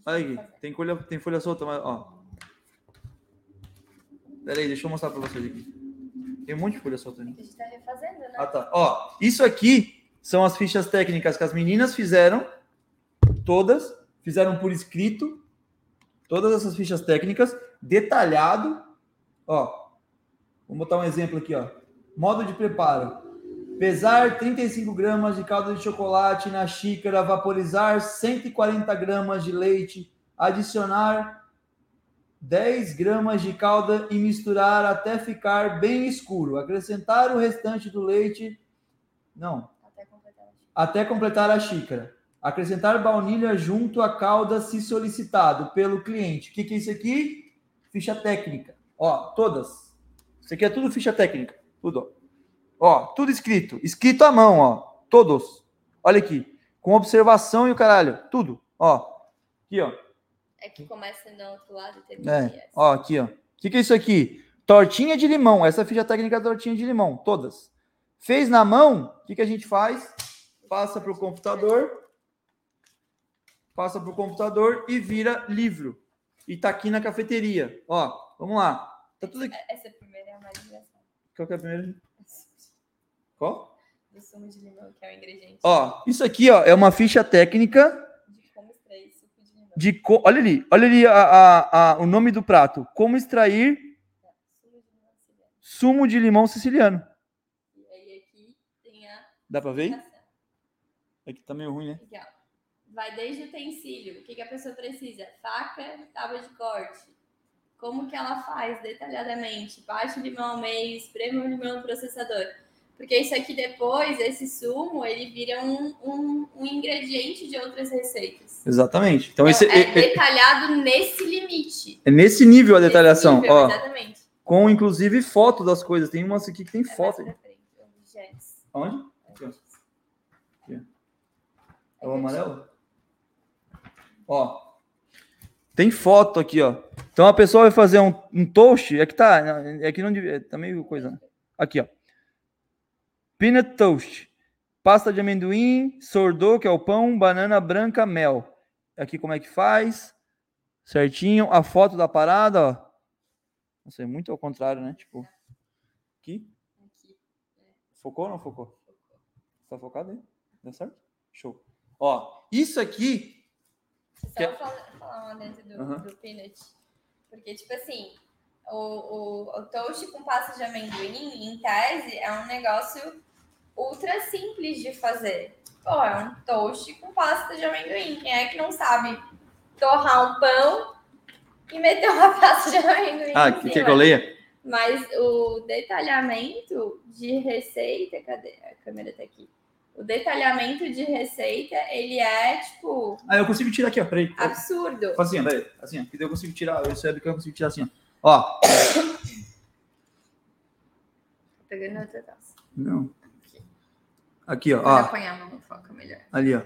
S5: Olha aqui. Tem folha, tem folha solta, mas, ó. Pera aí, deixa eu mostrar para vocês aqui. Tem um monte de folha solta ali.
S7: A gente tá refazendo, né?
S5: Ah, tá. Ó, isso aqui são as fichas técnicas que as meninas fizeram, todas, fizeram por escrito, todas essas fichas técnicas, detalhado. Ó, vou botar um exemplo aqui, ó. Modo de preparo. Pesar 35 gramas de calda de chocolate na xícara, vaporizar 140 gramas de leite, adicionar 10 gramas de calda e misturar até ficar bem escuro. Acrescentar o restante do leite. Não.
S7: Até completar a xícara.
S5: Até completar a xícara. Acrescentar baunilha junto à calda se solicitado pelo cliente. O que, que é isso aqui? Ficha técnica. Ó, todas. Isso aqui é tudo ficha técnica. Tudo. Ó, tudo escrito. Escrito à mão, ó. Todos. Olha aqui. Com observação e o caralho. Tudo. Ó. Aqui, ó.
S7: É que começa no outro lado. Tem
S5: É. Ó, aqui, ó. O que, que é isso aqui? Tortinha de limão. Essa é ficha técnica da tortinha de limão. Todas. Fez na mão, o que, que a gente faz? Passa para o computador. Passa para o computador e vira livro. E tá aqui na cafeteria. Ó, vamos lá. Tá tudo aqui.
S7: Essa primeira é a mais engraçada.
S5: Qual que é a primeira? Qual?
S7: Do sumo de limão, que é o ingrediente.
S5: Ó, isso aqui, ó, é uma ficha técnica
S7: De como extrair suco de
S5: olha ali, olha ali a, a- a- o nome do prato. Como extrair
S7: Sumo de limão siciliano. E
S5: Dá para ver? Aqui tá meio ruim, né?
S7: Vai desde o utensílio. O que, que a pessoa precisa? Faca, tábua de corte. Como que ela faz detalhadamente? Bate o limão ao meio, espreme o limão no processador. Porque isso aqui depois, esse sumo, ele vira um, um, um ingrediente de outras receitas.
S5: Exatamente. Então,
S7: Então,
S5: esse,
S7: é
S5: é, é-
S7: detalhado nesse limite.
S5: é nesse nível a detalhação.
S7: nível,
S5: ó,
S7: Exatamente.
S5: com inclusive foto das coisas. Tem umas aqui que tem
S7: É
S5: foto. Onde? Aqui, ó. Aqui. É o amarelo? Ó. Tem foto aqui, ó. Então a pessoa vai fazer um, um toast. É que tá. É que não devia. Tá meio coisa. Aqui, ó. Peanut toast. Pasta de amendoim, sordô, que é o pão, banana branca, mel. Aqui como é que faz? Certinho. A foto da parada, ó. Nossa, é muito ao contrário, né? Tipo. Aqui.
S7: Aqui.
S5: Focou ou não focou? Tá focado aí? Deu certo? Show. Ó, isso aqui.
S7: Só
S5: Que-
S7: falar, falar uma dentro do,
S5: Aham.
S7: do peanut. Porque, tipo assim, o, o, o toast com pasta de amendoim, em tese, é um negócio ultra simples de fazer. Pô, é um toast com pasta de amendoim. Quem é que não sabe torrar um pão e meter uma pasta de amendoim
S5: Ah,
S7: em
S5: que,
S7: cima?
S5: quer que eu leia?
S7: Mas o detalhamento de receita, cadê? A câmera tá aqui. O detalhamento de receita, ele é, tipo,
S5: Ah, eu consigo tirar aqui, ó. Peraí.
S7: absurdo.
S5: Assim, ó. Assim, ó. Que eu consigo tirar. Eu sei que eu consigo tirar assim, ó. Ó.
S7: Pegando outra taça.
S5: Não. Aqui, ó. Ó.
S7: apanhar no foco melhor.
S5: Ali, ó.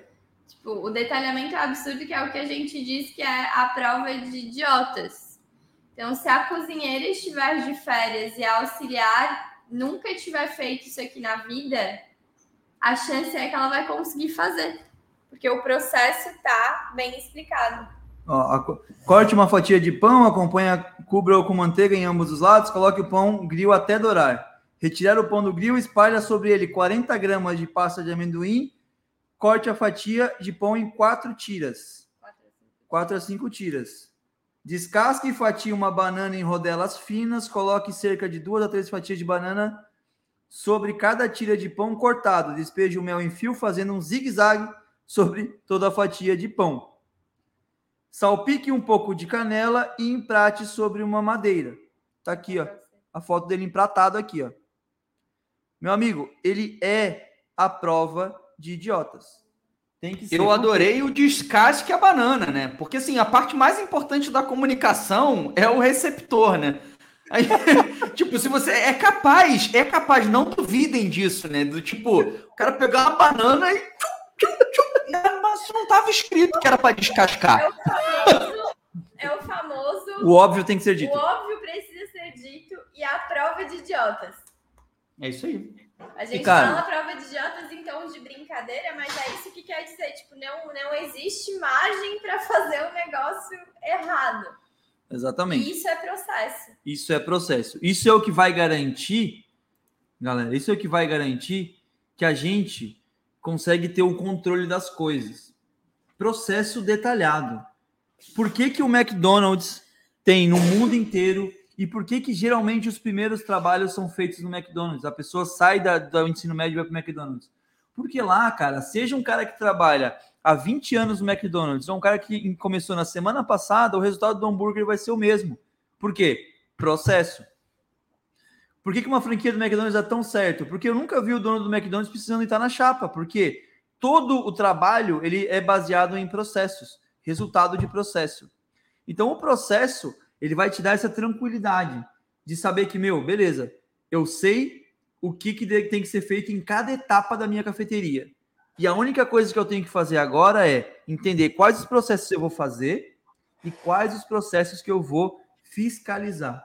S7: Tipo, o detalhamento é absurdo, que é o que a gente diz que é a prova de idiotas. Então, se a cozinheira estiver de férias e a auxiliar nunca tiver feito isso aqui na vida, a chance é que ela vai conseguir fazer. Porque o processo tá bem explicado.
S5: Ó, a co- corte uma fatia de pão, acompanha, cubra-o com manteiga em ambos os lados, coloque o pão grill até dourar. Retirar o pão do grill, espalha sobre ele 40 gramas de pasta de amendoim, corte a fatia de pão em quatro tiras. 4 a 5 tiras. Descasque e fatie uma banana em rodelas finas, coloque cerca de duas a três fatias de banana sobre cada tira de pão cortado. Despeje o mel em fio, fazendo um zigue-zague sobre toda a fatia de pão. Salpique um pouco de canela e emprate sobre uma madeira. Tá aqui, ó. A foto dele empratado aqui, ó. Meu amigo, ele é a prova de idiotas. Tem que ser.
S6: Eu adorei o descasque a banana, né? Porque assim, a parte mais importante da comunicação é o receptor, né? Aí, tipo, se você é capaz, é capaz, não duvidem disso, né? Do tipo, o cara pegar uma banana e. tchum, tchum, tchum? Mas isso não estava escrito que era para descascar.
S7: É o famoso. É o famoso.
S5: O óbvio tem que ser
S7: O
S5: dito.
S7: óbvio precisa ser dito e a prova de idiotas.
S6: É isso aí.
S7: A gente
S5: cara-
S7: fala prova de idiotas em tom de brincadeira, mas é isso que quer dizer. Tipo, não, não existe margem para fazer o negócio errado.
S5: Exatamente.
S7: Isso é processo.
S5: Isso é processo. Isso é o que vai garantir, galera, isso é o que vai garantir que a gente consegue ter o controle das coisas. Processo detalhado. Por que, que o McDonald's tem no mundo inteiro e por que, que geralmente os primeiros trabalhos são feitos no McDonald's? A pessoa sai da, do ensino médio e vai para o McDonald's. Porque lá, cara, seja um cara que trabalha há 20 anos no McDonald's ou um cara que começou na semana passada, o resultado do hambúrguer vai ser o mesmo. Por quê? Processo. Por que, que uma franquia do McDonald's dá tão certo? Porque eu nunca vi o dono do McDonald's precisando entrar na chapa. Por quê? todo o trabalho ele é baseado em processos, resultado de processo. Então o processo ele vai te dar essa tranquilidade de saber que meu, beleza, eu sei o que, que tem que ser feito em cada etapa da minha cafeteria. E a única coisa que eu tenho que fazer agora é entender quais os processos eu vou fazer e quais os processos que eu vou fiscalizar.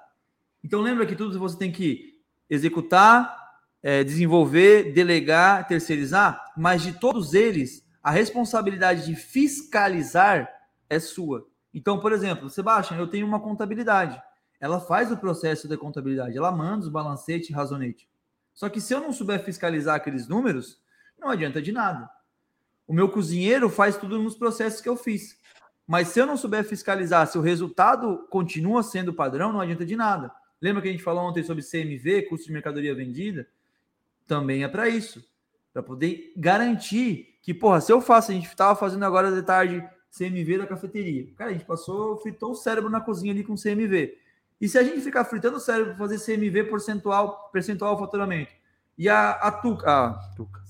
S5: Então lembra que tudo você tem que executar, é, desenvolver, delegar, terceirizar, mas de todos eles, a responsabilidade de fiscalizar é sua. Então, por exemplo, Sebastião, eu tenho uma contabilidade. Ela faz o processo de contabilidade, ela manda os balancetes, razonete. Só que se eu não souber fiscalizar aqueles números, não adianta de nada. O meu cozinheiro faz tudo nos processos que eu fiz. Mas se eu não souber fiscalizar, se o resultado continua sendo padrão, não adianta de nada. Lembra que a gente falou ontem sobre CMV, custo de mercadoria vendida? também é para isso, para poder garantir que, porra, se eu faço, a gente estava fazendo agora de tarde CMV da cafeteria. Cara, a gente passou, fritou o cérebro na cozinha ali com CMV. E se a gente ficar fritando o cérebro para fazer CMV percentual, percentual faturamento, e a, a Tuca, a, Tuca,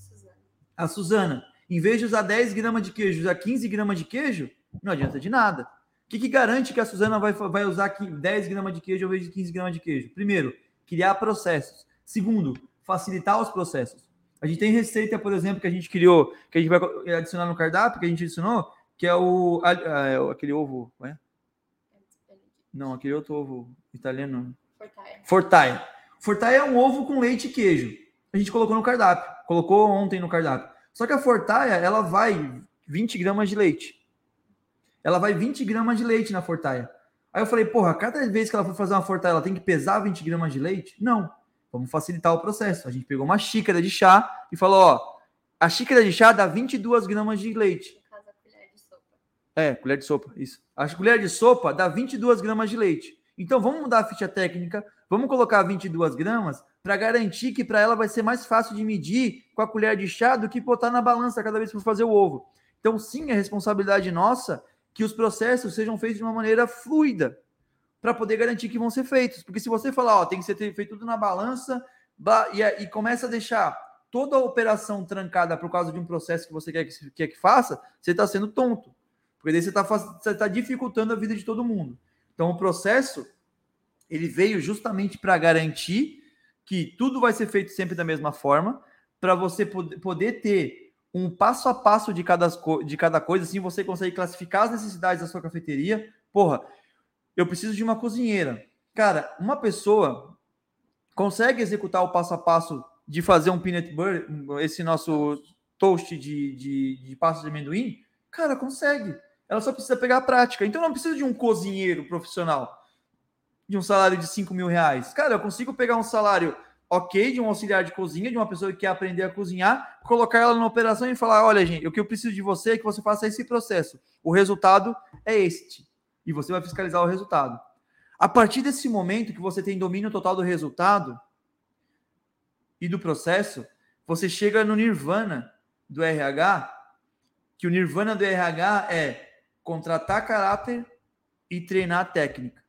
S5: a Suzana, em vez de usar 10 gramas de queijo, usar 15 gramas de queijo, não adianta de nada. O que, que garante que a Suzana vai, vai usar 10 gramas de queijo ao invés de 15 gramas de queijo? Primeiro, criar processos. Segundo, facilitar os processos. A gente tem receita, por exemplo, que a gente criou, que a gente vai adicionar no cardápio, que a gente adicionou, que é o é aquele ovo, é? Não, aquele outro ovo italiano. Fortaia. Fortaia. Fortaia é um ovo com leite e queijo. A gente colocou no cardápio. Colocou ontem no cardápio. Só que a Fortaia, ela vai 20 gramas de leite. Ela vai 20 gramas de leite na Fortaia. Aí eu falei, porra, cada vez que ela for fazer uma Fortaia, ela tem que pesar 20 gramas de leite? Não. Vamos facilitar o processo. A gente pegou uma xícara de chá e falou: ó, a xícara de chá dá 22 gramas de leite. É, colher de sopa, isso. A colher de sopa dá 22 gramas de leite. Então vamos mudar a ficha técnica, vamos colocar 22 gramas para garantir que para ela vai ser mais fácil de medir com a colher de chá do que botar na balança cada vez que for fazer o ovo. Então, sim, é responsabilidade nossa que os processos sejam feitos de uma maneira fluida para poder garantir que vão ser feitos. Porque se você falar, ó, tem que ser feito tudo na balança e, e começa a deixar toda a operação trancada por causa de um processo que você quer que, quer que faça, você está sendo tonto. Porque daí você está tá dificultando a vida de todo mundo. Então, o processo ele veio justamente para garantir que tudo vai ser feito sempre da mesma forma, para você poder ter um passo a passo de cada, de cada coisa, assim você consegue classificar as necessidades da sua cafeteria. Porra, eu preciso de uma cozinheira. Cara, uma pessoa consegue executar o passo a passo de fazer um peanut butter, esse nosso toast de, de, de pasta de amendoim? Cara, consegue. Ela só precisa pegar a prática. Então não precisa de um cozinheiro profissional, de um salário de 5 mil reais. Cara, eu consigo pegar um salário ok de um auxiliar de cozinha, de uma pessoa que quer aprender a cozinhar, colocar ela na operação e falar: olha, gente, o que eu preciso de você é que você faça esse processo. O resultado é este e você vai fiscalizar o resultado. A partir desse momento que você tem domínio total do resultado e do processo, você chega no nirvana do RH, que o nirvana do RH é contratar caráter e treinar técnica.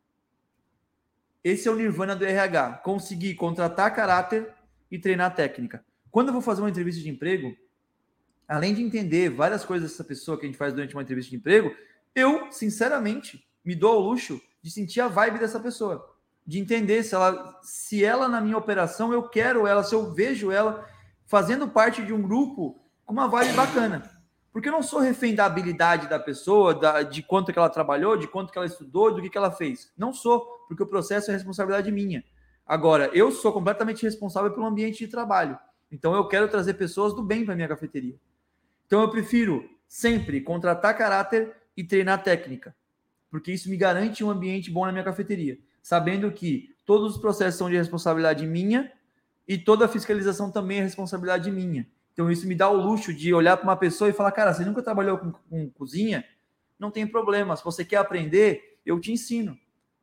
S5: Esse é o nirvana do RH, conseguir contratar caráter e treinar técnica. Quando eu vou fazer uma entrevista de emprego, além de entender várias coisas dessa pessoa que a gente faz durante uma entrevista de emprego, eu, sinceramente, me dou ao luxo de sentir a vibe dessa pessoa, de entender se ela, se ela na minha operação eu quero ela, se eu vejo ela fazendo parte de um grupo com uma vibe bacana. Porque eu não sou refém da habilidade da pessoa, da, de quanto que ela trabalhou, de quanto que ela estudou, do que, que ela fez. Não sou, porque o processo é responsabilidade minha. Agora, eu sou completamente responsável pelo ambiente de trabalho. Então, eu quero trazer pessoas do bem para minha cafeteria. Então, eu prefiro sempre contratar caráter e treinar técnica porque isso me garante um ambiente bom na minha cafeteria, sabendo que todos os processos são de responsabilidade minha e toda a fiscalização também é responsabilidade minha. Então isso me dá o luxo de olhar para uma pessoa e falar, cara, você nunca trabalhou com, com cozinha? Não tem problema. Se você quer aprender, eu te ensino.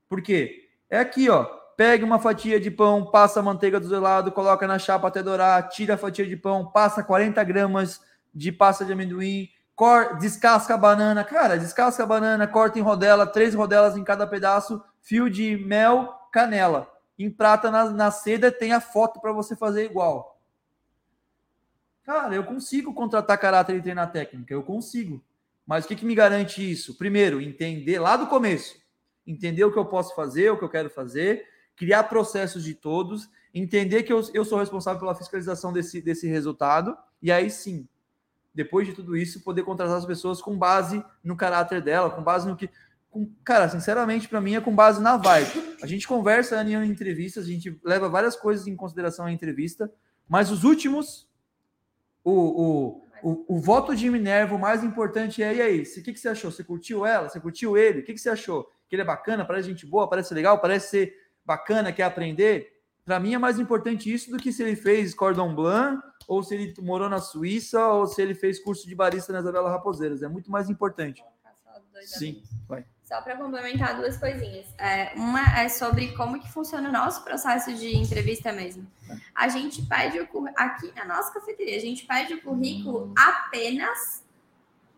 S5: Por quê? É aqui, ó. Pega uma fatia de pão, passa a manteiga do lado, coloca na chapa até dourar, tira a fatia de pão, passa 40 gramas de pasta de amendoim, cor, descasca a banana, cara, descasca a banana, corta em rodela, três rodelas em cada pedaço, fio de mel, canela. Em prata na, na seda tem a foto para você fazer igual. Cara, eu consigo contratar caráter e treinar técnica, eu consigo. Mas o que, que me garante isso? Primeiro, entender lá do começo, entender o que eu posso fazer, o que eu quero fazer, criar processos de todos, entender que eu, eu sou responsável pela fiscalização desse, desse resultado, e aí sim, depois de tudo isso, poder contratar as pessoas com base no caráter dela, com base no que. Com, cara, sinceramente, para mim é com base na vibe. A gente conversa em entrevistas, a gente leva várias coisas em consideração em entrevista, mas os últimos, o, o, o, o voto de Minerva, o mais importante é: e aí, o que, que você achou? Você curtiu ela? Você curtiu ele? O que, que você achou? Que ele é bacana, parece gente boa, parece legal, parece ser bacana, quer aprender? Para mim é mais importante isso do que se ele fez cordon blanc, ou se ele morou na Suíça, ou se ele fez curso de barista na Isabela Raposeiras. É muito mais importante. Sim, vai.
S7: Só para complementar duas coisinhas. É, uma é sobre como que funciona o nosso processo de entrevista mesmo. A gente pede o aqui na nossa cafeteria, a gente pede o currículo apenas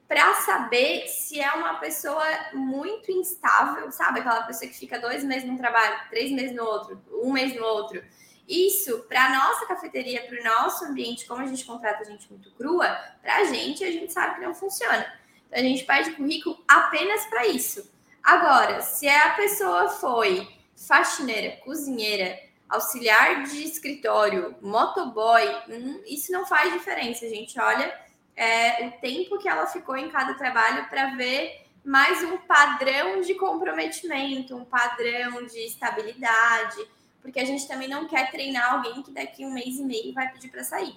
S7: para saber se é uma pessoa muito instável, sabe? Aquela pessoa que fica dois meses num trabalho, três meses no outro, um mês no outro. Isso, para nossa cafeteria, para o nosso ambiente, como a gente contrata gente muito crua, para a gente, a gente sabe que não funciona. Então, a gente pede currículo apenas para isso. Agora, se a pessoa foi faxineira, cozinheira, auxiliar de escritório, motoboy, hum, isso não faz diferença. Gente olha é, o tempo que ela ficou em cada trabalho para ver mais um padrão de comprometimento, um padrão de estabilidade, porque a gente também não quer treinar alguém que daqui um mês e meio vai pedir para sair.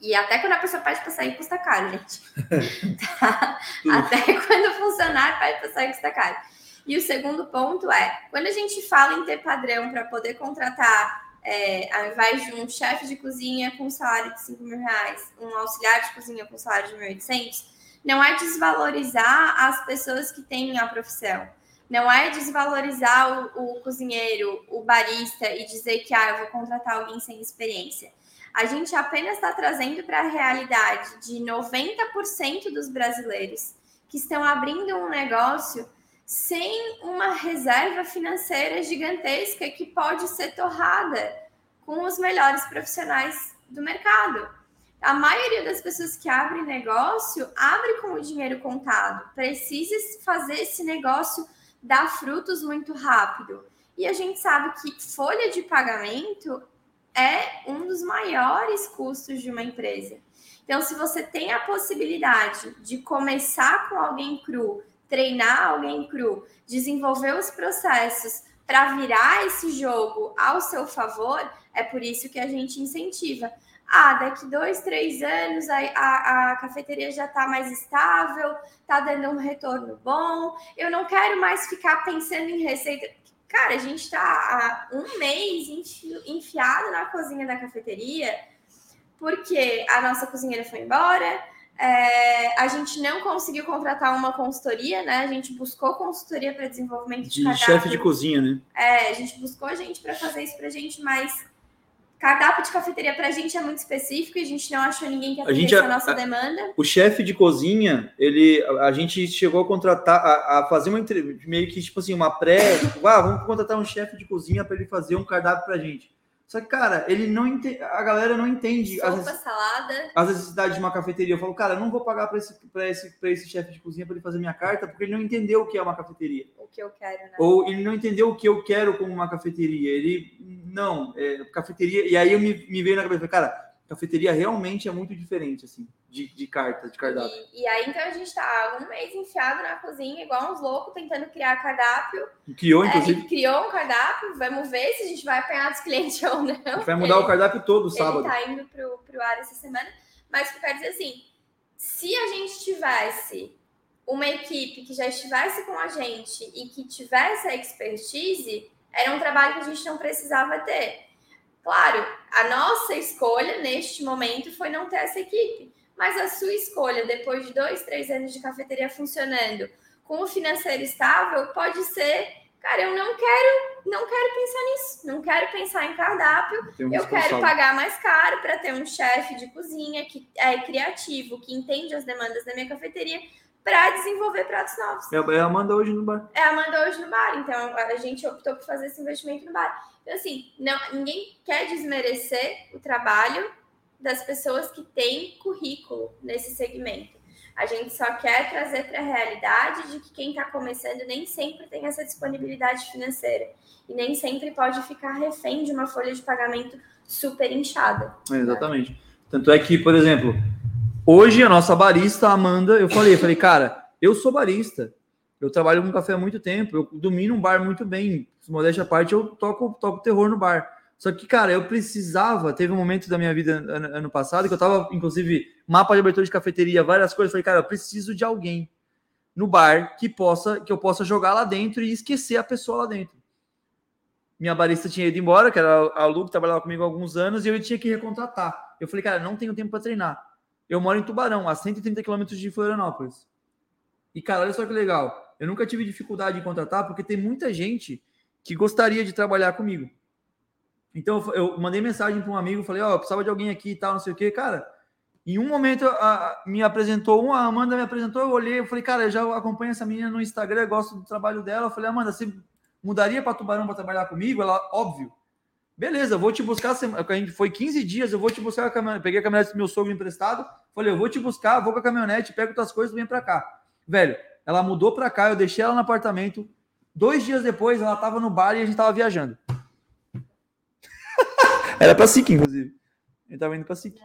S7: E até quando a pessoa pede para sair, custa caro, gente. tá? Até quando o funcionário pede para sair, custa caro. E o segundo ponto é, quando a gente fala em ter padrão para poder contratar é, ao invés de um chefe de cozinha com salário de 5 mil reais, um auxiliar de cozinha com salário de 1.800, não é desvalorizar as pessoas que têm a profissão. Não é desvalorizar o, o cozinheiro, o barista e dizer que ah, eu vou contratar alguém sem experiência. A gente apenas está trazendo para a realidade de 90% dos brasileiros que estão abrindo um negócio sem uma reserva financeira gigantesca que pode ser torrada com os melhores profissionais do mercado. A maioria das pessoas que abrem negócio abre com o dinheiro contado, precisa fazer esse negócio dar frutos muito rápido. E a gente sabe que folha de pagamento é um dos maiores custos de uma empresa. Então, se você tem a possibilidade de começar com alguém cru, treinar alguém cru, desenvolver os processos para virar esse jogo ao seu favor, é por isso que a gente incentiva. Ah, daqui dois, três anos a, a, a cafeteria já está mais estável, está dando um retorno bom. Eu não quero mais ficar pensando em receita. Cara, a gente está há um mês enfiado na cozinha da cafeteria porque a nossa cozinheira foi embora, é, a gente não conseguiu contratar uma consultoria, né? A gente buscou consultoria para desenvolvimento de,
S5: de chefe de cozinha, né?
S7: É, a gente buscou gente para fazer isso para a gente, mas cardápio de cafeteria para a gente é muito específico e a gente não achou ninguém que atendesse a, a nossa demanda.
S5: O chefe de cozinha, ele, a gente chegou a contratar, a, a fazer uma entrevista, meio que tipo assim, uma pré, tipo, ah, vamos contratar um chefe de cozinha para ele fazer um cardápio para a gente. Só que, cara, ele não entende, a galera não entende
S7: Sopa, as, salada.
S5: as necessidades de uma cafeteria. Eu falo, cara, eu não vou pagar para esse, pra esse, pra esse chefe de cozinha para ele fazer minha carta, porque ele não entendeu o que é uma cafeteria.
S7: O que eu quero, né?
S5: Ou ele não entendeu o que eu quero como uma cafeteria. Ele, não, é, cafeteria. E aí eu me, me veio na cabeça, cara, cafeteria realmente é muito diferente, assim, de, de carta, de cardápio.
S7: E, e, aí, então, a gente tá um mês enfiado na cozinha, igual uns loucos, tentando criar cardápio.
S5: Criou, é, inclusive.
S7: Criou um cardápio, vamos ver se a gente vai apanhar dos clientes ou não. A
S5: gente vai mudar ele, o cardápio todo sábado.
S7: Ele tá indo pro, pro ar essa semana. Mas eu quero dizer assim, se a gente tivesse uma equipe que já estivesse com a gente e que tivesse a expertise, era um trabalho que a gente não precisava ter. Claro, a nossa escolha neste momento foi não ter essa equipe, mas a sua escolha, depois de dois, três anos de cafeteria funcionando, com o financeiro estável, pode ser, cara, eu não quero, não quero pensar nisso, não quero pensar em cardápio, um eu quero pagar mais caro para ter um chefe de cozinha que é criativo, que entende as demandas da minha cafeteria, para desenvolver pratos novos.
S5: É, é a Amanda hoje no bar.
S7: É a Amanda hoje no bar, então a gente optou por fazer esse investimento no bar. Então, assim, não, ninguém quer desmerecer o trabalho, das pessoas que têm currículo nesse segmento. A gente só quer trazer para a realidade de que quem está começando nem sempre tem essa disponibilidade financeira e nem sempre pode ficar refém de uma folha de pagamento super inchada.
S5: É, exatamente. Tanto é que, por exemplo, hoje a nossa barista, Amanda, eu falei, eu falei, cara, eu sou barista, eu trabalho com café há muito tempo, eu domino um bar muito bem, modéstia à parte, eu toco, toco terror no bar. Só que, cara, eu precisava. Teve um momento da minha vida ano, ano passado que eu tava, inclusive, mapa de abertura de cafeteria, várias coisas. Falei, cara, eu preciso de alguém no bar que possa que eu possa jogar lá dentro e esquecer a pessoa lá dentro. Minha barista tinha ido embora, que era a Lu, que trabalhava comigo há alguns anos, e eu tinha que recontratar. Eu falei, cara, não tenho tempo para treinar. Eu moro em Tubarão, a 130 quilômetros de Florianópolis. E, cara, olha só que legal. Eu nunca tive dificuldade em contratar, porque tem muita gente que gostaria de trabalhar comigo. Então eu mandei mensagem para um amigo, falei, ó, oh, precisava de alguém aqui e tal, não sei o quê, cara. Em um momento a, me apresentou uma, a Amanda me apresentou, eu olhei, eu falei, cara, eu já acompanho essa menina no Instagram, gosto do trabalho dela. Eu falei, Amanda, você mudaria para Tubarão para trabalhar comigo? Ela, óbvio. Beleza, vou te buscar. A foi 15 dias, eu vou te buscar a. Peguei a caminhonete do meu sogro emprestado. Falei, eu vou te buscar, vou com a caminhonete, pego tuas coisas e vem para cá. Velho, ela mudou para cá, eu deixei ela no apartamento. Dois dias depois, ela estava no bar e a gente estava viajando. Era pra SIC, inclusive. A gente tava indo pra SIC.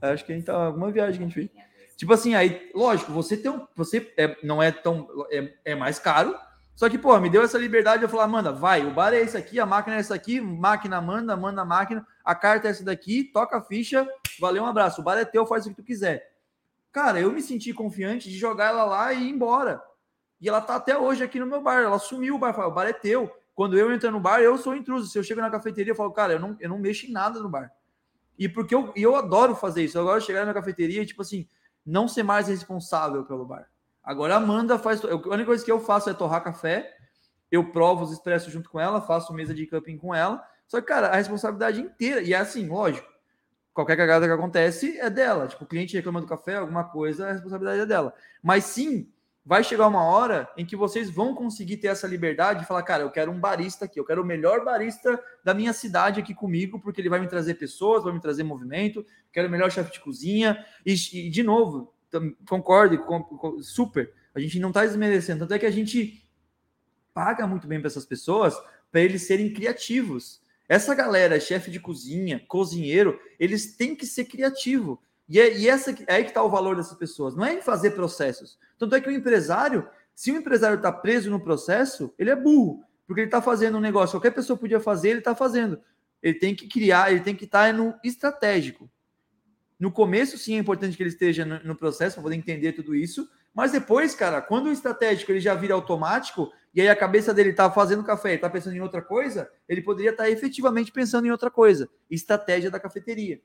S5: Acho que a gente tava alguma viagem que a gente fez. Tipo assim, aí, lógico, você tem um. Você é, não é tão. É, é mais caro. Só que, pô, me deu essa liberdade de eu falar, manda, vai, o bar é esse aqui, a máquina é essa aqui, máquina manda, manda a máquina, a carta é essa daqui, toca a ficha, valeu, um abraço. O bar é teu, faz o que tu quiser. Cara, eu me senti confiante de jogar ela lá e ir embora. E ela tá até hoje aqui no meu bar. Ela sumiu o bar, o bar é teu. Quando eu entro no bar, eu sou intruso. Se eu chego na cafeteria, eu falo, cara, eu não, eu não mexo em nada no bar. E porque eu, eu adoro fazer isso. De chegar na cafeteria e, tipo assim, não ser mais responsável pelo bar. Agora a Amanda faz. A única coisa que eu faço é torrar café. Eu provo os expressos junto com ela, faço mesa de camping com ela. Só que, cara, a responsabilidade inteira. E é assim, lógico. Qualquer cagada que acontece é dela. Tipo, o cliente reclama do café, alguma coisa, a responsabilidade é dela. Mas sim, vai chegar uma hora em que vocês vão conseguir ter essa liberdade de falar, cara, eu quero um barista aqui, eu quero o melhor barista da minha cidade aqui comigo, porque ele vai me trazer pessoas, vai me trazer movimento, quero o melhor chefe de cozinha. E, e de novo, concordo, com, com, super. A gente não está desmerecendo, tanto é que a gente paga muito bem para essas pessoas para eles serem criativos. Essa galera, chefe de cozinha, cozinheiro, eles têm que ser criativo. E, é, e essa, é aí que está o valor dessas pessoas, não é em fazer processos. Tanto é que o empresário, se o empresário está preso no processo, ele é burro, porque ele está fazendo um negócio, qualquer pessoa podia fazer, ele está fazendo. Ele tem que criar, ele tem que estar tá no estratégico. No começo, sim, é importante que ele esteja no, no processo para poder entender tudo isso, mas depois, cara, quando o estratégico ele já vira automático, e aí a cabeça dele está fazendo café e está pensando em outra coisa, ele poderia estar tá efetivamente pensando em outra coisa. Estratégia da cafeteria.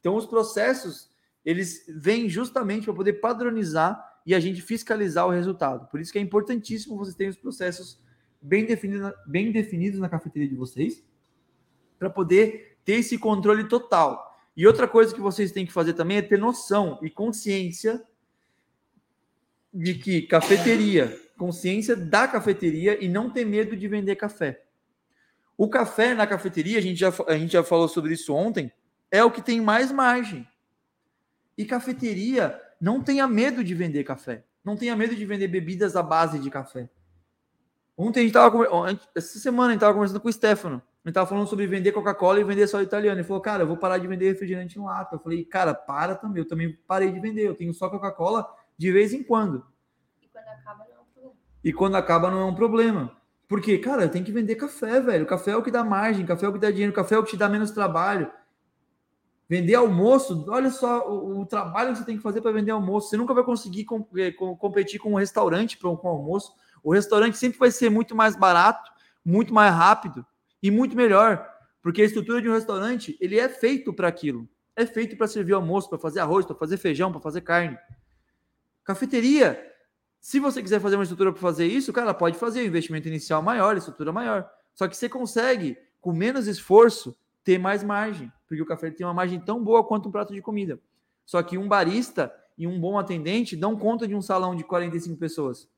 S5: Então, os processos eles vêm justamente para poder padronizar e a gente fiscalizar o resultado. Por isso que é importantíssimo vocês terem os processos bem definidos, bem definidos na cafeteria de vocês, para poder ter esse controle total. E outra coisa que vocês têm que fazer também é ter noção e consciência de que cafeteria, consciência da cafeteria e não ter medo de vender café. O café na cafeteria, a gente já, a gente já falou sobre isso ontem, é o que tem mais margem. E cafeteria, não tenha medo de vender café. Não tenha medo de vender bebidas à base de café. Ontem a gente estava essa semana a gente estava conversando com o Stefano. A gente estava falando sobre vender Coca-Cola e vender só italiano. Ele falou, cara, eu vou parar de vender refrigerante em lata. Eu falei, cara, para também. Eu também parei de vender. Eu tenho só Coca-Cola de vez em quando. E quando acaba não é um problema. E quando acaba não é um problema. Porque, cara, tem que vender café, velho. Café é o que dá margem, café é o que dá dinheiro, café é o que te dá menos trabalho. Vender almoço, olha só o, o trabalho que você tem que fazer para vender almoço. Você nunca vai conseguir com, eh, com, competir com um restaurante com, com almoço. O restaurante sempre vai ser muito mais barato, muito mais rápido e muito melhor, porque a estrutura de um restaurante ele é feito para aquilo. É feito para servir almoço, para fazer arroz, para fazer feijão, para fazer carne. Cafeteria, se você quiser fazer uma estrutura para fazer isso, cara, pode fazer investimento inicial maior, estrutura maior. Só que você consegue, com menos esforço, ter mais margem, porque o café tem uma margem tão boa quanto um prato de comida. Só que um barista e um bom atendente dão conta de um salão de 45 pessoas.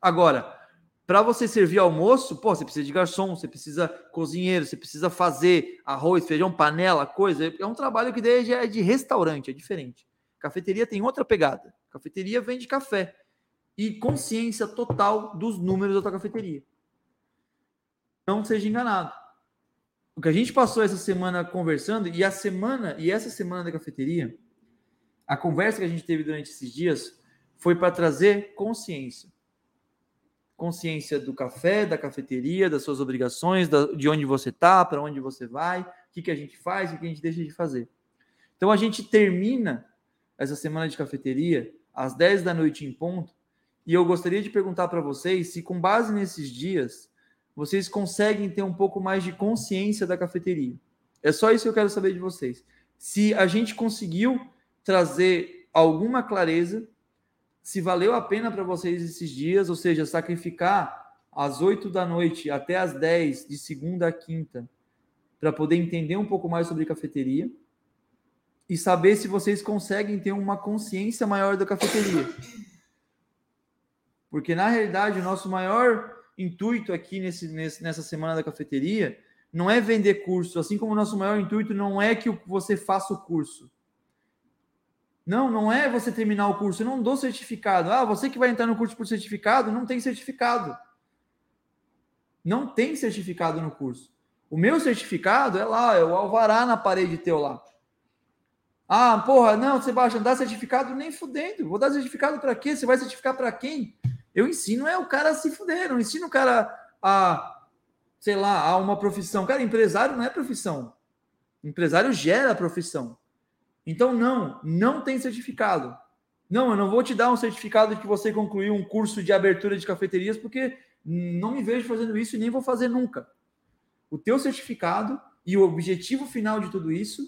S5: Agora, Para você servir almoço, pô, você precisa de garçom, você precisa cozinheiro, você precisa fazer arroz, feijão, panela, coisa. É um trabalho que daí já é de restaurante, é diferente. Cafeteria tem outra pegada. Cafeteria vende café e consciência total dos números da tua cafeteria. Não seja enganado. O que a gente passou essa semana conversando e a semana e essa semana da cafeteria, a conversa que a gente teve durante esses dias foi para trazer consciência. Consciência do café, da cafeteria, das suas obrigações, de onde você está, para onde você vai, o que, que a gente faz, o que a gente deixa de fazer. Então a gente termina essa semana de cafeteria às 10 da noite em ponto, e eu gostaria de perguntar para vocês se, com base nesses dias, vocês conseguem ter um pouco mais de consciência da cafeteria. É só isso que eu quero saber de vocês. Se a gente conseguiu trazer alguma clareza, se valeu a pena para vocês esses dias, ou seja, sacrificar às 8 da noite até às 10, de segunda a quinta, para poder entender um pouco mais sobre cafeteria e saber se vocês conseguem ter uma consciência maior da cafeteria. Porque, na realidade, o nosso maior intuito aqui nesse, nesse, nessa semana da cafeteria não é vender curso, assim como o nosso maior intuito não é que você faça o curso. Não, não é você terminar o curso, eu não dou certificado. Ah, você que vai entrar no curso por certificado, não tem certificado. Não tem certificado no curso. O meu certificado é lá, é o alvará na parede teu lá. Ah, porra, não, Sebastião, dá certificado nem fudendo. Vou dar certificado para quê? Você vai certificar para quem? Eu ensino é o cara a se fuder, não ensino o cara a, sei lá, a uma profissão. Cara, empresário não é profissão. Empresário gera profissão. Então, não, não tem certificado. Não, eu não vou te dar um certificado de que você concluiu um curso de abertura de cafeterias, porque não me vejo fazendo isso e nem vou fazer nunca. O teu certificado e o objetivo final de tudo isso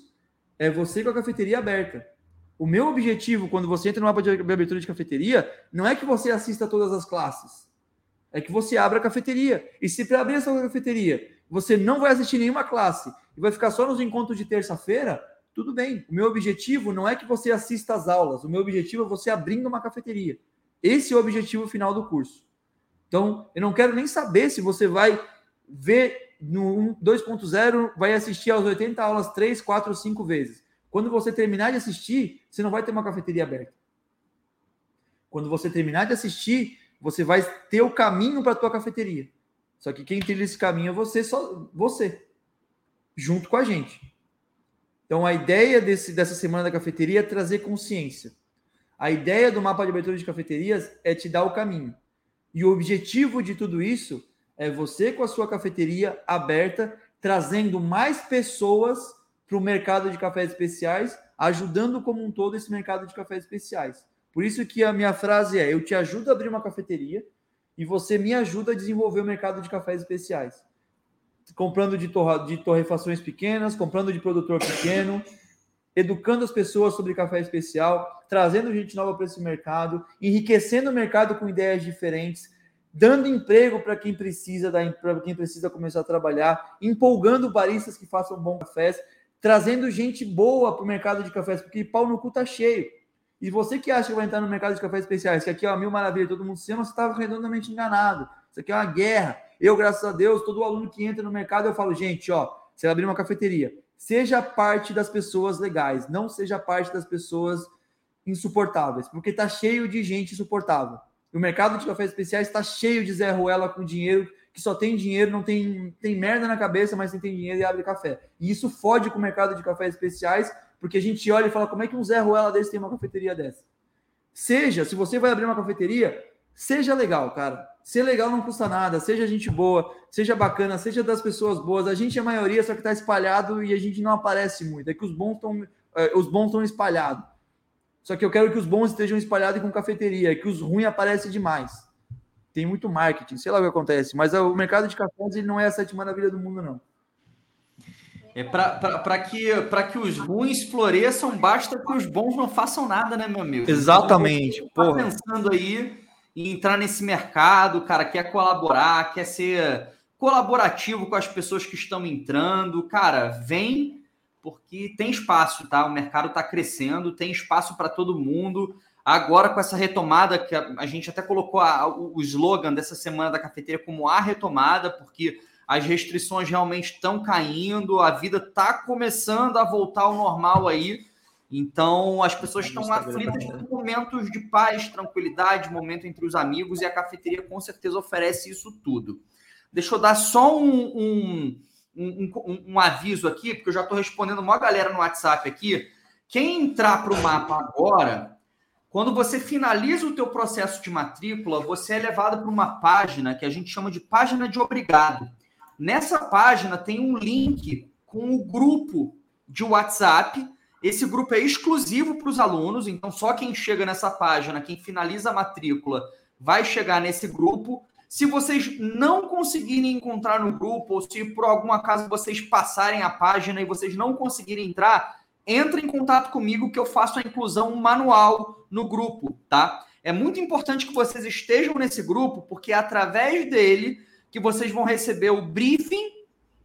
S5: é você com a cafeteria aberta. O meu objetivo, quando você entra no mapa de abertura de cafeteria, não é que você assista todas as classes. É que você abra a cafeteria. E se para abrir essa cafeteria você não vai assistir nenhuma classe e vai ficar só nos encontros de terça-feira, tudo bem. O meu objetivo não é que você assista às aulas. O meu objetivo é você abrindo uma cafeteria. Esse é o objetivo final do curso. Então, eu não quero nem saber se você vai ver no 2.0, vai assistir às 80 aulas 3, 4, 5 vezes. Quando você terminar de assistir, você não vai ter uma cafeteria aberta. Quando você terminar de assistir, você vai ter o caminho para a tua cafeteria. Só que quem trilha esse caminho é você, só você, junto com a gente. Então a ideia desse, dessa semana da cafeteria é trazer consciência. A ideia do mapa de abertura de cafeterias é te dar o caminho. E o objetivo de tudo isso é você com a sua cafeteria aberta, trazendo mais pessoas para o mercado de cafés especiais, ajudando como um todo esse mercado de cafés especiais. Por isso que a minha frase é: eu te ajudo a abrir uma cafeteria e você me ajuda a desenvolver o mercado de cafés especiais. Comprando de, torra, de torrefações pequenas, comprando de produtor pequeno, educando as pessoas sobre café especial, trazendo gente nova para esse mercado, enriquecendo o mercado com ideias diferentes, dando emprego para quem precisa, para quem precisa começar a trabalhar, empolgando baristas que façam bons cafés trazendo gente boa para o mercado de cafés, porque pau no cu tá cheio. E você que acha que vai entrar no mercado de cafés especiais, que aqui é uma mil maravilha, todo mundo se ama, você está redondamente enganado. Isso aqui é uma guerra. Eu, graças a Deus, todo aluno que entra no mercado, eu falo, gente, ó, você vai abrir uma cafeteria. Seja parte das pessoas legais, não seja parte das pessoas insuportáveis, porque tá cheio de gente insuportável. O mercado de cafés especiais está cheio de Zé Ruela com dinheiro que só tem dinheiro, não tem, tem merda na cabeça, mas tem, dinheiro e abre café. E isso fode com o mercado de cafés especiais, porque a gente olha e fala, como é que um Zé Ruela desse tem uma cafeteria dessa? Seja, se você vai abrir uma cafeteria, seja legal, cara. Ser legal não custa nada, seja gente boa, seja bacana, seja das pessoas boas. A gente é a maioria, só que está espalhado e a gente não aparece muito. É que os bons estão é, os bons estão espalhados. Só que eu quero que os bons estejam espalhados com cafeteria, que os ruins aparecem demais tem muito marketing, sei lá o que acontece, mas o mercado de cafés ele não é a sétima maravilha do mundo, não.
S6: É para que, que os ruins floresçam, basta que os bons não façam nada, né, meu amigo?
S5: Exatamente.
S6: Então, tá pensando aí em entrar nesse mercado, cara, quer colaborar, quer ser colaborativo com as pessoas que estão entrando, cara, vem porque tem espaço, tá? O mercado está crescendo, tem espaço para todo mundo Agora, com essa retomada, que a, a gente até colocou a, o, o slogan dessa semana da cafeteria como a retomada, porque as restrições realmente estão caindo, a vida está começando a voltar ao normal aí. Então, as pessoas estão aflitas por momentos de paz, tranquilidade, momento entre os amigos, e a cafeteria com certeza oferece isso tudo. Deixa eu dar só um, um, um, um aviso aqui, porque eu já estou respondendo uma galera no WhatsApp aqui. Quem entrar para o mapa agora, quando você finaliza o teu processo de matrícula, você é levado para uma página que a gente chama de página de obrigado. Nessa página tem um link com o grupo de WhatsApp. Esse grupo é exclusivo para os alunos, então só quem chega nessa página, quem finaliza a matrícula, vai chegar nesse grupo. Se vocês não conseguirem encontrar no grupo, ou se por algum acaso vocês passarem a página e vocês não conseguirem entrar, entre em contato comigo que eu faço a inclusão manual no grupo, tá? É muito importante que vocês estejam nesse grupo, porque é através dele que vocês vão receber o briefing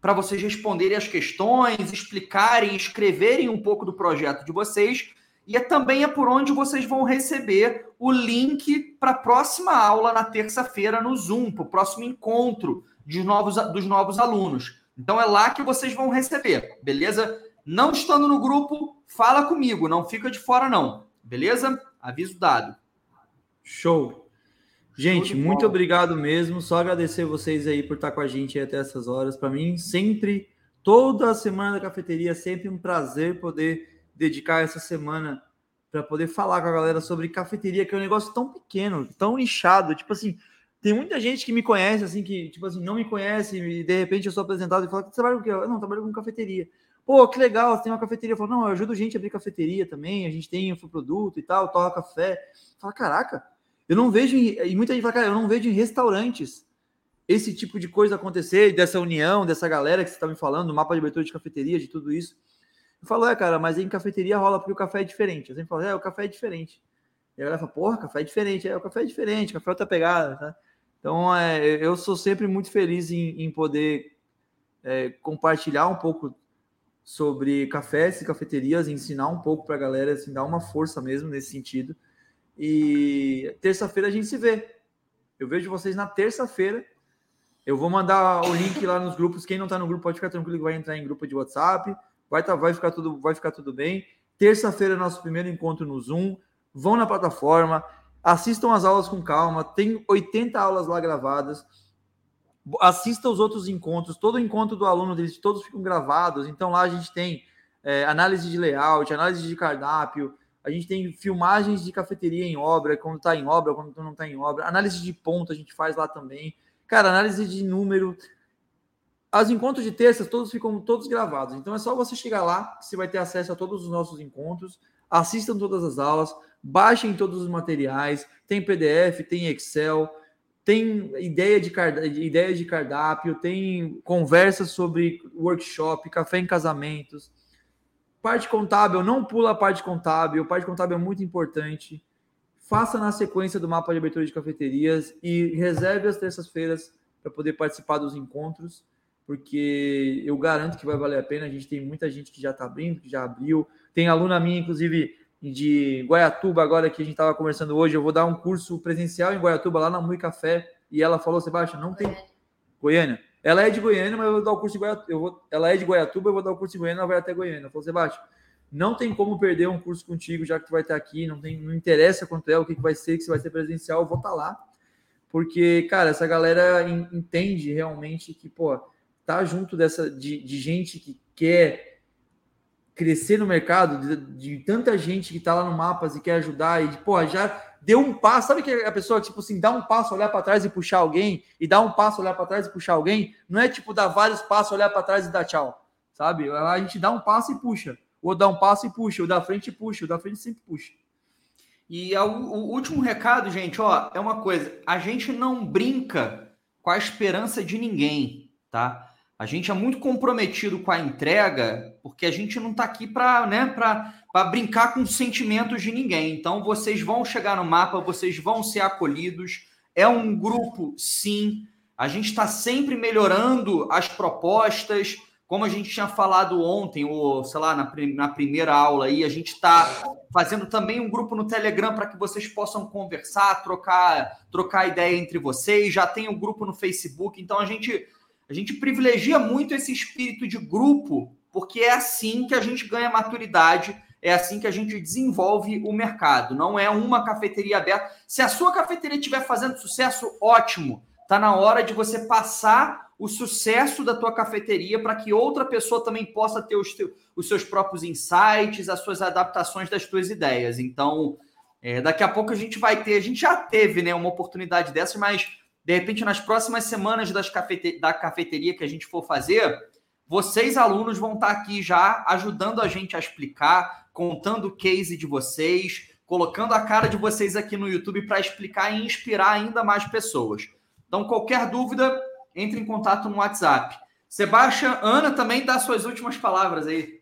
S6: para vocês responderem as questões, explicarem, escreverem um pouco do projeto de vocês. E é também é por onde vocês vão receber o link para a próxima aula na terça-feira no Zoom, para o próximo encontro de novos, dos novos alunos. Então é lá que vocês vão receber, beleza? Não estando no grupo, fala comigo, não fica de fora não, beleza? Aviso dado.
S5: Show. Gente, muito obrigado mesmo. Só agradecer vocês aí por estar com a gente até essas horas. Para mim, sempre, toda a semana da cafeteria, sempre um prazer poder dedicar essa semana para poder falar com a galera sobre cafeteria, que é um negócio tão pequeno, tão nichado. Tipo assim, tem muita gente que me conhece, assim, que, tipo assim, não me conhece, e de repente eu sou apresentado e falo, você trabalha com o quê? Eu não, trabalho com cafeteria. Pô, que legal, você tem uma cafeteria. Eu falo, não, eu ajudo gente a abrir cafeteria também, a gente tem produto e tal, torra café. Fala, caraca, eu não vejo, e muita gente fala, cara, eu não vejo em restaurantes esse tipo de coisa acontecer, dessa união, dessa galera que você está me falando, do mapa de abertura de cafeteria, de tudo isso. Eu falo, é, cara, mas em cafeteria rola porque o café é diferente. Eu sempre falo, é, o café é diferente. E a galera fala, porra, café é diferente. É, o café é diferente, café é outra pegada, tá? Então, é, eu sou sempre muito feliz em, em poder é, compartilhar um pouco sobre cafés e cafeterias, ensinar um pouco para a galera, assim, dar uma força mesmo nesse sentido. E terça-feira a gente se vê. Eu vejo vocês na terça-feira. Eu vou mandar o link lá nos grupos. Quem não está no grupo pode ficar tranquilo que vai entrar em grupo de WhatsApp. Vai, tá, vai, ficar, tudo, vai ficar tudo bem. Terça-feira é nosso primeiro encontro no Zoom. Vão na plataforma, assistam as aulas com calma. Tem 80 aulas lá gravadas. Assista os outros encontros. Todo encontro do aluno deles, todos ficam gravados. Então lá a gente tem é, análise de layout, análise de cardápio, a gente tem filmagens de cafeteria em obra, quando está em obra, quando não está em obra, análise de ponto a gente faz lá também. Cara, análise de número. As encontros de terças todos ficam todos gravados. Então é só você chegar lá, você vai ter acesso a todos os nossos encontros, assistam todas as aulas, baixem todos os materiais, tem PDF, tem Excel, tem ideia de, cardápio, ideia de cardápio, tem conversas sobre workshop, café em casamentos Parte contábil, não pula a parte contábil. Parte contábil é muito importante. Faça na sequência do mapa de abertura de cafeterias e reserve as terças-feiras para poder participar dos encontros, porque eu garanto que vai valer a pena. A gente tem muita gente que já está abrindo, que já abriu. Tem aluna minha, inclusive, de Guaiatuba, agora que a gente estava conversando hoje. Eu vou dar um curso presencial em Guaiatuba, lá na Mui Café. E ela falou, Sebastião, não tem. Goiânia. Ela é de Goiânia, mas eu vou dar o curso em Goiatuba. Eu vou... Ela é de Goiatuba, eu vou dar o curso em Goiânia, ela vai até Goiânia. Ela falou, Sebastião, não tem como perder um curso contigo, já que tu vai estar aqui, não, tem, não interessa quanto é, o que, que vai ser, que se vai ser presencial, eu vou estar lá. Porque, cara, essa galera entende realmente que, pô, tá junto dessa de, de gente que quer crescer no mercado, de, de, tanta gente que tá lá no Mapas e quer ajudar, e, pô, já deu um passo. Sabe que a pessoa, tipo assim, dá um passo, olhar para trás e puxar alguém, e dá um passo, olhar para trás e puxar alguém? Não é tipo dar vários passos, olhar para trás e dar tchau, sabe? A gente dá um passo e puxa. Ou dá um passo e puxa, o da frente puxa, o da frente sempre puxa.
S6: E o, o último recado, gente, ó, é uma coisa: a gente não brinca com a esperança de ninguém, tá? A gente é muito comprometido com a entrega, porque a gente não está aqui para né, brincar com os sentimentos de ninguém. Então, vocês vão chegar no mapa, vocês vão ser acolhidos. É um grupo, sim. A gente está sempre melhorando as propostas, como a gente tinha falado ontem, ou sei lá, na, na primeira aula aí, a gente está fazendo também um grupo no Telegram para que vocês possam conversar, trocar, trocar ideia entre vocês. Já tem um grupo no Facebook, então a gente, a gente privilegia muito esse espírito de grupo, porque é assim que a gente ganha maturidade, é assim que a gente desenvolve o mercado. Não é uma cafeteria aberta. Se a sua cafeteria estiver fazendo sucesso, ótimo. Está na hora de você passar o sucesso da tua cafeteria para que outra pessoa também possa ter os, os seus próprios insights, as suas adaptações das tuas ideias. Então, é, daqui a pouco a gente vai ter, a gente já teve né, uma oportunidade dessas, mas de repente nas próximas semanas das cafete, da cafeteria que a gente for fazer, vocês alunos vão estar aqui já ajudando a gente a explicar, contando o case de vocês, colocando a cara de vocês aqui no YouTube para explicar e inspirar ainda mais pessoas. Então, qualquer dúvida, entre em contato no WhatsApp. Sebastião, Ana também dá suas últimas palavras aí.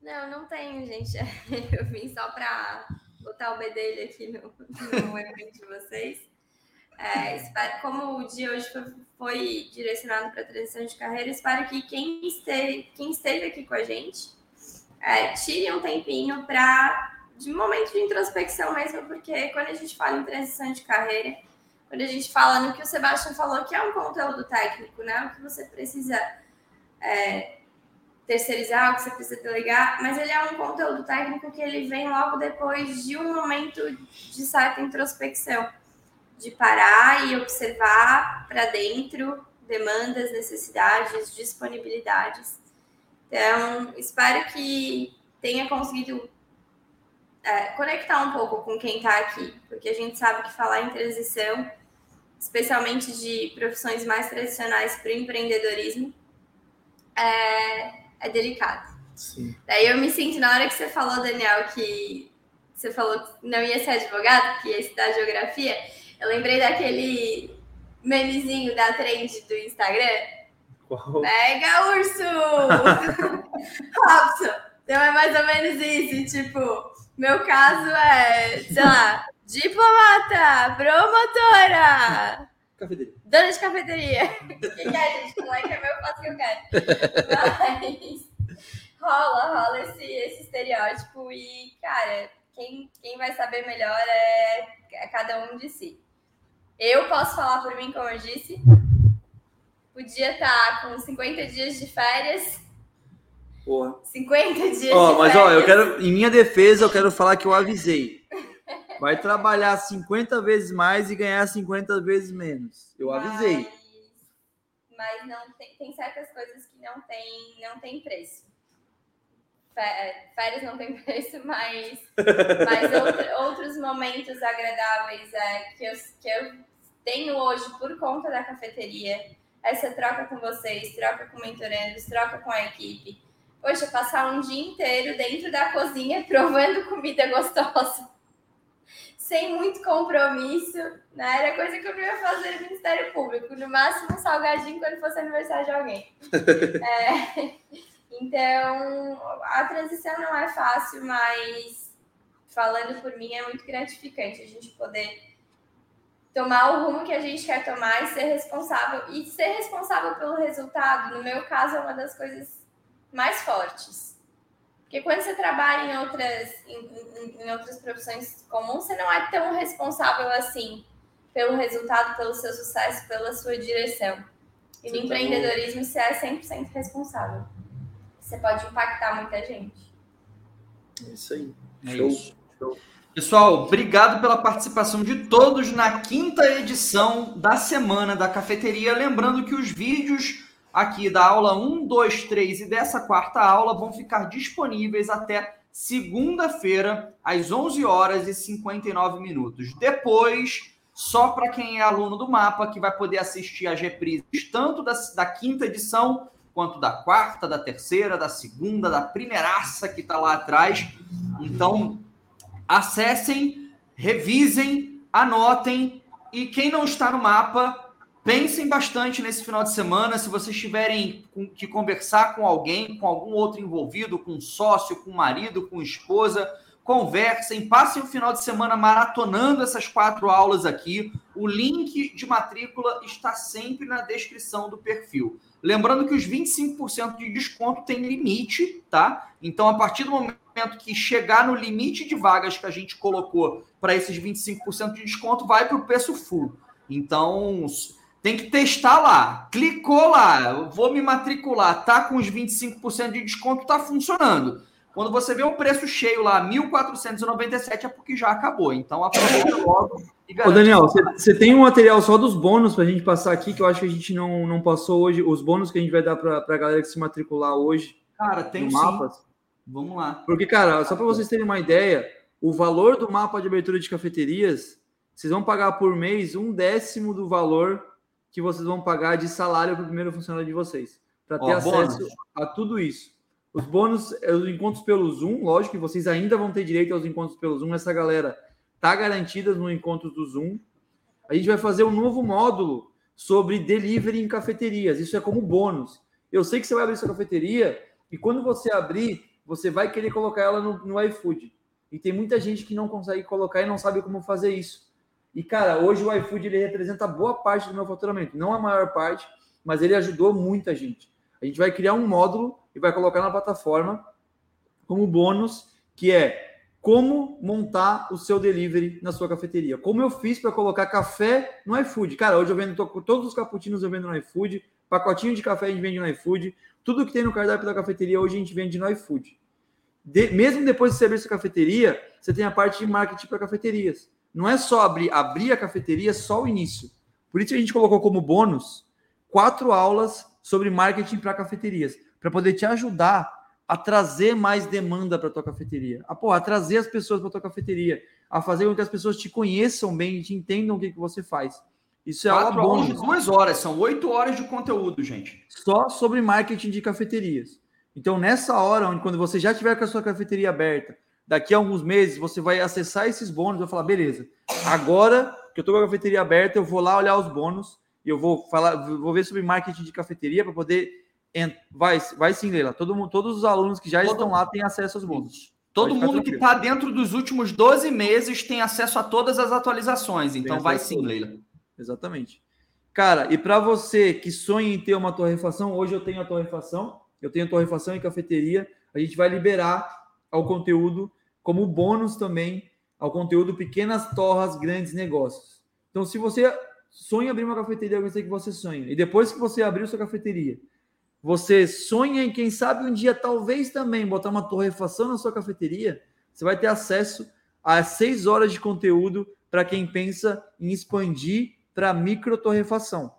S7: Não, não tenho, gente. Eu vim só para botar o B dele aqui no, no evento de vocês. É, espero, como o dia hoje foi, foi direcionado para transição de carreira, espero que quem esteve, quem esteve aqui com a gente é, tire um tempinho para de momento de introspecção mesmo, porque quando a gente fala em transição de carreira, quando a gente fala no que o Sebastião falou, que é um conteúdo técnico, né? O que você precisa é, terceirizar, o que você precisa delegar, mas ele é um conteúdo técnico que ele vem logo depois de um momento de certa introspecção, de parar e observar para dentro demandas, necessidades, disponibilidades. Então, espero que tenha conseguido é, conectar um pouco com quem está aqui, porque a gente sabe que falar em transição, especialmente de profissões mais tradicionais para o empreendedorismo, é, é delicado. Sim. Daí eu me sinto, na hora que você falou, Daniel, que você falou que não ia ser advogado, que ia estudar geografia, eu lembrei daquele memezinho da trend do Instagram. Qual? Pega urso! Robson! Então é mais ou menos isso, tipo, meu caso é, sei lá, diplomata, promotora. Cafeteria. Dona de cafeteria. Quem quer, gente? Não é que é meu, eu faço o que eu quero. Mas rola, rola esse, esse estereótipo e, cara, quem, quem vai saber melhor é, é cada um de si. Eu posso falar por mim, como eu disse. Podia estar com 50 dias de férias
S5: Porra.
S7: 50 dias.
S5: Ó, mas ó, eu quero, em minha defesa, eu quero falar que eu avisei. Vai trabalhar 50 vezes mais e ganhar 50 vezes menos. Eu mas, avisei.
S7: Mas não tem, tem certas coisas que não tem, não tem preço. Férias não tem preço, mas, mas outro, outros momentos agradáveis é, que, eu, que eu tenho hoje por conta da cafeteria. Essa troca com vocês, troca com mentorandos, troca com a equipe poxa, passar um dia inteiro dentro da cozinha provando comida gostosa, sem muito compromisso, né? Era coisa que eu não ia fazer no Ministério Público, no máximo um salgadinho quando fosse aniversário de alguém. é, então, a transição não é fácil, mas falando por mim, é muito gratificante a gente poder tomar o rumo que a gente quer tomar e ser responsável e ser responsável pelo resultado. No meu caso, é uma das coisas mais fortes. Porque quando você trabalha em outras, em, em, em outras profissões comuns, você não é tão responsável assim pelo resultado, pelo seu sucesso, pela sua direção. E no tá empreendedorismo bom. você é 100% responsável. Você pode impactar muita gente.
S5: É isso aí.
S6: É Show. Isso. Show. Pessoal, obrigado pela participação de todos na quinta edição da Semana da Cafeteria. Lembrando que os vídeos aqui da aula 1, 2, 3 e dessa quarta aula vão ficar disponíveis até segunda-feira, às 11 horas e 59 minutos. Depois, só para quem é aluno do mapa, que vai poder assistir as reprises tanto da, da quinta edição, quanto da quarta, da terceira, da segunda, da primeiraça que está lá atrás. Então, acessem, revisem, anotem e quem não está no mapa, Pensem bastante nesse final de semana. Se vocês tiverem que conversar com alguém, com algum outro envolvido, com sócio, com marido, com esposa, conversem, passem o final de semana maratonando essas quatro aulas aqui. O link de matrícula está sempre na descrição do perfil. Lembrando que os 25% de desconto tem limite, tá? Então, a partir do momento que chegar no limite de vagas que a gente colocou para esses 25% de desconto, vai para o preço full. Então, tem que testar lá. Clicou lá, vou me matricular, tá com os 25% de desconto, tá funcionando. Quando você vê o preço cheio lá, 1.497, é porque já acabou. Então aproveita logo
S5: e Ô, Daniel, você tem um material só dos bônus para a gente passar aqui, que eu acho que a gente não, não passou hoje, os bônus que a gente vai dar para a galera que se matricular hoje.
S6: Cara, tem
S5: mapas.
S6: Vamos lá.
S5: Porque, cara, só para vocês terem uma ideia, o valor do mapa de abertura de cafeterias, vocês vão pagar por mês um décimo do valor que vocês vão pagar de salário para o primeiro funcionário de vocês. Para ter Ó, acesso bônus. a tudo isso. Os bônus, os encontros pelo Zoom, lógico que vocês ainda vão ter direito aos encontros pelo Zoom. Essa galera tá garantida no encontro do Zoom. A gente vai fazer um novo módulo sobre delivery em cafeterias. Isso é como bônus. Eu sei que você vai abrir sua cafeteria e quando você abrir, você vai querer colocar ela no, no iFood. E tem muita gente que não consegue colocar e não sabe como fazer isso. E, cara, hoje o iFood ele representa boa parte do meu faturamento. Não a maior parte, mas ele ajudou muita gente. A gente vai criar um módulo e vai colocar na plataforma como bônus, que é como montar o seu delivery na sua cafeteria. Como eu fiz para colocar café no iFood. Cara, hoje eu vendo todos os cappuccinos eu vendo no iFood, pacotinho de café a gente vende no iFood, tudo que tem no cardápio da cafeteria hoje a gente vende no iFood. De, mesmo depois de você abrir sua cafeteria, você tem a parte de marketing para cafeterias. Não é só abrir, abrir a cafeteria, só o início. Por isso a gente colocou como bônus quatro aulas sobre marketing para cafeterias para poder te ajudar a trazer mais demanda para tua cafeteria, a, pô, a trazer as pessoas para tua cafeteria, a fazer com que as pessoas te conheçam bem e te entendam o que, que você faz. Isso é
S6: algo bom. de duas horas, são oito horas de conteúdo, gente.
S5: Só sobre marketing de cafeterias. Então, nessa hora, onde quando você já tiver com a sua cafeteria aberta, daqui a alguns meses, você vai acessar esses bônus e vai falar, beleza, agora que eu estou com a cafeteria aberta, eu vou lá olhar os bônus e eu vou falar, vou ver sobre marketing de cafeteria para poder Vai, vai sim, Leila. Todo mundo, todos os alunos que já Todo estão lá têm acesso aos bônus.
S6: Todo Pode mundo que está dentro dos últimos 12 meses tem acesso a todas as atualizações. Então vai sim, Leila.
S5: Exatamente. Cara, e para você que sonha em ter uma torrefação, hoje eu tenho a torrefação, eu tenho a torrefação e cafeteria. A gente vai liberar ao conteúdo como bônus também ao conteúdo pequenas torras, grandes negócios. Então, se você sonha abrir uma cafeteria, eu sei que você sonha. E depois que você abrir sua cafeteria, você sonha em, quem sabe, um dia talvez também botar uma torrefação na sua cafeteria, você vai ter acesso a seis horas de conteúdo para quem pensa em expandir para micro torrefação.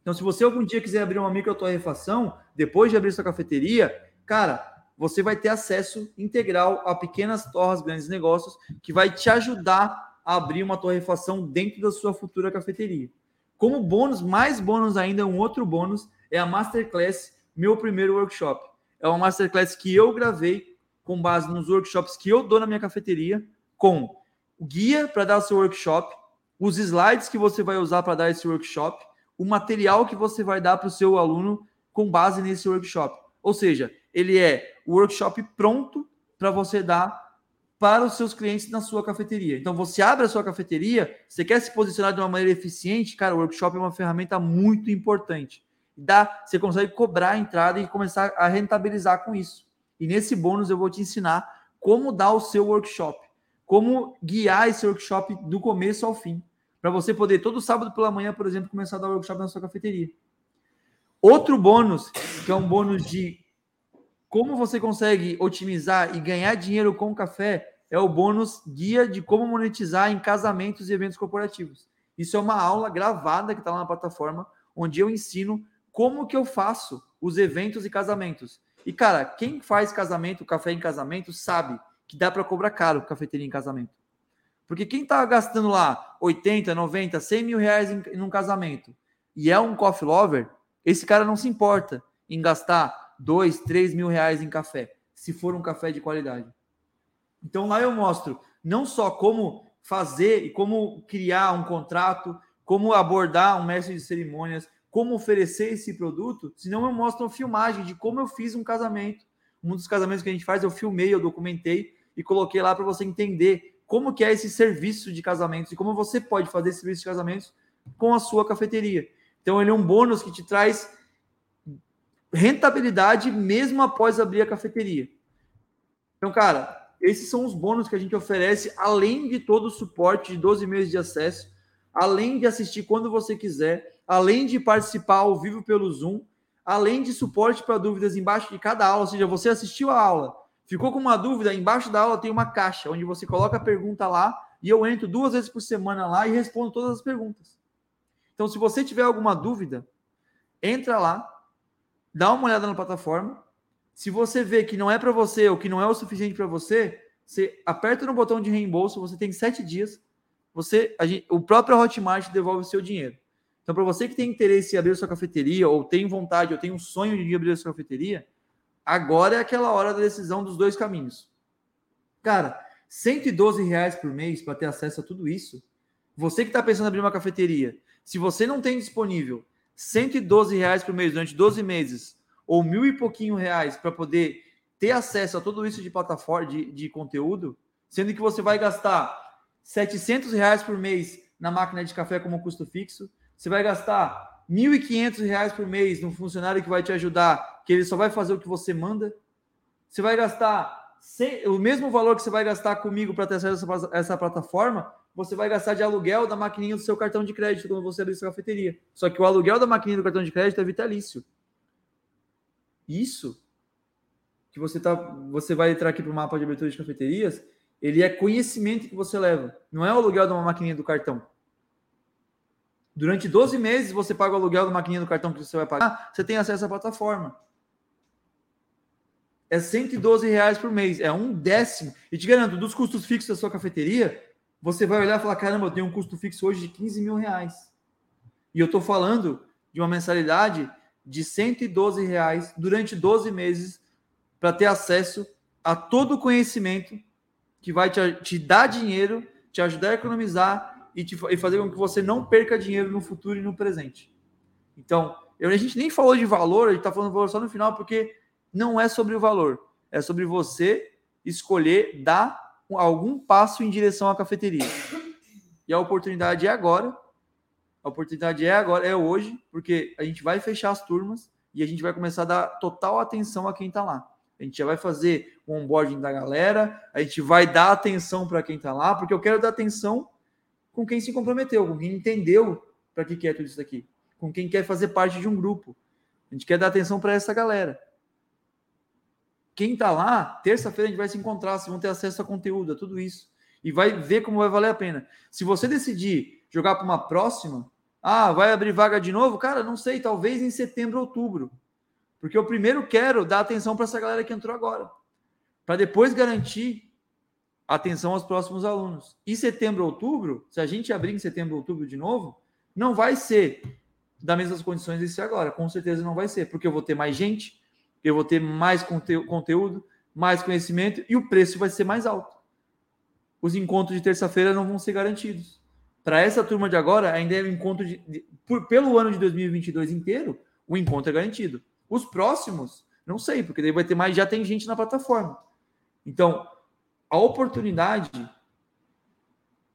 S5: Então, se você algum dia quiser abrir uma micro torrefação, depois de abrir sua cafeteria, cara, você vai ter acesso integral a pequenas torres, grandes negócios, que vai te ajudar a abrir uma torrefação dentro da sua futura cafeteria. Como bônus, mais bônus ainda, um outro bônus, é a Masterclass Meu Primeiro Workshop. É uma Masterclass que eu gravei com base nos workshops que eu dou na minha cafeteria, com o guia para dar seu workshop, os slides que você vai usar para dar esse workshop, o material que você vai dar para o seu aluno com base nesse workshop. Ou seja, ele é o workshop pronto para você dar para os seus clientes na sua cafeteria. Então, você abre a sua cafeteria, você quer se posicionar de uma maneira eficiente, cara, o workshop é uma ferramenta muito importante dá, você consegue cobrar a entrada e começar a rentabilizar com isso. E nesse bônus eu vou te ensinar como dar o seu workshop, como guiar esse workshop do começo ao fim, para você poder todo sábado pela manhã, por exemplo, começar a dar workshop na sua cafeteria. Outro bônus, que é um bônus de como você consegue otimizar e ganhar dinheiro com café, é o bônus guia de como monetizar em casamentos e eventos corporativos. Isso é uma aula gravada que está lá na plataforma, onde eu ensino como que eu faço os eventos e casamentos. E, cara, quem faz casamento, café em casamento, sabe que dá para cobrar caro cafeteria em casamento. Porque quem tá gastando lá 80, 90, 100 mil reais em, em um casamento e é um coffee lover, esse cara não se importa em gastar 2, 3 mil reais em café, se for um café de qualidade. Então lá eu mostro não só como fazer e como criar um contrato, como abordar um mestre de cerimônias, como oferecer esse produto, senão eu mostro uma filmagem de como eu fiz um casamento. Um dos casamentos que a gente faz, eu filmei, eu documentei, e coloquei lá para você entender como que é esse serviço de casamentos e como você pode fazer esse serviço de casamentos com a sua cafeteria. Então ele é um bônus que te traz rentabilidade mesmo após abrir a cafeteria. Então, cara, esses são os bônus que a gente oferece, além de todo o suporte de 12 meses de acesso, além de assistir quando você quiser, além de participar ao vivo pelo Zoom, além de suporte para dúvidas embaixo de cada aula, ou seja, você assistiu a aula, ficou com uma dúvida, embaixo da aula tem uma caixa onde você coloca a pergunta lá e eu entro duas vezes por semana lá e respondo todas as perguntas. Então, se você tiver alguma dúvida, entra lá, dá uma olhada na plataforma. Se você vê que não é para você ou que não é o suficiente para você, você aperta no botão de reembolso, você tem sete dias, você, gente, o próprio Hotmart devolve o seu dinheiro. Então, para você que tem interesse em abrir a sua cafeteria, ou tem vontade, ou tem um sonho de abrir a sua cafeteria, agora é aquela hora da decisão dos dois caminhos. Cara, 112 reais por mês para ter acesso a tudo isso. Você que está pensando em abrir uma cafeteria, se você não tem disponível 112 reais por mês durante 12 meses, ou mil e pouquinho reais para poder ter acesso a tudo isso de plataforma, de, de conteúdo, sendo que você vai gastar 700 reais por mês na máquina de café como custo fixo, você vai gastar R$ 1.500 por mês num funcionário que vai te ajudar, que ele só vai fazer o que você manda. Você vai gastar o mesmo valor que você vai gastar comigo para ter acesso a essa plataforma, você vai gastar de aluguel da maquininha do seu cartão de crédito quando você abrir sua cafeteria. Só que o aluguel da maquininha do cartão de crédito é vitalício. Isso que você tá, você vai entrar aqui para o mapa de abertura de cafeterias, ele é conhecimento que você leva, não é o aluguel de uma maquininha do cartão. Durante 12 meses você paga o aluguel da maquininha do cartão que você vai pagar, você tem acesso à plataforma. É 112 reais por mês, é um décimo. E te garanto, dos custos fixos da sua cafeteria, você vai olhar e falar: caramba, eu tenho um custo fixo hoje de 15 mil reais. E eu estou falando de uma mensalidade de 112 reais durante 12 meses para ter acesso a todo o conhecimento que vai te, te dar dinheiro, te ajudar a economizar e, te, e fazer com que você não perca dinheiro no futuro e no presente. Então, eu, a gente nem falou de valor, a gente está falando de valor só no final, porque não é sobre o valor, é sobre você escolher dar algum passo em direção à cafeteria. E a oportunidade é agora. A oportunidade é agora, é hoje, porque a gente vai fechar as turmas e a gente vai começar a dar total atenção a quem está lá. A gente já vai fazer o onboarding da galera, a gente vai dar atenção para quem está lá, porque eu quero dar atenção com quem se comprometeu, com quem entendeu para que, que é tudo isso aqui, com quem quer fazer parte de um grupo. A gente quer dar atenção para essa galera. Quem está lá, terça-feira a gente vai se encontrar, vocês vão ter acesso a conteúdo, a tudo isso. E vai ver como vai valer a pena. Se você decidir jogar para uma próxima, ah, vai abrir vaga de novo? Cara, não sei, talvez em setembro, outubro. Porque eu primeiro quero dar atenção para essa galera que entrou agora. Para depois garantir atenção aos próximos alunos. E setembro, outubro, se a gente abrir em setembro, outubro de novo, não vai ser das mesmas condições desse agora. Com certeza não vai ser, porque eu vou ter mais gente, eu vou ter mais conte conteúdo, mais conhecimento e o preço vai ser mais alto. Os encontros de terça-feira não vão ser garantidos. Para essa turma de agora, ainda é um encontro de, de por, pelo ano de 2022 inteiro, o encontro é garantido. Os próximos, não sei, porque daí vai ter mais, já tem gente na plataforma. Então, a oportunidade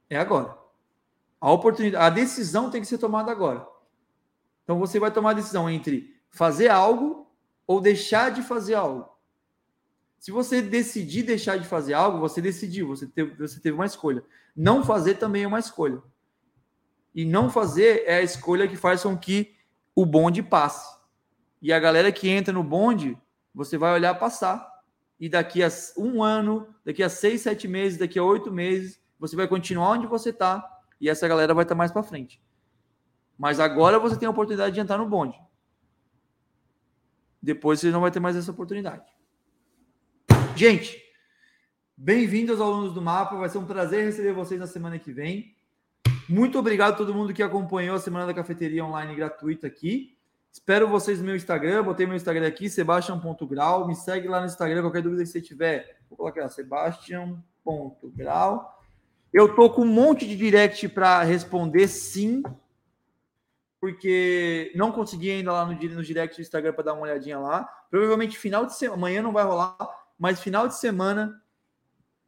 S5: é agora. A oportunidade, a decisão tem que ser tomada agora. Então você vai tomar a decisão entre fazer algo ou deixar de fazer algo. Se você decidir deixar de fazer algo, você decidiu, você teve, você teve uma escolha. Não fazer também é uma escolha. E não fazer é a escolha que faz com que o bonde passe. E a galera que entra no bonde, você vai olhar passar e daqui a um ano, daqui a seis, sete meses, daqui a oito meses, você vai continuar onde você está e essa galera vai estar tá mais para frente. Mas agora você tem a oportunidade de entrar no bonde. Depois você não vai ter mais essa oportunidade. Gente, bem-vindos alunos do mapa. Vai ser um prazer receber vocês na semana que vem. Muito obrigado a todo mundo que acompanhou a Semana da Cafeteria Online gratuita aqui. Espero vocês no meu Instagram. Botei meu Instagram aqui, sebastian.grau. Me segue lá no Instagram. Qualquer dúvida que você tiver, vou colocar sebastian.grau. Eu tô com um monte de direct para responder, sim, porque não consegui ainda lá no, no direct do Instagram para dar uma olhadinha lá. Provavelmente final de semana, amanhã não vai rolar, mas final de semana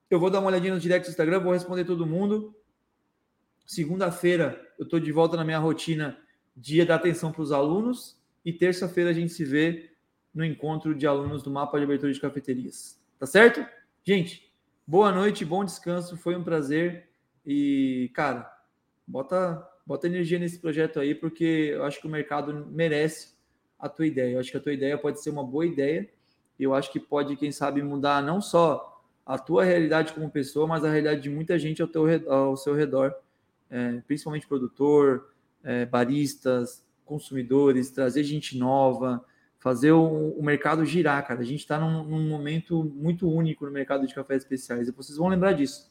S5: Eu vou dar uma olhadinha no direct do Instagram, vou responder todo mundo. Segunda-feira eu estou de volta na minha rotina, dia da atenção para os alunos. E terça-feira a gente se vê no encontro de alunos do mapa de abertura de cafeterias. Tá certo? Gente, boa noite, bom descanso, foi um prazer. E, cara, bota, bota energia nesse projeto aí, porque eu acho que o mercado merece a tua ideia. Eu acho que a tua ideia pode ser uma boa ideia. Eu acho que pode, quem sabe, mudar não só a tua realidade como pessoa, mas a realidade de muita gente ao, teu, ao seu redor, é, principalmente produtor, é, baristas, consumidores, trazer gente nova, fazer o, o mercado girar, cara. A gente está num, num, momento muito único no mercado de cafés especiais e vocês vão lembrar disso.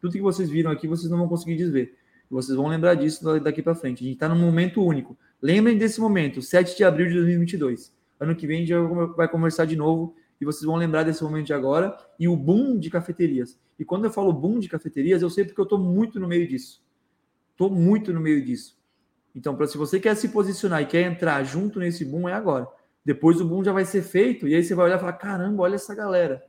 S5: Tudo que vocês viram aqui, vocês não vão conseguir desver. Vocês vão lembrar disso daqui para frente. A gente está num momento único. Lembrem desse momento, 7 de abril de 2022. Ano que vem a gente vai conversar de novo e vocês vão lembrar desse momento de agora e o boom de cafeterias. E quando eu falo boom de cafeterias, eu sei porque eu estou muito no meio disso. Estou muito no meio disso. Então, se você quer se posicionar e quer entrar junto nesse boom, é agora. Depois o boom já vai ser feito e aí você vai olhar e falar: caramba, olha essa galera.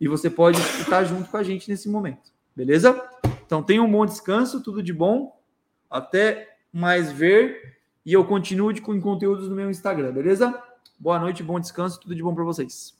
S5: E você pode estar junto com a gente nesse momento. Beleza? Então, tenha um bom descanso, tudo de bom. Até mais ver. E eu continuo com conteúdos no meu Instagram, beleza? Boa noite, bom descanso, tudo de bom para vocês.